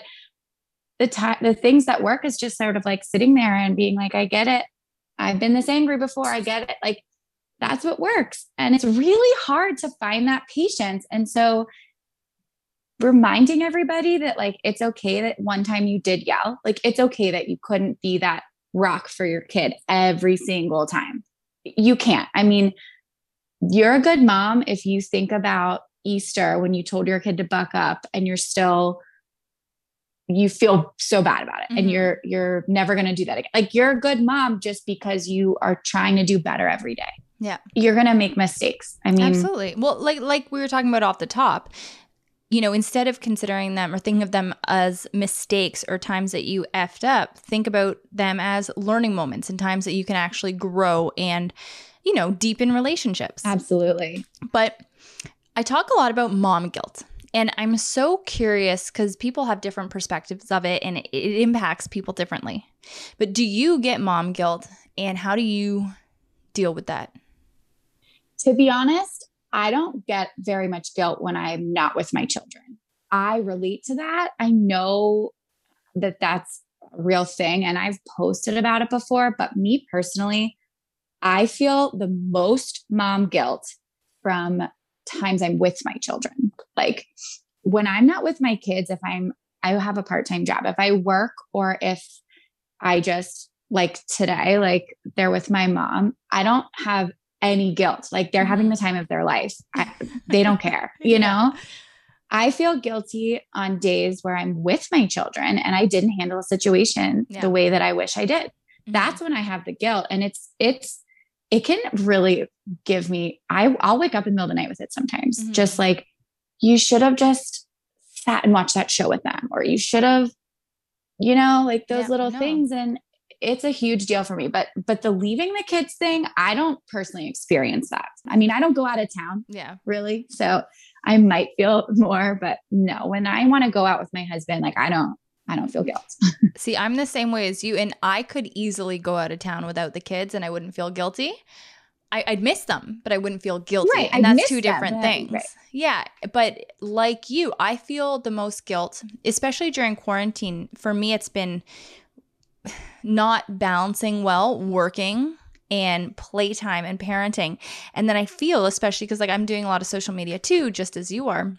the time the things that work is just sort of like sitting there and being like i get it i've been this angry before i get it like that's what works and it's really hard to find that patience and so reminding everybody that like it's okay that one time you did yell. Like it's okay that you couldn't be that rock for your kid every single time. You can't. I mean you're a good mom if you think about easter when you told your kid to buck up and you're still you feel so bad about it mm-hmm. and you're you're never going to do that again. Like you're a good mom just because you are trying to do better every day. Yeah. You're going to make mistakes. I mean absolutely. Well like like we were talking about off the top you know instead of considering them or thinking of them as mistakes or times that you effed up think about them as learning moments and times that you can actually grow and you know deepen relationships absolutely but i talk a lot about mom guilt and I'm so curious because people have different perspectives of it and it, it impacts people differently. But do you get mom guilt and how do you deal with that? To be honest, I don't get very much guilt when I'm not with my children. I relate to that. I know that that's a real thing and I've posted about it before, but me personally, I feel the most mom guilt from times I'm with my children. Like when I'm not with my kids, if I'm, I have a part time job, if I work or if I just like today, like they're with my mom, I don't have any guilt. Like they're having the time of their life. I, they don't care, you know? I feel guilty on days where I'm with my children and I didn't handle a situation yeah. the way that I wish I did. Mm-hmm. That's when I have the guilt. And it's, it's, it can really give me I I'll wake up in the middle of the night with it sometimes. Mhm. Just like you should have just sat and watched that show with them or you should have you know, like those Yeah, little no. things and it's a huge deal for me. But but the leaving the kids thing, I don't personally experience that. I mean, I don't go out of town Yeah. really. So I might feel more, but no, when I want to go out with my husband, like I don't I don't feel guilt. See, I'm the same way as you, and I could easily go out of town without the kids, and I wouldn't feel guilty. I, I'd miss them, but I wouldn't feel guilty, Right, and I'd that's two them, different things. right. Yeah, but like you, I feel the most guilt, especially during quarantine. For me, it's been not balancing well working and playtime and parenting, and then I feel, especially because like I'm doing a lot of social media too, just as you are.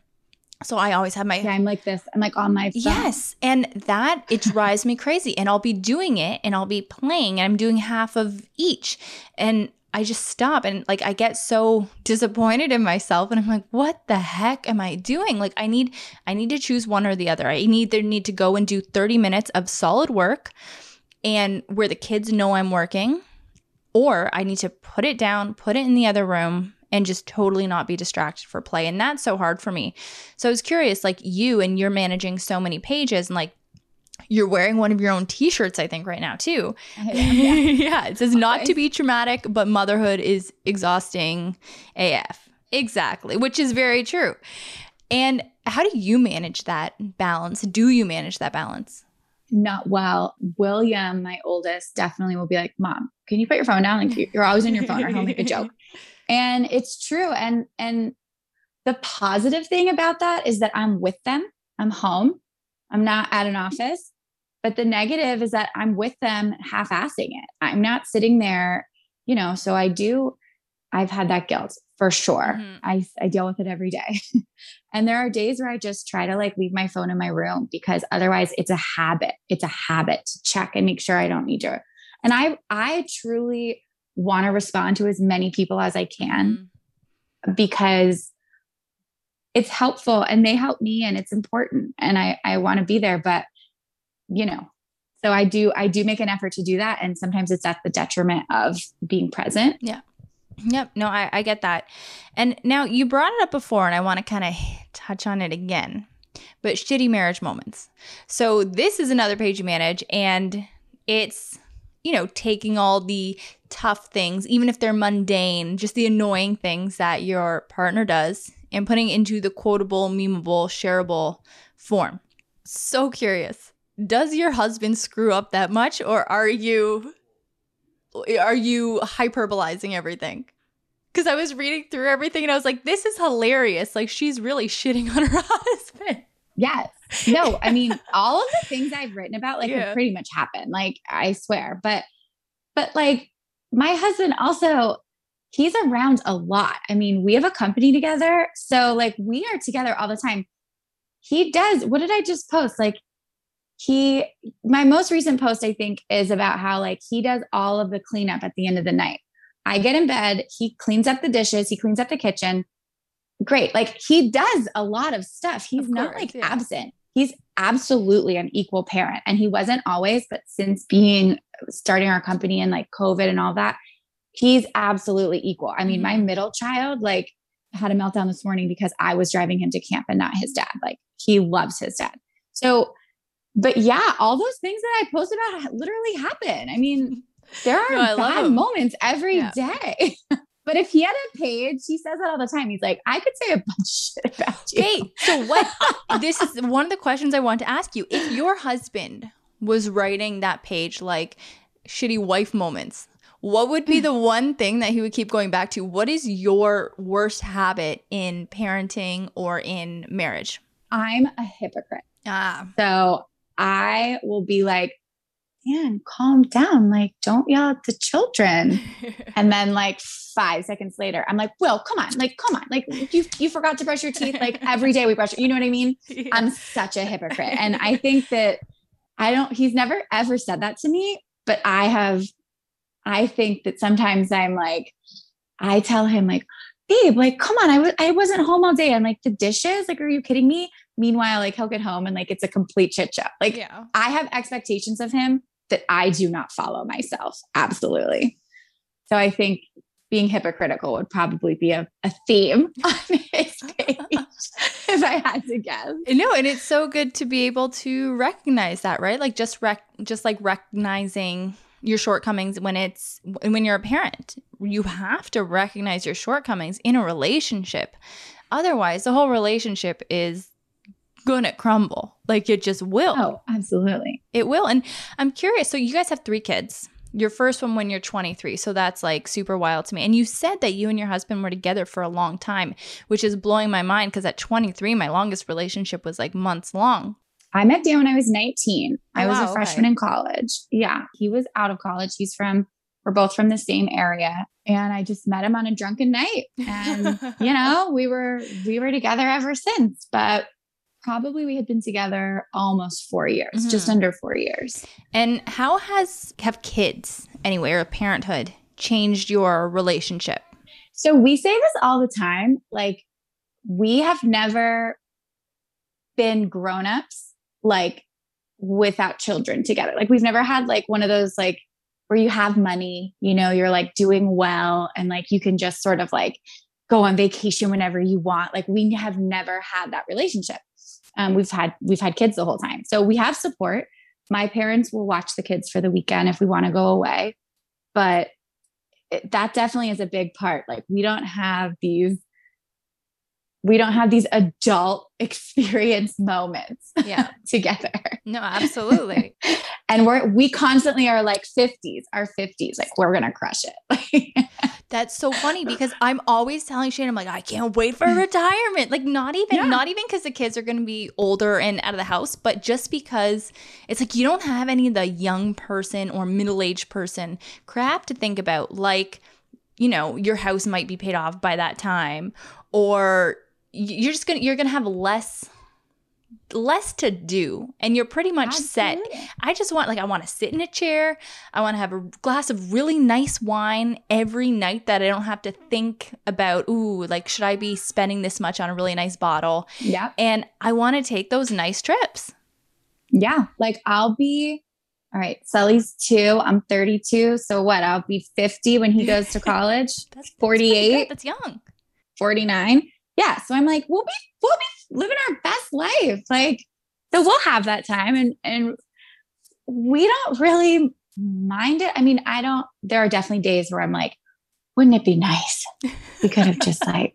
So I always have my Yeah, I'm like this. I'm like on my phone. Yes. And that it drives me crazy. And I'll be doing it and I'll be playing and I'm doing half of each. And I just stop and like I get so disappointed in myself and I'm like, what the heck am I doing? Like I need I need to choose one or the other. I either need to go and do 30 minutes of solid work and where the kids know I'm working, or I need to put it down, put it in the other room, and just totally not be distracted for play. And that's so hard for me. So I was curious, like you and you're managing so many pages and like you're wearing one of your own t-shirts, I think, right now too. Yeah. yeah. It says not to be traumatic, but motherhood is exhausting AF. Exactly, which is very true. And how do you manage that balance? Do you manage that balance? Not well. William, my oldest, definitely will be like, Mom, can you put your phone down? Like you- you're always on your phone, or he'll make a joke. And it's true. And and the positive thing about that is that I'm with them. I'm home. I'm not at an office. But the negative is that I'm with them half-assing it. I'm not sitting there, you know. So I do, I've had that guilt for sure. Mhm. I I deal with it every day. and there are days where I just try to like leave my phone in my room because otherwise it's a habit. It's a habit to check and make sure I don't need to. And I I truly want to respond to as many people as I can Mm. because it's helpful and they help me and it's important and I I want to be there but you know so I do I do make an effort to do that and sometimes it's at the detriment of being present Yep. No, I, I get that. And now you brought it up before, and I want to kind of touch on it again. But shitty marriage moments. So this is another page you manage, and it's, you know, taking all the tough things, even if they're mundane, just the annoying things that your partner does, and putting into the quotable, memeable, shareable form. So curious. Does your husband screw up that much, or are you are you hyperbolizing everything? Because I was reading through everything and I was like, this is hilarious. Like, she's really shitting on her husband. yes no I mean all of the things I've written about like Yeah. have pretty much happened like I swear but but like my husband also he's around a lot I mean we have a company together so like we are together all the time he does what did I just post like he my most recent post i think is about how like he does all of the cleanup at the end of the night. I get in bed he cleans up the dishes he cleans up the kitchen. Great like he does a lot of stuff. He's Of not like yeah. absent. He's absolutely an equal parent and he wasn't always but since being starting our company and like covid and all that he's absolutely equal. I mean my Mhm. middle child like had a meltdown this morning because i was driving him to camp and not his dad. Like he loves his dad. So but yeah, all those things that I post about literally happen. I mean, there are No, love moments every Yeah. day. but if he had a page, he says that all the time. He's like, I could say a bunch of shit about you. Okay, so what? this is one of the questions I want to ask you. If your husband was writing that page like shitty wife moments, what would be the one thing that he would keep going back to? What is your worst habit in parenting or in marriage? I'm a hypocrite. Ah, So I will be like, man, calm down. Like, don't yell at the children. And then like five seconds later, I'm like, Will, come on. Like, come on. Like you you forgot to brush your teeth. Like every day we brush, it. you know what I mean? I'm such a hypocrite. And I think that I don't, he's never ever said that to me, but I have, I think that sometimes I'm like, I tell him, like, babe, like, come on, I was I wasn't home all day. I'm like, the dishes, like, are you kidding me? Meanwhile, like he'll get home and like it's a complete chit chat. Like yeah. I have expectations of him that I do not follow myself. Absolutely. So I think being hypocritical would probably be a, a theme on his page if I had to guess. No, and it's so good to be able to recognize that, right? Like just rec- just like recognizing your shortcomings when it's when you're a parent. You have to recognize your shortcomings in a relationship. Otherwise, the whole relationship is gonna crumble. Like it just will. Oh, absolutely. It will. And I'm curious. So you guys have three kids. Your first one when you're 23. So that's like super wild to me. And you said that you and your husband were together for a long time, which is blowing my mind because at 23, my longest relationship was like months long. I met Dan when I was 19. I Oh, was wow, a freshman okay. in college. Yeah. He was out of college. He's from, we're both from the same area. And I just met him on a drunken night. And, you know, we were, we were together ever since. But probably we had been together almost four years, just Mhm. under four years. And how has have kids anyway or parenthood changed your relationship? So we say this all the time. Like, we have never been grown-ups like without children together. Like we've never had like one of those like where you have money, you know, you're like doing well and like you can just sort of like go on vacation whenever you want. Like we have never had that relationship. Um, we've had we've had kids the whole time. So we have support. My parents will watch the kids for the weekend if we want to go away. But it, that definitely is a big part. Like we don't have these we don't have these adult experience moments Yeah. together. No, absolutely. and we're we constantly are like 50s, our 50s, like we're gonna crush it. That's so funny because I'm always telling Shane, I'm like, I can't wait for retirement. Like, not even, Yeah. not even because the kids are going to be older and out of the house, but just because it's like you don't have any of the young person or middle aged person crap to think about. Like, you know, your house might be paid off by that time, or you're just gonna you're gonna have less less to do and you're pretty much set I just want like I want to sit in a chair. I want to have a glass of really nice wine every night that I don't have to think about ooh like should I be spending this much on a really nice bottle? Yeah. And I want to take those nice trips. Yeah. Like I'll be all right, Sully's two, I'm 32. So what? I'll be 50 when he goes to college, That's that's 48. That's young. 49. Yeah. So I'm like, we'll be we'll be living our best life. Like, so we'll have that time and and we don't really mind it. I mean, I don't there are definitely days where I'm like, wouldn't it be nice? We could have just like,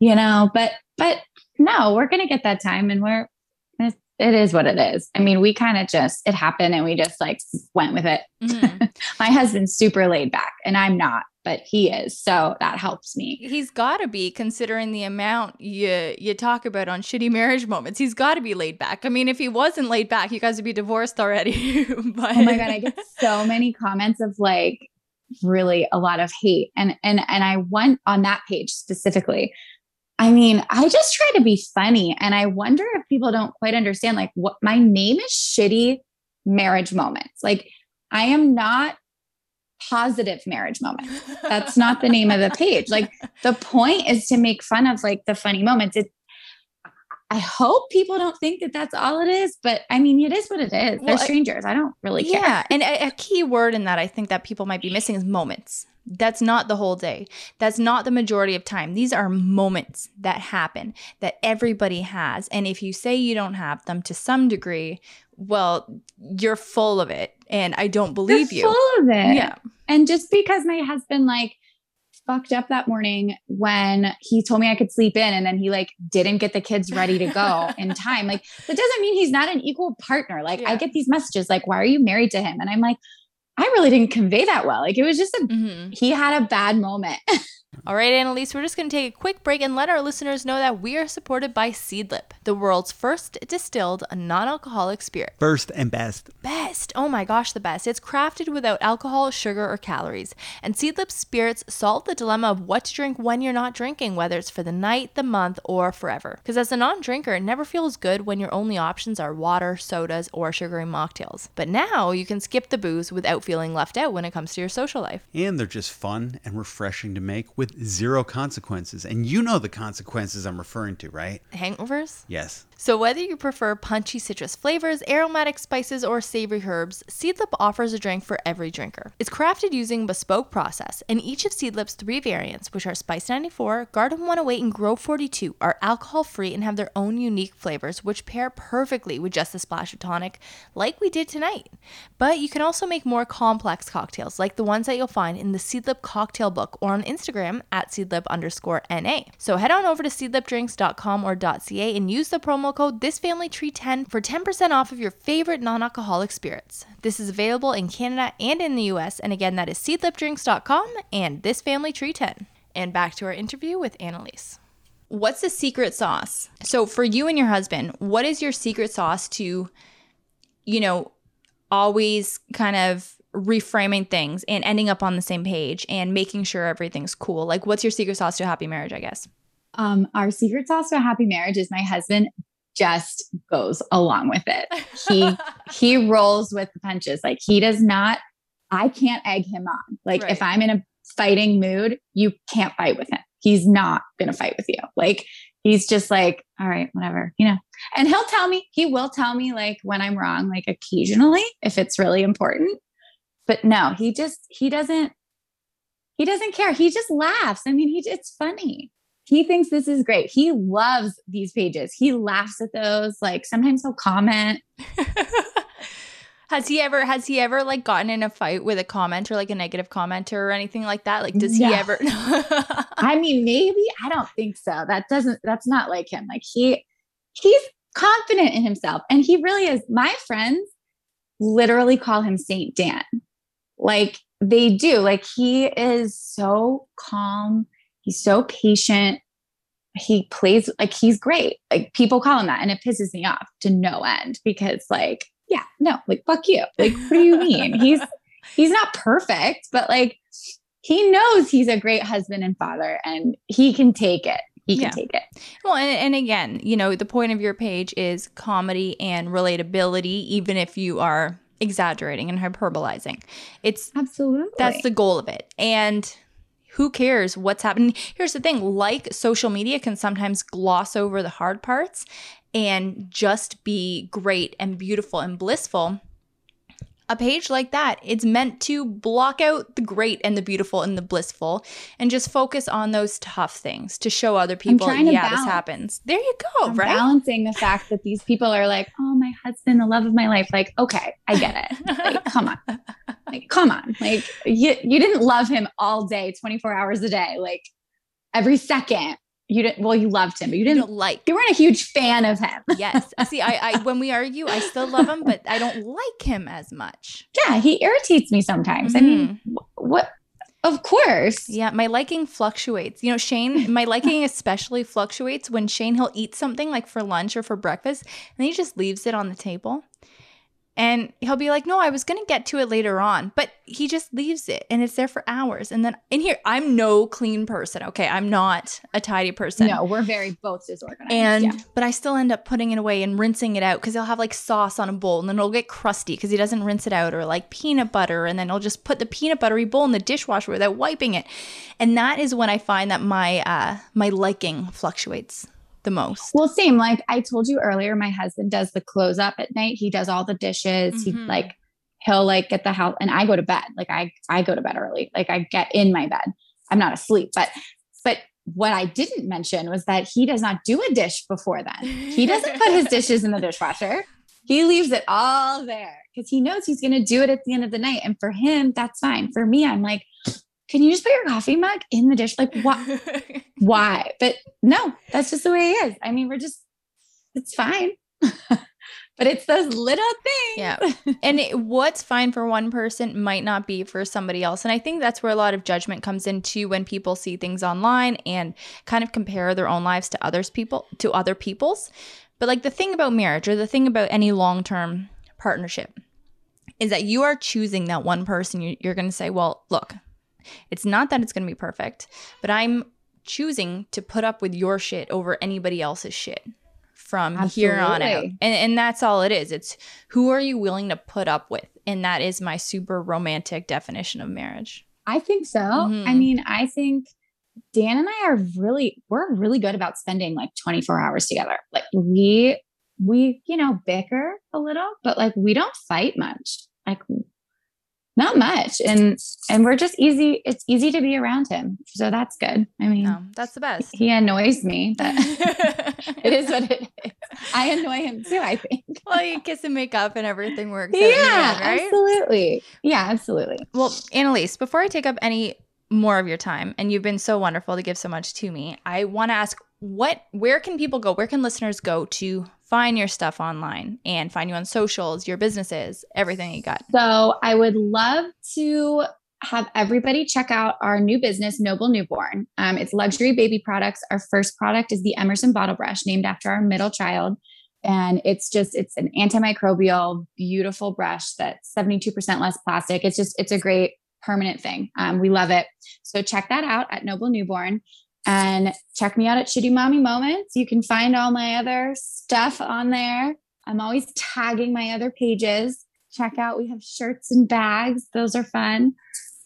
you know, but but no, we're gonna get that time and we're it, it is what it is. I mean, we kind of just it happened and we just like went with it. Mhm. My husband's super laid back and I'm not, but he is. So that helps me. He's got to be considering the amount you you talk about on shitty marriage moments. He's got to be laid back. I mean, if he wasn't laid back, you guys would be divorced already. but oh my god i get so many comments of like really a lot of hate and and and i went on that page specifically i mean i just try to be funny and i wonder if people don't quite understand like what my name is shitty marriage moments like i am not positive marriage moments that's not the name of the page like the point is to make fun of like the funny moments it I hope people don't think that that's all it is, but I mean, it is what it is. Well, They're I- strangers. I don't really care. Yeah, and a, a key word in that I think that people might be missing is moments. That's not the whole day. That's not the majority of time. These are moments that happen that everybody has. And if you say you don't have them to some degree, well, you're full of it. And I don't believe You're you. full of it. Yeah. And just because my husband like fucked up that morning when he told me I could sleep in and then he like didn't get the kids ready to go in time. Like that doesn't mean he's not an equal partner. Like I get these messages like, why are you married to him? And I'm like, I really didn't convey that well. Like it was just a Mhm. he had a bad moment. All right, Annalise, we're just going to take a quick break and let our listeners know that we are supported by Seedlip, the world's first distilled non alcoholic spirit. First and best. best. Oh my gosh, the best. It's crafted without alcohol, sugar, or calories. And Seedlip spirits solve the dilemma of what to drink when you're not drinking, whether it's for the night, the month, or forever. Because as a non drinker, it never feels good when your only options are water, sodas, or sugary mocktails. But now you can skip the booze without feeling left out when it comes to your social life. And they're just fun and refreshing to make with zero consequences. And you know the consequences I'm referring to, right? Hangovers? Yes. So, whether you prefer punchy citrus flavors, aromatic spices, or savory herbs, Seedlip offers a drink for every drinker. It's crafted using bespoke process, and each of Seedlip's three variants, which are Spice 94, Garden 108, and Grove 42, are alcohol free and have their own unique flavors, which pair perfectly with just a splash of tonic, like we did tonight. But you can also make more complex cocktails, like the ones that you'll find in the Seedlip cocktail book or on Instagram at seedlip underscore NA. So head on over to seedlipdrinks.com or .ca and use the promo code ThisFamilyTree10 for 10% off of your favorite non-alcoholic spirits. This is available in Canada and in the US, and again, that is seedlipdrinks.com and ThisFamilyTree10. And back to our interview with Annalise. What's the secret sauce? So for you and your husband, what is your secret sauce to, you know, always kind of reframing things and ending up on the same page and making sure everything's cool? Like what's your secret sauce to a happy marriage, I guess? Um, our secret sauce to a happy marriage is my husband just goes along with it. He he rolls with the punches. Like he does not I can't egg him on. Like Right. if I'm in a fighting mood, you can't fight with him. He's not going to fight with you. Like he's just like, all right, whatever, you know. And he'll tell me, he will tell me like when I'm wrong, like occasionally if it's really important. But no, he just he doesn't he doesn't care. He just laughs. I mean, he it's funny. He thinks this is great. He loves these pages. He laughs at those. Like sometimes he'll comment. has he ever has he ever like gotten in a fight with a commenter like a negative commenter or anything like that? Like does he ever I mean, maybe I don't think so. That doesn't. That's not like him. Like he, he's confident in himself, and he really is. My friends literally call him Saint Dan. Like they do. Like he is so calm. He's so patient. He plays like he's great. Like people call him that, and it pisses me off to no end because, like, yeah, no, like fuck you. Like, what do you mean? he's he's not perfect, but like he knows he's a great husband and father and he can take it. He can Yeah. take it. Well, and, and again, you know, the point of your page is comedy and relatability, even if you are exaggerating and hyperbolizing. It's Absolutely. that's the goal of it. And who cares what's happening? Here's the thing like social media can sometimes gloss over the hard parts and just be great and beautiful and blissful. A page like that, it's meant to block out the great and the beautiful and the blissful and just focus on those tough things to show other people, yeah, this happens. There you go, I'm right? balancing the fact that these people are like, oh, my husband, the love of my life. Like, okay, I get it. Like, come on. Like, come on. Like, you, you didn't love him all day, 24 hours a day, like every second. You didn't, well, you loved him, but you You didn't, don't like. you weren't a huge fan of him. Yes. See, I, I when we argue, I still love him, but I don't like him as much. Yeah, he irritates me sometimes. I mean, mm-hmm. what? Of course. Yeah, my liking fluctuates. You know, Shane, my liking especially fluctuates when Shane he'll eat something like for lunch or for breakfast, and he just leaves it on the table. And he'll be like, "No, I was going to get to it later on." But he just leaves it and it's there for hours. And then in here, I'm no clean person. Okay, I'm not a tidy person. No, we're very both disorganized. And yeah. but I still end up putting it away and rinsing it out because he'll have like sauce on a bowl and then it'll get crusty because he doesn't rinse it out or like peanut butter and then he'll just put the peanut buttery bowl in the dishwasher without wiping it. And that is when I find that my uh my liking fluctuates the most. Well, same. Like I told you earlier, my husband does the close up at night. He does all the dishes. He Mhm. like he'll like get the house, and I go to bed. Like I I go to bed early. Like I get in my bed. I'm not asleep, but but what I didn't mention was that he does not do a dish before then. He doesn't put his dishes in the dishwasher. He leaves it all there because he knows he's going to do it at the end of the night. And for him, that's fine. For me, I'm like, can you just put your coffee mug in the dish? Like, what? why? But no, that's just the way it is. I mean, we're just, it's fine. but it's those little things. Yeah. and it, what's fine for one person might not be for somebody else and i think that's where a lot of judgment comes into when people see things online and kind of compare their own lives to others people to other people's but like the thing about marriage or the thing about any long-term partnership is that you are choosing that one person you, you're going to say well look it's not that it's going to be perfect but i'm choosing to put up with your shit over anybody else's shit from here on out and, and that's all it is it's who are you willing to put up with and that is my super romantic definition of marriage I think so. Mhm. I mean, I think Dan and I are really, we're really good about spending like 24 hours together. Like we, we, you know, bicker a little, but like we don't fight much. Like not much. And, and we're just easy. It's easy to be around him. So that's good. I mean, that's the best. he annoys me, but it is what it is. I annoy him too, I think. well, you kiss and make up and everything works. Yeah, end, right? absolutely. Yeah, absolutely. Well, Annalise, before I take up any more of your time, and you've been so wonderful to give so much to me, I want to ask what where can people go? Where can listeners go to find your stuff online and find you on socials, your businesses, everything you got? So I would love to have everybody check out our new business, Noble Newborn. Um, it's luxury baby products. Our first product is the Emerson bottle brush, named after our middle child. And it's just, it's an antimicrobial, beautiful brush that's 72% less plastic. It's just, it's a great permanent thing. Um, we love it. So check that out at Noble Newborn and check me out at Shitty Mommy Moments. You can find all my other stuff on there. I'm always tagging my other pages. Check out, we have shirts and bags. Those are fun.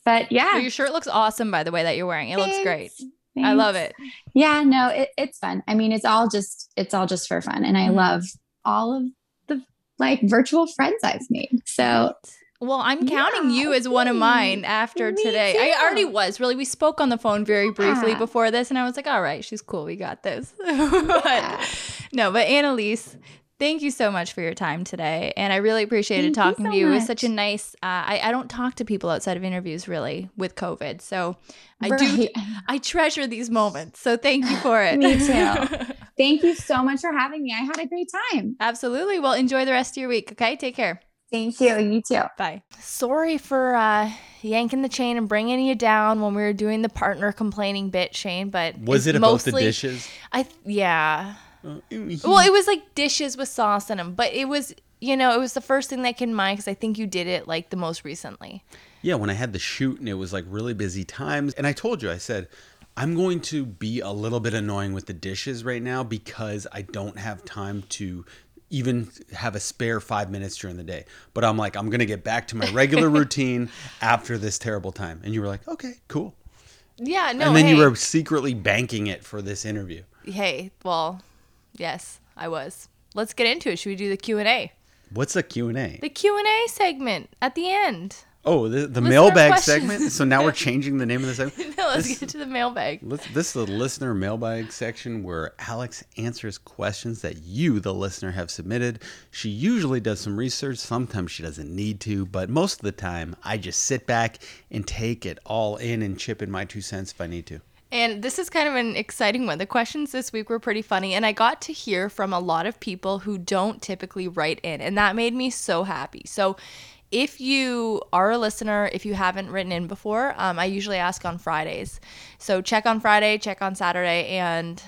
But yeah, Well, your shirt looks awesome, by the way, that you're wearing. It looks great. thanks. I love it. Yeah, no, it, it's fun. I mean, it's all just it's all just for fun, and I Mhm. love all of the like virtual friends I've made. So Well, I'm counting Yeah, you as one of mine after today. I already was. Really, we spoke on the phone very briefly Yeah. before this, and I was like, "All right, she's cool. We got this." Yeah. no, but Annalise, thank you so much for your time today, and I really appreciated Thank you talking so to you. It was such a nice. Uh, I I don't talk to people outside of interviews really with COVID, so I do. I treasure these moments. So thank you for it. Me too. Thank you so much for having me. I had a great time. Absolutely. Well, enjoy the rest of your week. Okay, take care. Thank you. You too. Bye. Sorry for uh, yanking the chain and bringing you down when we were doing the partner complaining bit, Shane. But Was it about mostly, the dishes? I yeah. Uh, Well, it was like dishes with sauce in them, but it was you know it was the first thing that came to mind because I think you did it like the most recently. Yeah, when I had the shoot and it was like really busy times. And I told you, I said, I'm going to be a little bit annoying with the dishes right now because I don't have time to even have a spare five minutes during the day. But I'm like, I'm going to get back to my regular routine after this terrible time. And you were like, okay, cool. Yeah, no. and then hey, you were secretly banking it for this interview. hey, well, yes, I was. Let's get into it. Should we do the Q and A? What's a Q&A? The Q and A segment at the end. Oh, the, the mailbag segment? So now we're changing the name of the segment? No, let's This- get to the mailbag. Let's, this is the listener mailbag section where Alex answers questions that you, the listener, have submitted. She usually does some research. Sometimes she doesn't need to, but most of the time, I just sit back and take it all in and chip in my two cents if I need to. And this is kind of an exciting one. The questions this week were pretty funny, and I got to hear from a lot of people who don't typically write in, and that made me so happy. So, if you are a listener, if you haven't written in before, um, I usually ask on Fridays. So, check on Friday, check on Saturday, and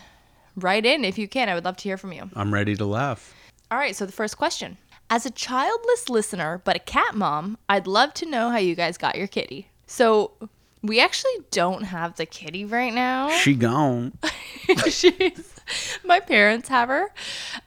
write in if you can. I would love to hear from you. I'm ready to laugh. All right, so the first question. As a childless listener, but a cat mom, I'd love to know how you guys got your kitty. So, we actually don't have the kitty right now. She gone. She's my parents have her.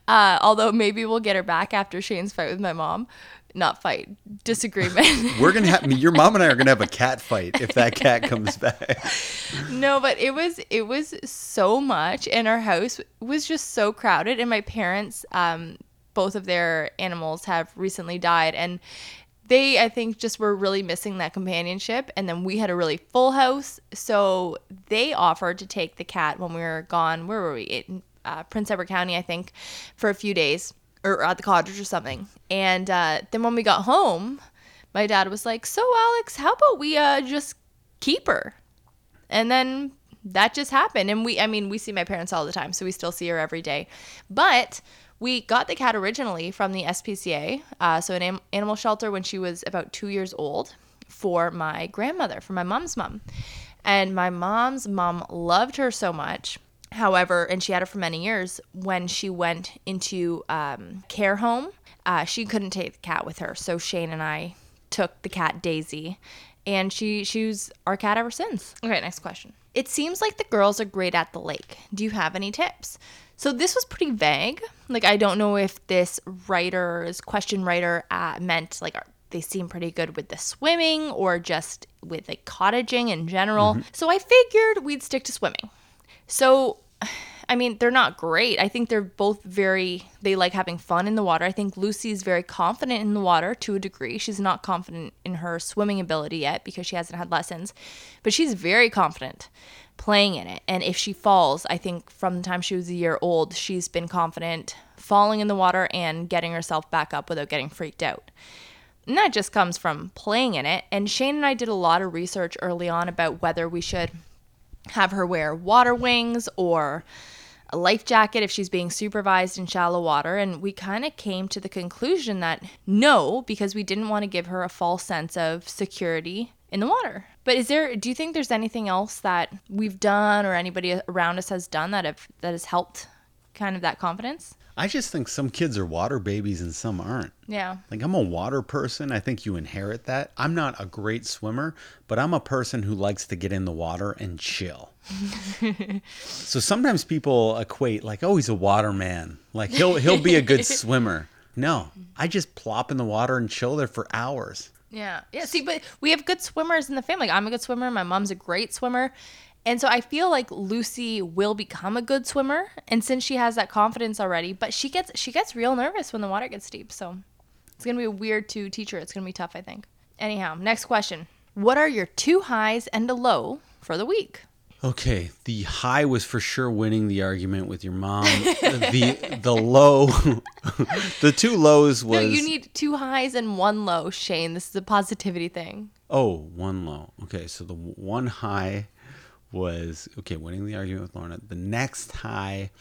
Uh, although maybe we'll get her back after Shane's fight with my mom. Not fight, disagreement. We're gonna have your mom and I are gonna have a cat fight if that cat comes back. no, but it was it was so much, and our house was just so crowded. And my parents, um, both of their animals have recently died, and they I think just were really missing that companionship. And then we had a really full house, so they offered to take the cat when we were gone. Where were we? In uh, Prince Edward County, I think, for a few days or at the cottage or something. And uh, then when we got home, my dad was like, "So Alex, how about we uh, just keep her?" And then that just happened. And we, I mean, we see my parents all the time, so we still see her every day. But we got the cat originally from the SPCA, uh, so an animal shelter when she was about two years old for my grandmother, for my mom's mom. And my mom's mom loved her so much. However, and she had it for many years, when she went into um, care home, uh, she couldn't take the cat with her. So Shane and I took the cat Daisy, and she she was our cat ever since. Okay, next question. It seems like the girls are great at the lake. Do you have any tips? So this was pretty vague. Like I don't know if this writer's question writer uh, meant like our, they seem pretty good with the swimming or just with like cottaging in general. So I figured we'd stick to swimming. So I mean, they're not great. I think they're both very, they like having fun in the water. I think Lucy is very confident in the water to a degree. She's not confident in her swimming ability yet because she hasn't had lessons, but she's very confident playing in it. And if she falls, I think from the time she was a year old, she's been confident falling in the water and getting herself back up without getting freaked out. And that just comes from playing in it. And Shane and I did a lot of research early on about whether we should have her wear water wings or a life jacket if she's being supervised in shallow water. And we kind of came to the conclusion that no, because we didn't want to give her a false sense of security in the water. But is there do you think there's anything else that we've done or anybody around us has done that have that has helped kind of that confidence? I just think some kids are water babies and some aren't. Yeah. Like I'm a water person. I think you inherit that. I'm not a great swimmer, but I'm a person who likes to get in the water and chill. so sometimes people equate like, oh, he's a water man. Like he'll he'll be a good swimmer. No, I just plop in the water and chill there for hours. Yeah. Yeah. See, but we have good swimmers in the family. I'm a good swimmer. My mom's a great swimmer. And so I feel like Lucy will become a good swimmer. And since she has that confidence already, but she gets she gets real nervous when the water gets deep. So it's gonna be weird to teach her. It's gonna be tough, I think. Anyhow, next question. What are your two highs and a low for the week? Okay, the high was for sure winning the argument with your mom. the the low, the two lows was No, you need two highs and one low, Shane. This is a positivity thing. Oh, one low. Okay, so the one high was okay, winning the argument with Lorna. The next high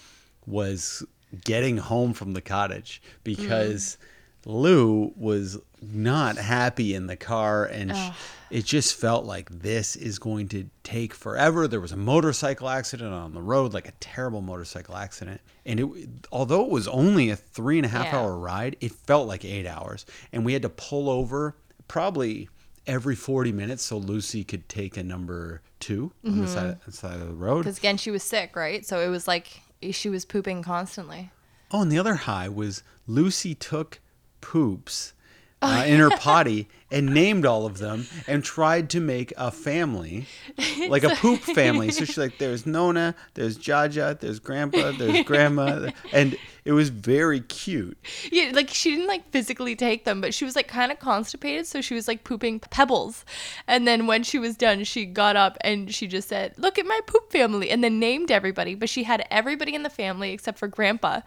was getting home from the cottage because Lou was not happy in the car and sh- it just felt like this is going to take forever. There was a motorcycle accident on the road, like a terrible motorcycle accident. And it, although it was only a three and a half Yeah. hour ride, it felt like eight hours. And we had to pull over probably every 40 minutes so Lucy could take a number two on the side, side of the road. Because again, she was sick, right? So it was like she was pooping constantly. Oh, and the other high was Lucy took poops uh, in her potty and named all of them and tried to make a family, like a poop family. So she's like, there's Nona, there's Jaja, there's Grandpa, there's Grandma. And it was very cute. Yeah, like she didn't like physically take them, but she was like kind of constipated, so she was like pooping pebbles. And then when she was done, she got up and she just said, "Look at my poop family," and then named everybody. But she had everybody in the family except for Grandpa.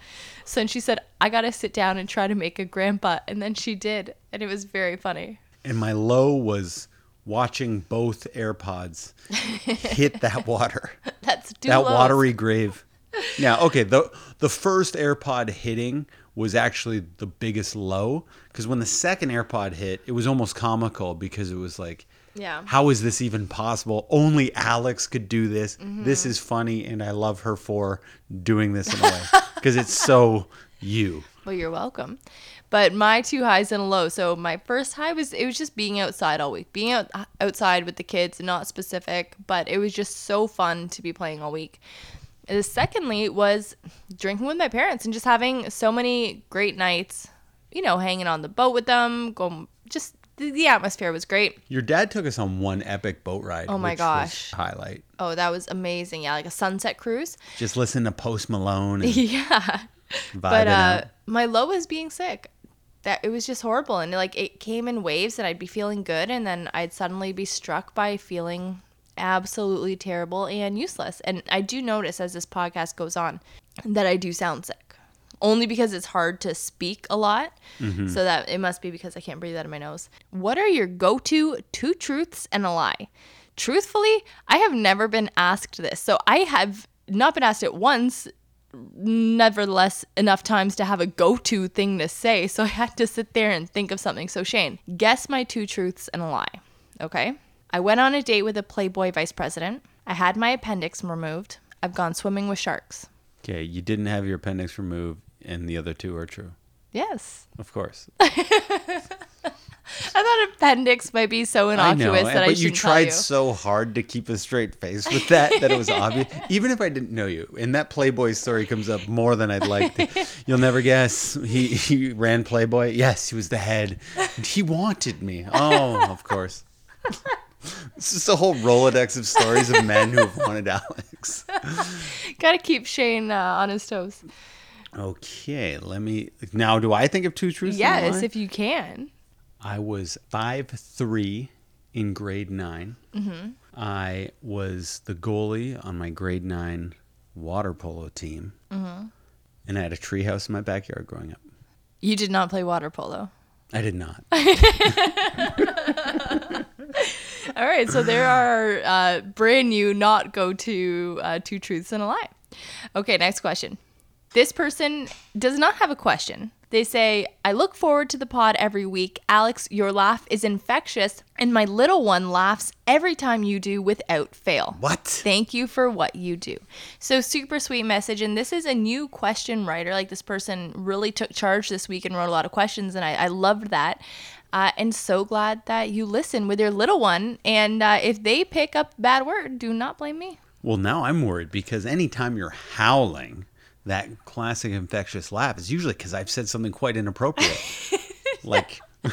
So then she said, "I gotta sit down and try to make a Grandpa," and then she did, and it was very funny. And my low was watching both AirPods hit that water. That's that lows. watery grave. Now, okay, the the first AirPod hitting was actually the biggest low because when the second AirPod hit, it was almost comical because it was like, Yeah. how is this even possible? Only Alex could do this. Mm-hmm. This is funny, and I love her for doing this in a way because it's so you. Well, you're welcome. But my two highs and a low. So my first high was it was just being outside all week, being out, outside with the kids, not specific, but it was just so fun to be playing all week. The secondly was drinking with my parents and just having so many great nights. You know, hanging on the boat with them, going just the, the atmosphere was great. Your dad took us on one epic boat ride. Oh my which was gosh. highlight. Oh, that was amazing. Yeah, like a sunset cruise. Just listen to Post Malone and yeah. but uh, out. my low was being sick. That it was just horrible, and like it came in waves, and I'd be feeling good, and then I'd suddenly be struck by feeling absolutely terrible and useless. And I do notice as this podcast goes on that I do sound sick, only because it's hard to speak a lot. Mm-hmm. So that it must be because I can't breathe out of my nose. What are your go-to two truths and a lie? Truthfully, I have never been asked this, so I have not been asked it once nevertheless enough times to have a go-to thing to say so i had to sit there and think of something so shane guess my two truths and a lie okay i went on a date with a playboy vice president i had my appendix removed i've gone swimming with sharks Okay, you didn't have your appendix removed, and the other two are true. yes Of course. i thought appendix might be so I innocuous know, that I but you tried you. Tried so hard to keep a straight face with that that it was obvious. Even if I didn't know you, and that Playboy story comes up more than I'd like. To. You'll never guess. He he ran Playboy. Yes, he was the head. He wanted me. Oh, of course. It's just a whole Rolodex of stories of men who have wanted Alex. Gotta keep Shane uh, on his toes. Okay, let me. Now, do I think of two truths? Yes, if you can. I was five three in grade 9 Mm-hmm. I was the goalie on my grade nine water polo team, Mm-hmm. and I had a treehouse in my backyard growing up. You did not play water polo. I did not. All right, so there are uh, brand new, not go to uh, two truths and a lie. Okay, next question. This person does not have a question. They say, I look forward to the pod every week. Alex, your laugh is infectious, and my little one laughs every time you do without fail. What? Thank you for what you do. So, super sweet message. And this is a new question writer. Like, this person really took charge this week and wrote a lot of questions, and I, I loved that. Uh, and so glad that you listen with your little one. And uh, if they pick up bad word, do not blame me. Well, now I'm worried because anytime you're howling, that classic infectious laugh is usually because I've said something quite inappropriate. like,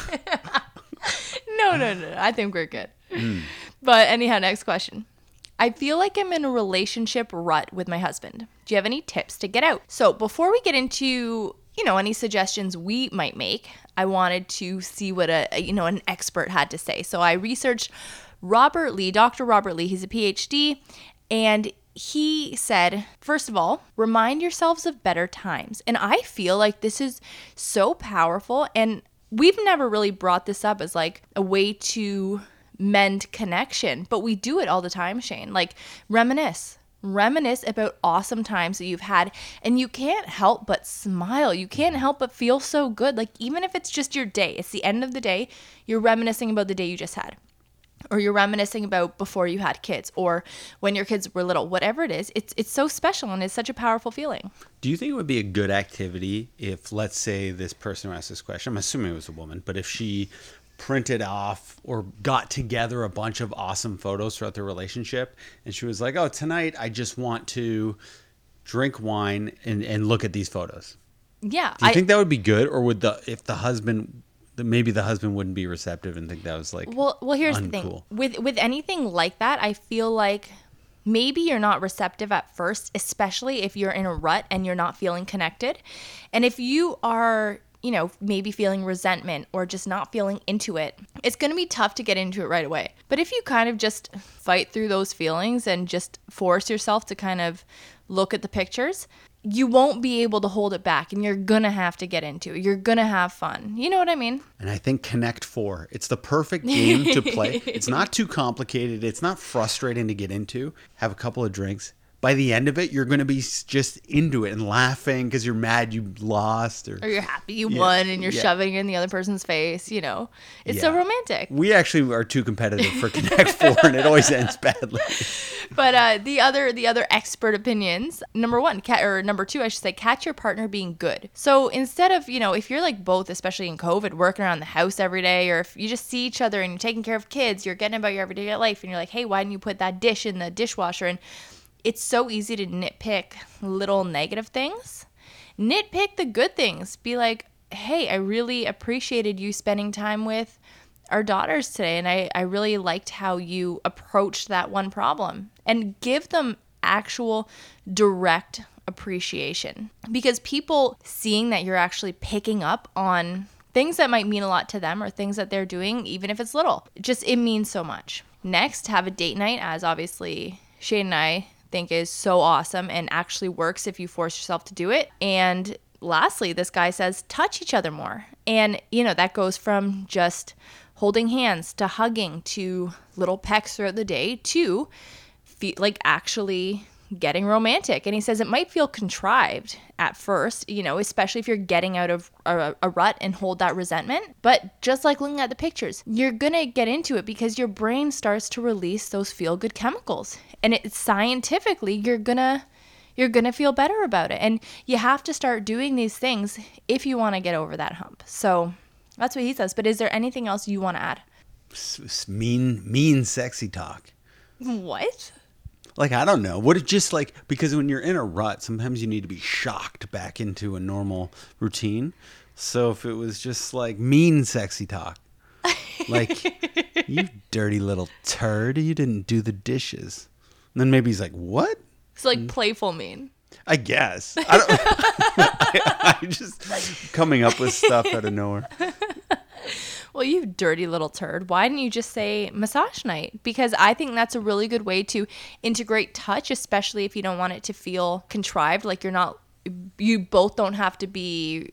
No, no, no. I think we're good. Mm. But anyhow, next question. I feel like I'm in a relationship rut with my husband. Do you have any tips to get out? So, before we get into, you know, any suggestions we might make, I wanted to see what a, a, you know, an expert had to say. So, I researched Robert Lee, Dr. Robert Lee, he's a PhD, and he said, first of all, remind yourselves of better times. And I feel like this is so powerful. And we've never really brought this up as like a way to mend connection, but we do it all the time, Shane. Like reminisce. Reminisce about awesome times that you've had, and you can't help but smile. You can't help but feel so good. Like, even if it's just your day, it's the end of the day, you're reminiscing about the day you just had or you're reminiscing about before you had kids or when your kids were little whatever it is it's it's so special and it's such a powerful feeling do you think it would be a good activity if, let's say, this person who asked this question, I'm assuming it was a woman, but if she printed off or got together a bunch of awesome photos throughout their relationship and she was like, oh, tonight I just want to drink wine and, and look at these photos? yeah Do you I, think that would be good, or would the if the husband, the- maybe the husband wouldn't be receptive and think that was like well well here's the thing. with with anything like that i feel like maybe you're not receptive at first especially if you're in a rut and you're not feeling connected. And if you are you know maybe feeling resentment or just not feeling into it it's going to be tough to get into it right away. But if you kind of just fight through those feelings and just force yourself to kind of look at the pictures you won't be able to hold it back and you're gonna have to get into it you're gonna have fun you know what i mean And I think Connect Four, it's the perfect game to play. It's not too complicated. It's not frustrating to get into. Have a couple of drinks. By the end of it, you're going to be just into it and laughing because you're mad you lost. Or or you're happy you Yeah, won and you're yeah. shoving it in the other person's face, you know. It's so romantic. we actually are too competitive for Connect Four, and it always ends badly. But uh, the other the other expert opinions, number one, cat or number two, I should say, catch your partner being good. So instead of you know, if you're like both, especially in COVID, working around the house every day, or if you just see each other and you're taking care of kids, you're getting about your everyday life, and you're like, hey, why didn't you put that dish in the dishwasher? And it's so easy to nitpick little negative things. Nitpick the good things. Be like, hey, I really appreciated you spending time with our daughters today and I, I really liked how you approached that one problem and give them actual direct appreciation because people seeing that you're actually picking up on things that might mean a lot to them or things that they're doing even if it's little just it means so much next have a date night as obviously shane and i think is so awesome and actually works if you force yourself to do it and lastly, this guy says touch each other more. And, you know, that goes from just holding hands to hugging to little pecks throughout the day to like actually getting romantic. And he says it might feel contrived at first, you know, especially if you're getting out of a, a rut and hold that resentment. But just like looking at the pictures, you're going to get into it because your brain starts to release those feel good chemicals. And it scientifically, you're going to you're going to feel better about it. And you have to start doing these things if you want to get over that hump. So That's what he says. But is there anything else you want to add? Mean, mean, sexy talk. What? Like I don't know. What it just like because when you're in a rut, sometimes you need to be shocked back into a normal routine. So if it was just like mean, sexy talk, like you dirty little turd, you didn't do the dishes. And then maybe he's like, "What?" It's like mm. playful mean. I guess. I don't. I, I just coming up with stuff out of nowhere. Well, you dirty little turd. Why didn't you just say massage night? Because I think that's a really good way to integrate touch, especially if you don't want it to feel contrived. Like you're not, you both don't have to be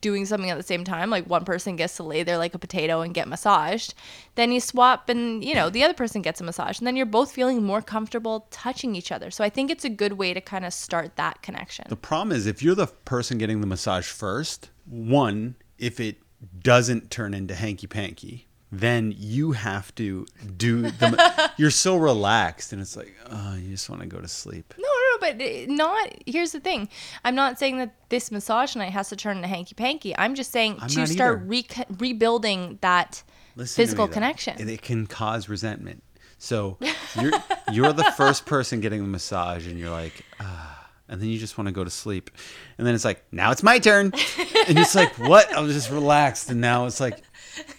doing something at the same time. Like one person gets to lay there like a potato and get massaged. Then you swap and, you know, the other person gets a massage. And then you're both feeling more comfortable touching each other. So I think it's a good way to kind of start that connection. The problem is if you're the person getting the massage first, one, if it doesn't turn into hanky panky, then you have to do the. you're so relaxed, and it's like, oh, you just want to go to sleep. No, no, no, but uh, not. Here's the thing. I'm not saying that this massage night has to turn into hanky panky. I'm just saying I'm to start re- rebuilding that Listen me, physical connection. It, it can cause resentment. So you're you're the first person getting the massage, and you're like, ah. And then you just want to go to sleep, and then it's like, now it's my turn, and it's like, what? I was just relaxed, and now it's like,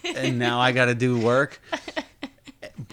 and now I got to do work.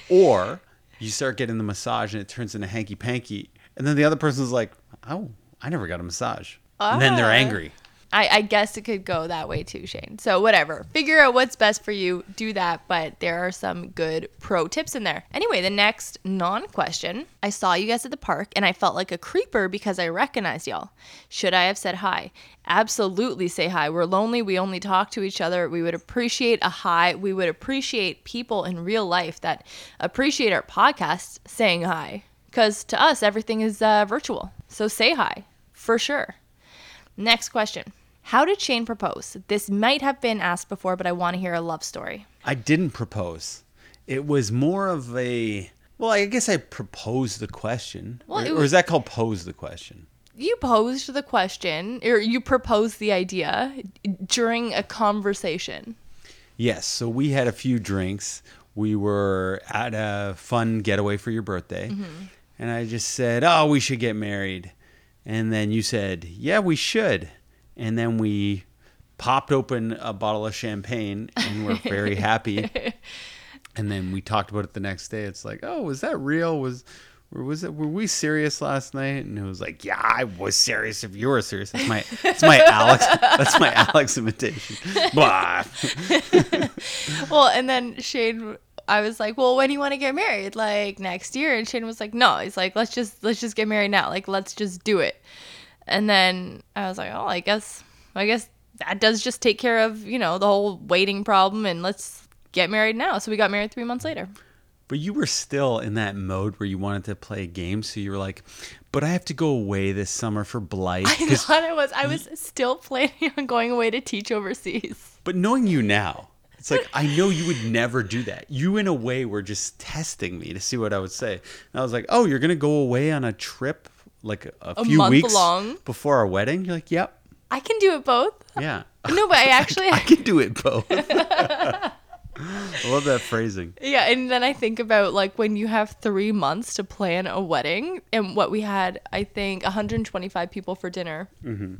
Or you start getting the massage, and it turns into hanky panky, and then the other person's like, oh, I never got a massage, and then they're Ah. angry. I, I guess it could go that way too, Shane. So whatever. Figure out what's best for you. Do that. But there are some good pro tips in there. Anyway, the next non-question. I saw you guys at the park and I felt like a creeper because I recognized y'all. Should I have said hi? Absolutely say hi. We're lonely. We only talk to each other. We would appreciate a hi. We would appreciate people in real life that appreciate our podcast saying hi. Because to us, everything is uh, virtual. So say hi for sure. Next question. How did Shane propose? This might have been asked before, but I want to hear a love story. I didn't propose. It was more of a well, I guess I proposed the question. Well, or, it or is that called pose the question? You posed the question, or you proposed the idea during a conversation. Yes. So we had a few drinks. We were at a fun getaway for your birthday. Mm-hmm. And I just said, Oh, we should get married. And then you said, Yeah, we should. And then we popped open a bottle of champagne and we're very happy. and then we talked about it the next day. It's like, Oh, was that real? Was or was it were we serious last night? And it was like, Yeah, I was serious if you were serious. That's my that's my Alex that's my Alex imitation. Blah. Well, and then Shane, I was like, "Well, when do you want to get married? Like next year?" And Shane was like, "No." He's like, "Let's just let's just get married now. Like let's just do it." And then I was like, "Oh, I guess I guess that does just take care of you know the whole waiting problem, and let's get married now." So we got married three months later. But you were still in that mode where you wanted to play a game, so you were like, "But I have to go away this summer for Blight." I thought I was I was still planning on going away to teach overseas. but knowing you now, it's like I know you would never do that. You, in a way, were just testing me to see what I would say. And I was like, "Oh, you're gonna go away on a trip like a, a few month weeks long? before our wedding?" You're like, "Yep, I can do it both. yeah, No, but I actually I can do it both." I love that phrasing. Yeah, and then I think about like when you have three months to plan a wedding, and what we had, I think, 125 people for dinner, mm-hmm.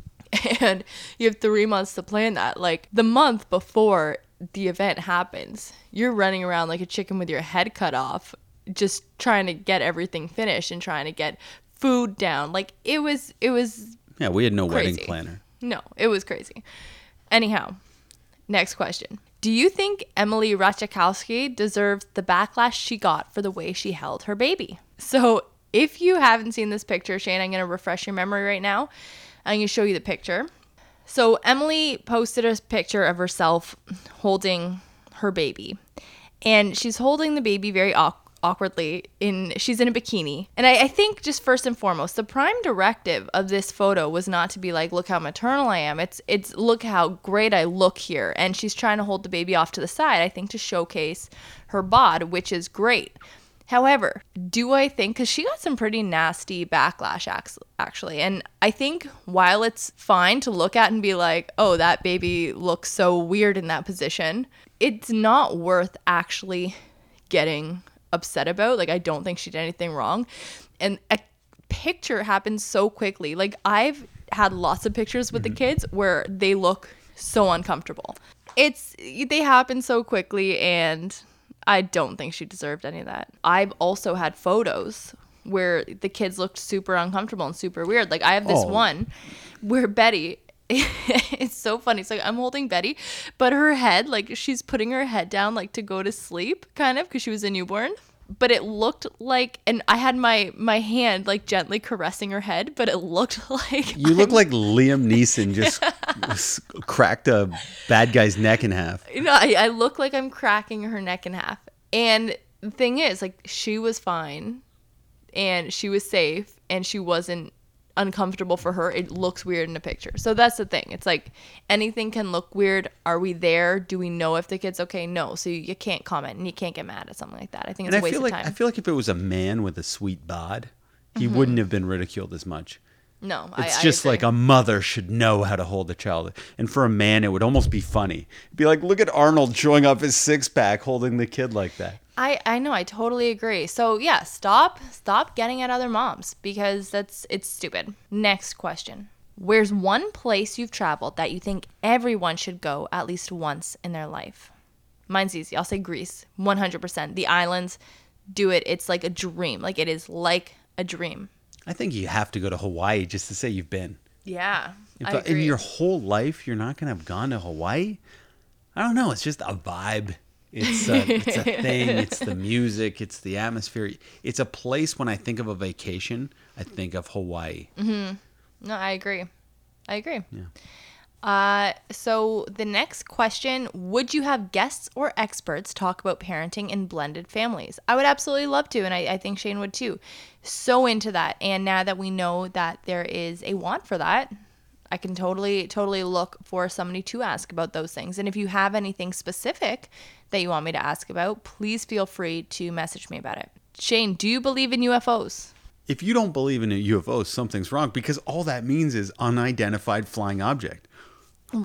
and you have three months to plan that. Like the month before the event happens, you're running around like a chicken with your head cut off, just trying to get everything finished and trying to get food down. Like it was, it was Yeah, we had no wedding planner. no, it was crazy. Anyhow, next question. Do you think Emily Ratajkowski deserves the backlash she got for the way she held her baby? So, if you haven't seen this picture, Shane, I'm going to refresh your memory right now. I'm going to show you the picture. So, Emily posted a picture of herself holding her baby. And she's holding the baby very awk- awkwardly in she's in a bikini. And I, I think just first and foremost the prime directive of this photo was not to be like look how maternal i am. It's it's look how great i look here. And she's trying to hold the baby off to the side i think to showcase her bod which is great. However, do I think, because she got some pretty nasty backlash actually. And I think while it's fine to look at and be like, oh, that baby looks so weird in that position, it's not worth actually getting upset about. Like, I don't think she did anything wrong. And a picture happens so quickly. Like, I've had lots of pictures with the mm-hmm. kids where they look so uncomfortable. It's, they happen so quickly and I don't think she deserved any of that. I've also had photos where the kids looked super uncomfortable and super weird. Like I have this Oh. one where Betty it's so funny. It's like I'm holding Betty, but her head, like she's putting her head down like to go to sleep kind of because she was a newborn. But it looked like and I had my my hand like gently caressing her head, but it looked like You look like Liam Neeson just cracked a bad guy's neck in half. you know, I, I look like I'm cracking her neck in half. And the thing is, like, she was fine and she was safe and she wasn't uncomfortable for her. It looks weird in a picture. So that's the thing. It's like anything can look weird. Are we there? Do we know if the kid's okay? No. So you, you can't comment and you can't get mad at something like that. I think it's And I a waste feel of like time. Mm-hmm. I feel like if it was a man with a sweet bod, he wouldn't have been ridiculed as much. No, It's I just agree. like a mother should know how to hold a child. And for a man, it would almost be funny. Be like, look at Arnold showing off his six pack holding the kid like that. I I know I totally agree. So yeah, stop stop getting at other moms because that's it's stupid. Next question. Where's one place you've traveled that you think everyone should go at least once in their life? Mine's easy. I'll say Greece. 100%. The islands do it. It's like a dream. Like it is like a dream. I think you have to go to Hawaii just to say you've been. Yeah. If I in your whole life you're not going to have gone to Hawaii, I don't know. It's just a vibe. It's a, it's a thing. It's the music. It's the atmosphere. It's a place. When I think of a vacation, I think of Hawaii. Mm-hmm. No, I agree. I agree. Uh, so the next question Would you have guests or experts talk about parenting in blended families? I would absolutely love to, and I, I think Shane would too. So into that. And now that we know that there is a want for that, I can totally, totally look for somebody to ask about those things. And if you have anything specific that you want me to ask about, please feel free to message me about it. Shane, do you believe in UFOs? If you don't believe in a UFO, something's wrong because all that means is unidentified flying object.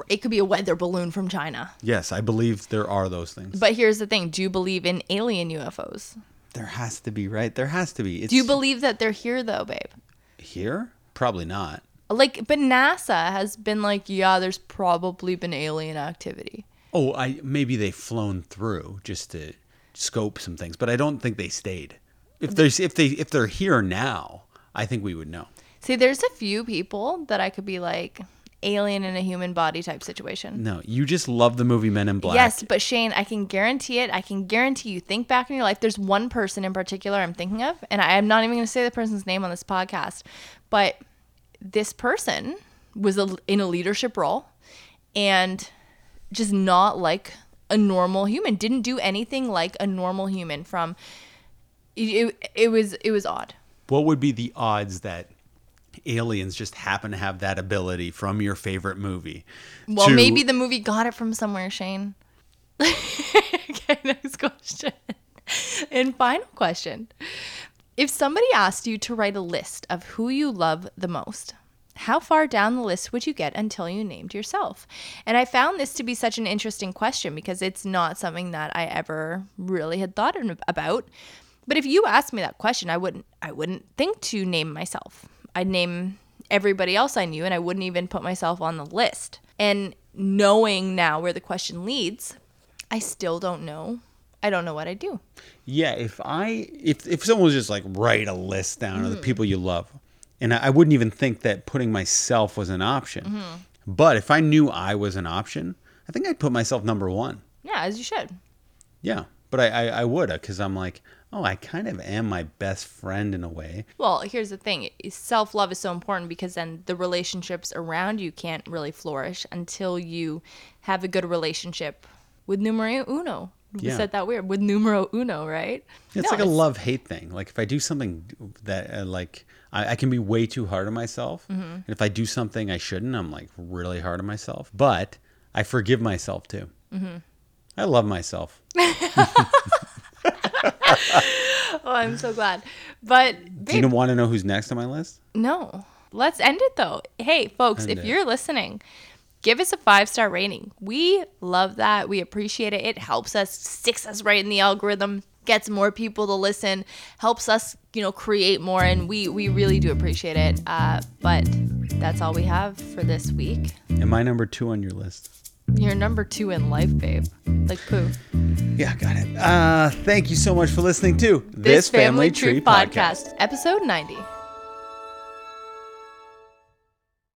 It could be a weather balloon from China. Yes, I believe there are those things. But here's the thing: Do you believe in alien UFOs? there has to be, right? There has to be. It's Do you believe that they're here, though, babe? here? Probably not. Like, but NASA has been like, yeah, there's probably been alien activity. Oh, I maybe they've flown through just to scope some things, but I don't think they stayed. If mm. there's if they if they're here now, I think we would know. See, there's a few people that I could be like alien in a human body type situation. No, you just love the movie Men in Black. Yes, but Shane, I can guarantee it. I can guarantee you think back in your life. There's one person in particular I'm thinking of, and I am not even going to say the person's name on this podcast, but this person was a, in a leadership role and just not like a normal human. Didn't do anything like a normal human. From it, it was it was odd. What would be the odds that aliens just happen to have that ability from your favorite movie? Well, to- maybe the movie got it from somewhere, Shane. okay, next question. And final question. If somebody asked you to write a list of who you love the most, how far down the list would you get until you named yourself? And I found this to be such an interesting question because it's not something that I ever really had thought about. But if you asked me that question, I wouldn't I wouldn't think to name myself. I'd name everybody else I knew and I wouldn't even put myself on the list. And knowing now where the question leads, I still don't know. I don't know what I do. Yeah, if I if if someone was just like write a list down Mm-hmm. of the people you love, and I, I wouldn't even think that putting myself was an option. Mm-hmm. But if I knew I was an option, I think I'd put myself number one. Yeah, as you should. Yeah, but I I, I would because I'm like, oh, I kind of am my best friend in a way. Well, here's the thing self love is so important because then the relationships around you can't really flourish until you have a good relationship with numero uno. We Yeah. said that weird with numero uno, right? It's No, like a love hate thing. Like if I do something that uh, like I, I can be way too hard on myself, Mm-hmm. and if I do something I shouldn't, I'm like really hard on myself. But I forgive myself too. Mm-hmm. I love myself. Oh, I'm so glad. But Do you want to know who's next on my list? no. Let's end it though. Hey, folks, End if it. you're listening, give us a five star rating. We love that. We appreciate it. It helps us, sticks us right in the algorithm, gets more people to listen, helps us, you know, create more, and we we really do appreciate it. Uh, but that's all we have for this week. Am I number two on your list? You're number two in life, babe. Like poo. Yeah, got it. Uh, thank you so much for listening to This Family Tree Podcast, episode 90.